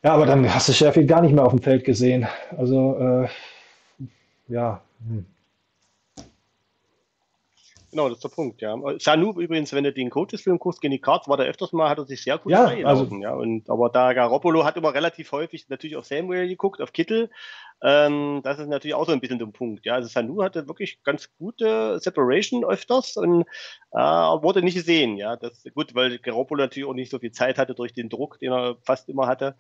Ja, aber dann hast du Sheffield gar nicht mehr auf dem Feld gesehen. Also, äh, ja. Hm. Genau, das ist der Punkt, ja. Sanu übrigens, wenn du den Coaches-Film guckst, gegen die Cards, war der öfters mal, hat er sich sehr gut Ja, also- ja. Und, aber da Garoppolo hat immer relativ häufig natürlich auf Samuel geguckt, auf Kittel. Ähm, das ist natürlich auch so ein bisschen der Punkt, ja. Also Sanu hatte wirklich ganz gute Separation öfters und äh, wurde nicht gesehen, ja. Das gut, weil Garoppolo natürlich auch nicht so viel Zeit hatte durch den Druck, den er fast immer hatte.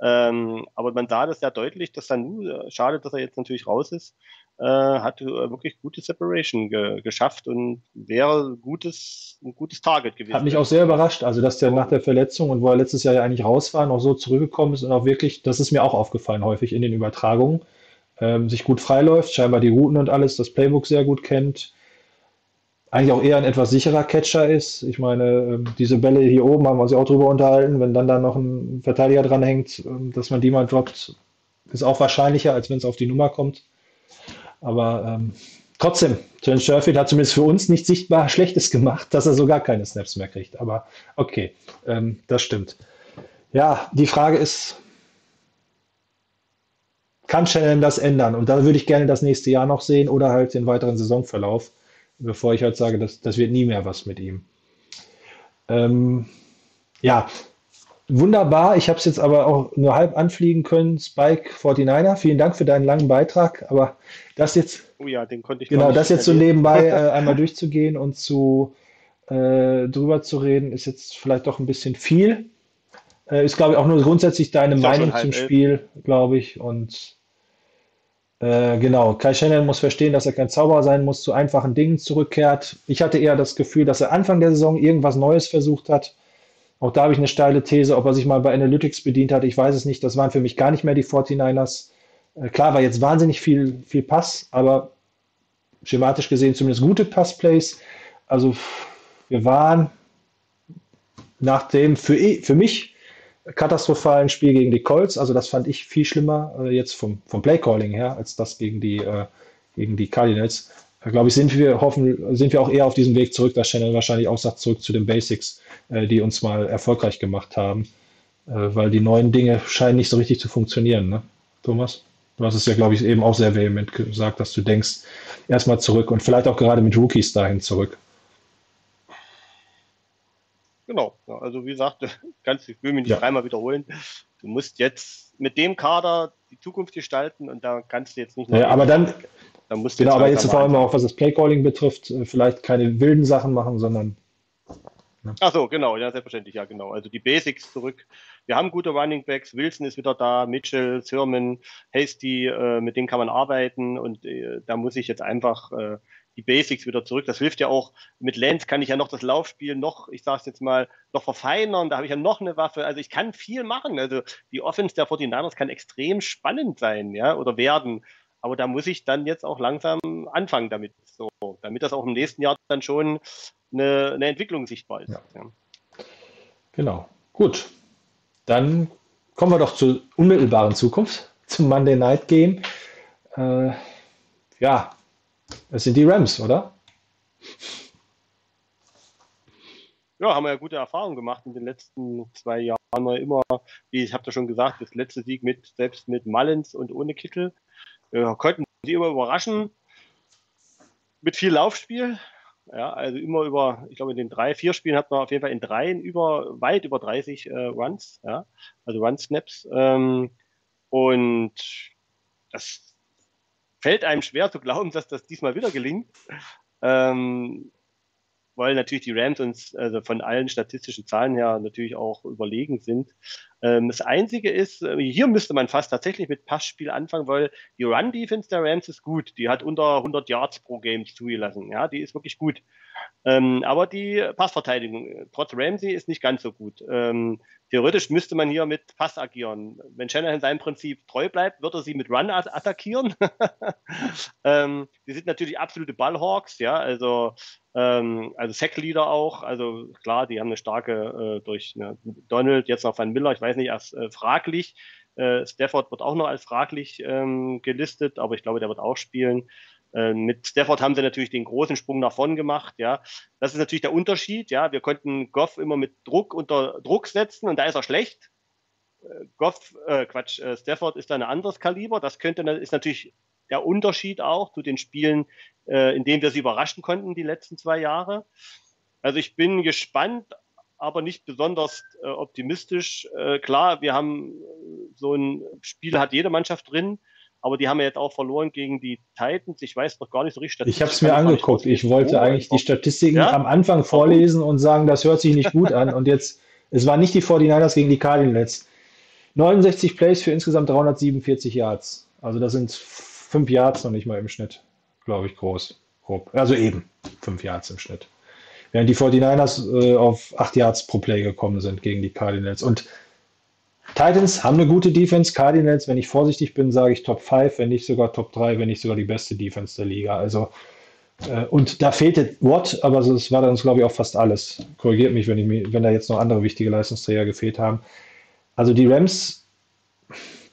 Ähm, aber man sah das sehr deutlich, dass Sanu, äh, schade, dass er jetzt natürlich raus ist, äh, hat äh, wirklich gute Separation ge geschafft und wäre gutes, ein gutes Target gewesen. Hat mich auch sehr überrascht, also dass der nach der Verletzung und wo er letztes Jahr ja eigentlich raus war, noch so zurückgekommen ist und auch wirklich, das ist mir auch aufgefallen häufig in den Übertragungen, ähm, sich gut freiläuft, scheinbar die Routen und alles, das Playbook sehr gut kennt, eigentlich auch eher ein etwas sicherer Catcher ist. Ich meine, ähm, diese Bälle hier oben haben wir uns ja auch drüber unterhalten, wenn dann da noch ein Verteidiger dranhängt, ähm, dass man die mal droppt, ist auch wahrscheinlicher, als wenn es auf die Nummer kommt. Aber ähm, trotzdem, Trent Sherfield hat zumindest für uns nicht sichtbar Schlechtes gemacht, dass er so gar keine Snaps mehr kriegt. Aber okay, ähm, das stimmt. Ja, die Frage ist, kann Shannon das ändern? Und da würde ich gerne das nächste Jahr noch sehen oder halt den weiteren Saisonverlauf, bevor ich halt sage, das, das wird nie mehr was mit ihm. Ähm, ja, wunderbar. Ich habe es jetzt aber auch nur halb anfliegen können. Spike 49er, vielen Dank für deinen langen Beitrag. Aber das jetzt Oh ja, den konnte ich Genau, das jetzt so nebenbei äh, einmal durchzugehen und zu äh, drüber zu reden, ist jetzt vielleicht doch ein bisschen viel. Äh, ist, glaube ich, auch nur grundsätzlich deine Meinung zum elf. Spiel, glaube ich. Und äh, genau, Kai Shannon muss verstehen, dass er kein Zauberer sein muss, zu einfachen Dingen zurückkehrt. Ich hatte eher das Gefühl, dass er Anfang der Saison irgendwas Neues versucht hat. Auch da habe ich eine steile These, ob er sich mal bei Analytics bedient hat. Ich weiß es nicht. Das waren für mich gar nicht mehr die 49ers. Äh, klar war jetzt wahnsinnig viel, viel Pass, aber schematisch gesehen zumindest gute Passplays. Also wir waren nach dem für, für mich katastrophalen Spiel gegen die Colts, also das fand ich viel schlimmer äh, jetzt vom, vom Playcalling her, als das gegen die, äh, gegen die Cardinals. Da glaube ich, sind wir, hoffen, sind wir auch eher auf diesem Weg zurück, dass Shannon wahrscheinlich auch sagt, zurück zu den Basics, äh, die uns mal erfolgreich gemacht haben, äh, weil die neuen Dinge scheinen nicht so richtig zu funktionieren, ne? Thomas? Du hast es ja, glaube ich, eben auch sehr vehement gesagt, dass du denkst, erstmal zurück und vielleicht auch gerade mit Rookies dahin zurück. Genau, ja, also wie gesagt, ganz, ich will mich nicht Ja. dreimal wiederholen. Du musst jetzt mit dem Kader die Zukunft gestalten und da kannst du jetzt nicht noch. Naja, aber dann, da musst du genau, aber jetzt langsam vor allem auch, was das Playcalling betrifft, äh, vielleicht keine wilden Sachen machen, sondern Ach so, genau, ja, selbstverständlich, ja, genau. Also die Basics zurück. Wir haben gute Running Backs, Wilson ist wieder da, Mitchell, Thurman, Hasty, äh, mit denen kann man arbeiten und äh, da muss ich jetzt einfach äh, die Basics wieder zurück. Das hilft ja auch, mit Lance kann ich ja noch das Laufspiel noch, ich sage es jetzt mal, noch verfeinern, da habe ich ja noch eine Waffe, also ich kann viel machen. Also die Offense der 49ers kann extrem spannend sein, ja, oder werden. Aber da muss ich dann jetzt auch langsam anfangen damit, so, damit das auch im nächsten Jahr dann schon eine, eine Entwicklung sichtbar ist. Ja. Ja. genau. Gut. Dann kommen wir doch zur unmittelbaren Zukunft, zum Monday Night Game. Äh, ja, es sind die Rams, oder? Ja, haben wir ja gute Erfahrungen gemacht in den letzten zwei Jahren. Immer, wie ich habe ja schon gesagt, das letzte Sieg mit selbst mit Mullins und ohne Kittel. Wir konnten sie immer überraschen mit viel Laufspiel. Ja, also immer über, ich glaube, in den drei, vier Spielen hat man auf jeden Fall in dreien über, weit über 30 äh, Runs, ja, also Run-Snaps. Ähm, und das fällt einem schwer zu glauben, dass das diesmal wieder gelingt. Ähm, weil natürlich die Rams uns also von allen statistischen Zahlen her natürlich auch überlegen sind. Ähm, das Einzige ist, äh, hier müsste man fast tatsächlich mit Passspiel anfangen, weil die Run-Defense der Rams ist gut. Die hat unter 100 Yards pro Game zugelassen. Ja, die ist wirklich gut. Ähm, aber die Passverteidigung, äh, trotz Ramsey, ist nicht ganz so gut. Ähm, theoretisch müsste man hier mit Pass agieren. Wenn Shanahan seinem Prinzip treu bleibt, wird er sie mit Run attackieren. ähm, die sind natürlich absolute Ballhawks, ja, also, ähm, also Sackleader auch. Also klar, die haben eine starke äh, durch ne, Donald, jetzt noch Van Miller, ich weiß nicht, erst äh, fraglich. Äh, Stafford wird auch noch als fraglich ähm, gelistet, aber ich glaube, der wird auch spielen. Äh, mit Stafford haben sie natürlich den großen Sprung nach vorn gemacht, ja. Das ist natürlich der Unterschied, ja. Wir konnten Goff immer mit Druck unter Druck setzen und da ist er schlecht. Äh, Goff, äh, Quatsch, äh, Stafford ist da ein anderes Kaliber. Das könnte, ist natürlich der Unterschied auch zu den Spielen, äh, in denen wir sie überraschen konnten die letzten zwei Jahre. Also ich bin gespannt, aber nicht besonders äh, optimistisch. Äh, klar, wir haben so ein Spiel hat jede Mannschaft drin aber die haben ja jetzt auch verloren gegen die Titans. Ich weiß noch gar nicht so richtig. Ich habe es mir angeguckt. Ich wollte eigentlich die Statistiken ja? am Anfang vorlesen und sagen, das hört sich nicht gut an. Und jetzt, es waren nicht die 49ers gegen die Cardinals. 69 Plays für insgesamt 347 Yards. Also das sind fünf Yards noch nicht mal im Schnitt, glaube ich, groß. Grob. Also eben fünf Yards im Schnitt. Während die 49ers äh, auf acht Yards pro Play gekommen sind gegen die Cardinals. Und Titans haben eine gute Defense. Cardinals, wenn ich vorsichtig bin, sage ich Top 5, wenn nicht sogar Top 3, wenn nicht sogar die beste Defense der Liga. Also, äh, und da fehlte Watt, aber das war dann, glaube ich, auch fast alles. Korrigiert mich, wenn, ich, wenn da jetzt noch andere wichtige Leistungsträger gefehlt haben. Also die Rams,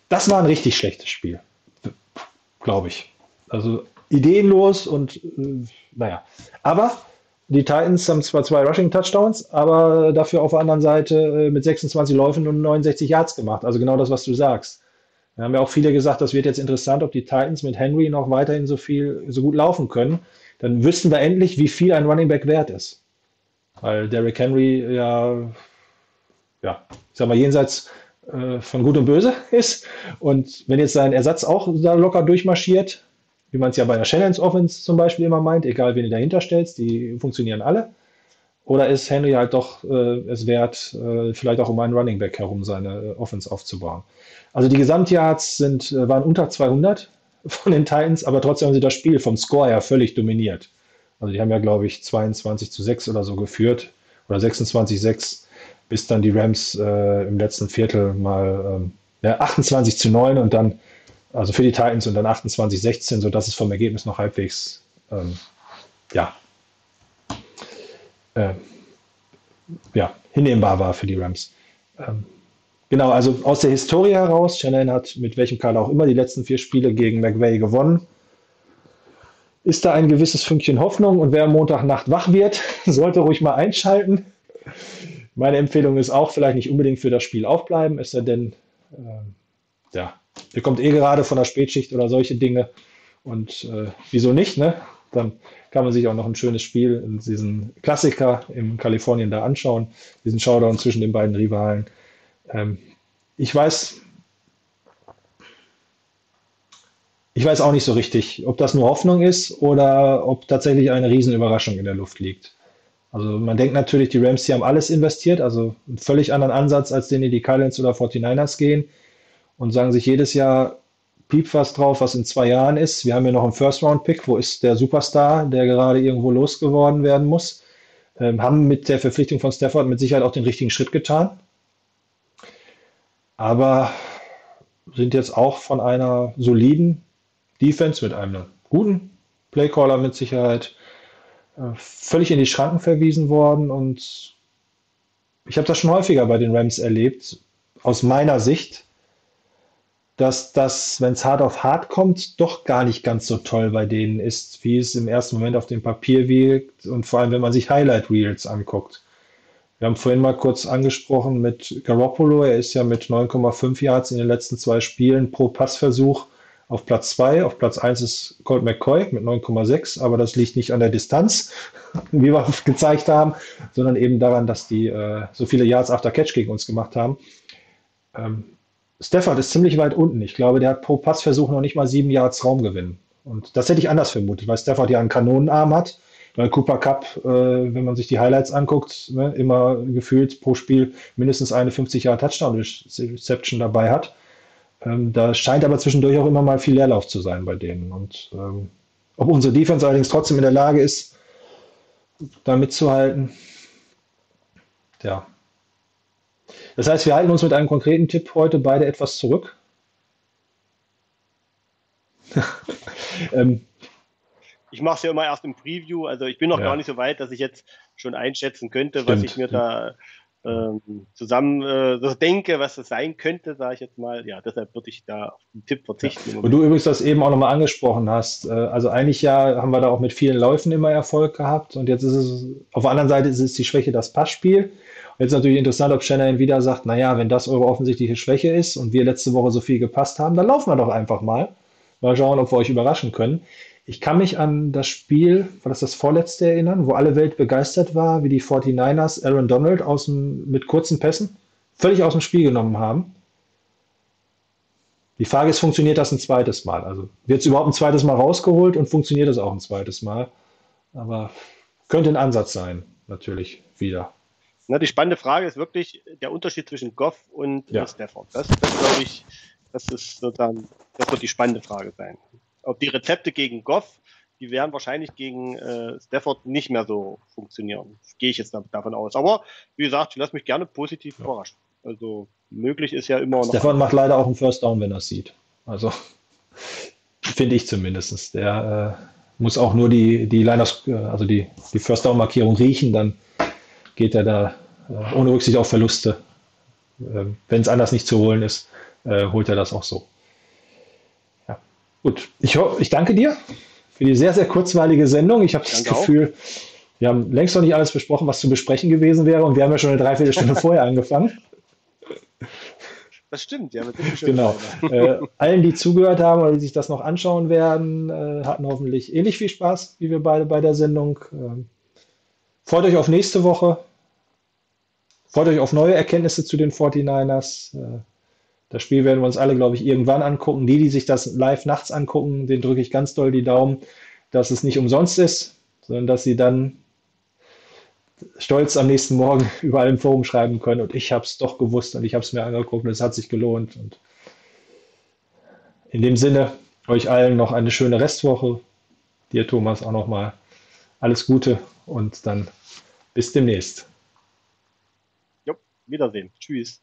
das war ein richtig schlechtes Spiel, glaube ich. Also ideenlos und äh, naja. Aber die Titans haben zwar zwei Rushing Touchdowns, aber dafür auf der anderen Seite äh, mit 26 Läufen und 69 Yards gemacht. Also genau das, was du sagst. Wir haben ja auch viele gesagt, das wird jetzt interessant, ob die Titans mit Henry noch weiterhin so viel, so gut laufen können. Dann wüssten wir endlich, wie viel ein Running Back wert ist. Weil Derrick Henry ja, ja, ich sag mal, jenseits äh, von Gut und Böse ist. Und wenn jetzt sein Ersatz auch da locker durchmarschiert, wie man es ja bei der Shannons Offense zum Beispiel immer meint, egal wen du dahinter stellst, die funktionieren alle. Oder ist Henry halt doch äh, es wert, äh, vielleicht auch um einen Running Back herum seine äh, Offense aufzubauen? Also die Gesamtyards sind, äh, waren unter 200 von den Titans, aber trotzdem haben sie das Spiel vom Score ja völlig dominiert. Also die haben ja, glaube ich, 22 zu 6 oder so geführt oder 26 zu 6, bis dann die Rams äh, im letzten Viertel mal ähm, ja, 28 zu 9 und dann also für die Titans und dann 28-16, sodass es vom Ergebnis noch halbwegs, ähm, ja, äh, ja, hinnehmbar war für die Rams. Ähm, genau, also aus der Historie heraus, Shannon hat mit welchem Kader auch immer die letzten vier Spiele gegen McVay gewonnen. Ist da ein gewisses Fünkchen Hoffnung und wer Montagnacht wach wird, sollte ruhig mal einschalten. Meine Empfehlung ist auch vielleicht nicht unbedingt für das Spiel aufbleiben, es sei denn, äh, ja, Ihr kommt eh gerade von der Spätschicht oder solche Dinge. Und äh, wieso nicht, ne? Dann kann man sich auch noch ein schönes Spiel diesen Klassiker in Kalifornien da anschauen, diesen Showdown zwischen den beiden Rivalen. Ähm, ich weiß, ich weiß auch nicht so richtig, ob das nur Hoffnung ist oder ob tatsächlich eine Riesenüberraschung in der Luft liegt. Also man denkt natürlich, die Rams, die haben alles investiert, also einen völlig anderen Ansatz, als den die Cardinals oder 49ers gehen und sagen sich jedes Jahr, piep was drauf, was in zwei Jahren ist. Wir haben ja noch einen First-Round-Pick. Wo ist der Superstar, der gerade irgendwo losgeworden werden muss? Ähm, haben mit der Verpflichtung von Stafford mit Sicherheit auch den richtigen Schritt getan. Aber sind jetzt auch von einer soliden Defense mit einem guten Playcaller mit Sicherheit äh, völlig in die Schranken verwiesen worden. Und ich habe das schon häufiger bei den Rams erlebt, aus meiner Sicht, dass das, wenn es hart auf hart kommt, doch gar nicht ganz so toll bei denen ist, wie es im ersten Moment auf dem Papier wirkt und vor allem, wenn man sich Highlight Reels anguckt. Wir haben vorhin mal kurz angesprochen mit Garoppolo. Er ist ja mit 9,5 Yards in den letzten zwei Spielen pro Passversuch auf Platz 2. Auf Platz 1 ist Colt McCoy mit 9,6, aber das liegt nicht an der Distanz, wie wir gezeigt haben, sondern eben daran, dass die äh, so viele Yards after Catch gegen uns gemacht haben. Ähm, Stafford ist ziemlich weit unten. Ich glaube, der hat pro Passversuch noch nicht mal sieben Yards Raumgewinn. Und das hätte ich anders vermutet, weil Stafford ja einen Kanonenarm hat Weil Cooper Cup, äh, wenn man sich die Highlights anguckt, ne, immer gefühlt pro Spiel mindestens eine 50 Jahre Touchdown-Reception dabei hat. Ähm, da scheint aber zwischendurch auch immer mal viel Leerlauf zu sein bei denen. Und ähm, ob unsere Defense allerdings trotzdem in der Lage ist, da mitzuhalten, ja. Das heißt, wir halten uns mit einem konkreten Tipp heute beide etwas zurück. ähm, ich mache es ja immer erst im Preview, also ich bin noch Ja. gar nicht so weit, dass ich jetzt schon einschätzen könnte, was Stimmt, ich mir stimmt. da ähm, zusammen äh, so denke, was das sein könnte, sage ich jetzt mal. Ja, deshalb würde ich da auf den Tipp verzichten. im Und du übrigens das eben auch nochmal angesprochen hast. äh, Also eigentlich ja haben wir da auch mit vielen Läufen immer Erfolg gehabt. Und jetzt ist es, auf der anderen Seite ist es die Schwäche das Passspiel. Und jetzt natürlich interessant, ob Shannon wieder sagt, naja, wenn das eure offensichtliche Schwäche ist und wir letzte Woche so viel gepasst haben, dann laufen wir doch einfach mal. Mal schauen, ob wir euch überraschen können. Ich kann mich an das Spiel, war das das vorletzte erinnern, wo alle Welt begeistert war, wie die 49ers Aaron Donald aus dem, mit kurzen Pässen völlig aus dem Spiel genommen haben. Die Frage ist, funktioniert das ein zweites Mal? Also wird es überhaupt ein zweites Mal rausgeholt und funktioniert es auch ein zweites Mal? Aber könnte ein Ansatz sein, natürlich wieder. Na, die spannende Frage ist wirklich der Unterschied zwischen Goff und Ja. Stafford. Das, das glaube ich, das ist sozusagen, das wird die spannende Frage sein. Ob die Rezepte gegen Goff, die werden wahrscheinlich gegen äh, Stafford nicht mehr so funktionieren. Gehe ich jetzt da- davon aus. Aber wie gesagt, ich lasse mich gerne positiv überraschen. Also möglich ist ja immer noch. Stefan macht leider auch einen First Down, wenn er es sieht. Also finde ich zumindest. Der äh, muss auch nur die, die Liners, äh, also die, die First Down Markierung riechen, dann geht er da äh, ohne Rücksicht auf Verluste. Äh, wenn es anders nicht zu holen ist, äh, holt er das auch so. Gut, ich, ich danke dir für die sehr, sehr kurzweilige Sendung. Ich habe das Danke auch. Gefühl, wir haben längst noch nicht alles besprochen, was zu besprechen gewesen wäre und wir haben ja schon eine Dreiviertelstunde vorher angefangen. Das stimmt, ja. Genau. Äh, allen, die zugehört haben oder die sich das noch anschauen werden, äh, hatten hoffentlich ähnlich viel Spaß wie wir beide bei der Sendung. Ähm, freut euch auf nächste Woche. Freut euch auf neue Erkenntnisse zu den 49ers. Äh, das Spiel werden wir uns alle, glaube ich, irgendwann angucken. Die, die sich das live nachts angucken, denen drücke ich ganz doll die Daumen, dass es nicht umsonst ist, sondern dass sie dann stolz am nächsten Morgen überall im Forum schreiben können. Und ich habe es doch gewusst und ich habe es mir angeguckt und es hat sich gelohnt. Und in dem Sinne, euch allen noch eine schöne Restwoche. Dir, Thomas, auch nochmal alles Gute und dann bis demnächst. Jo, Wiedersehen. Tschüss.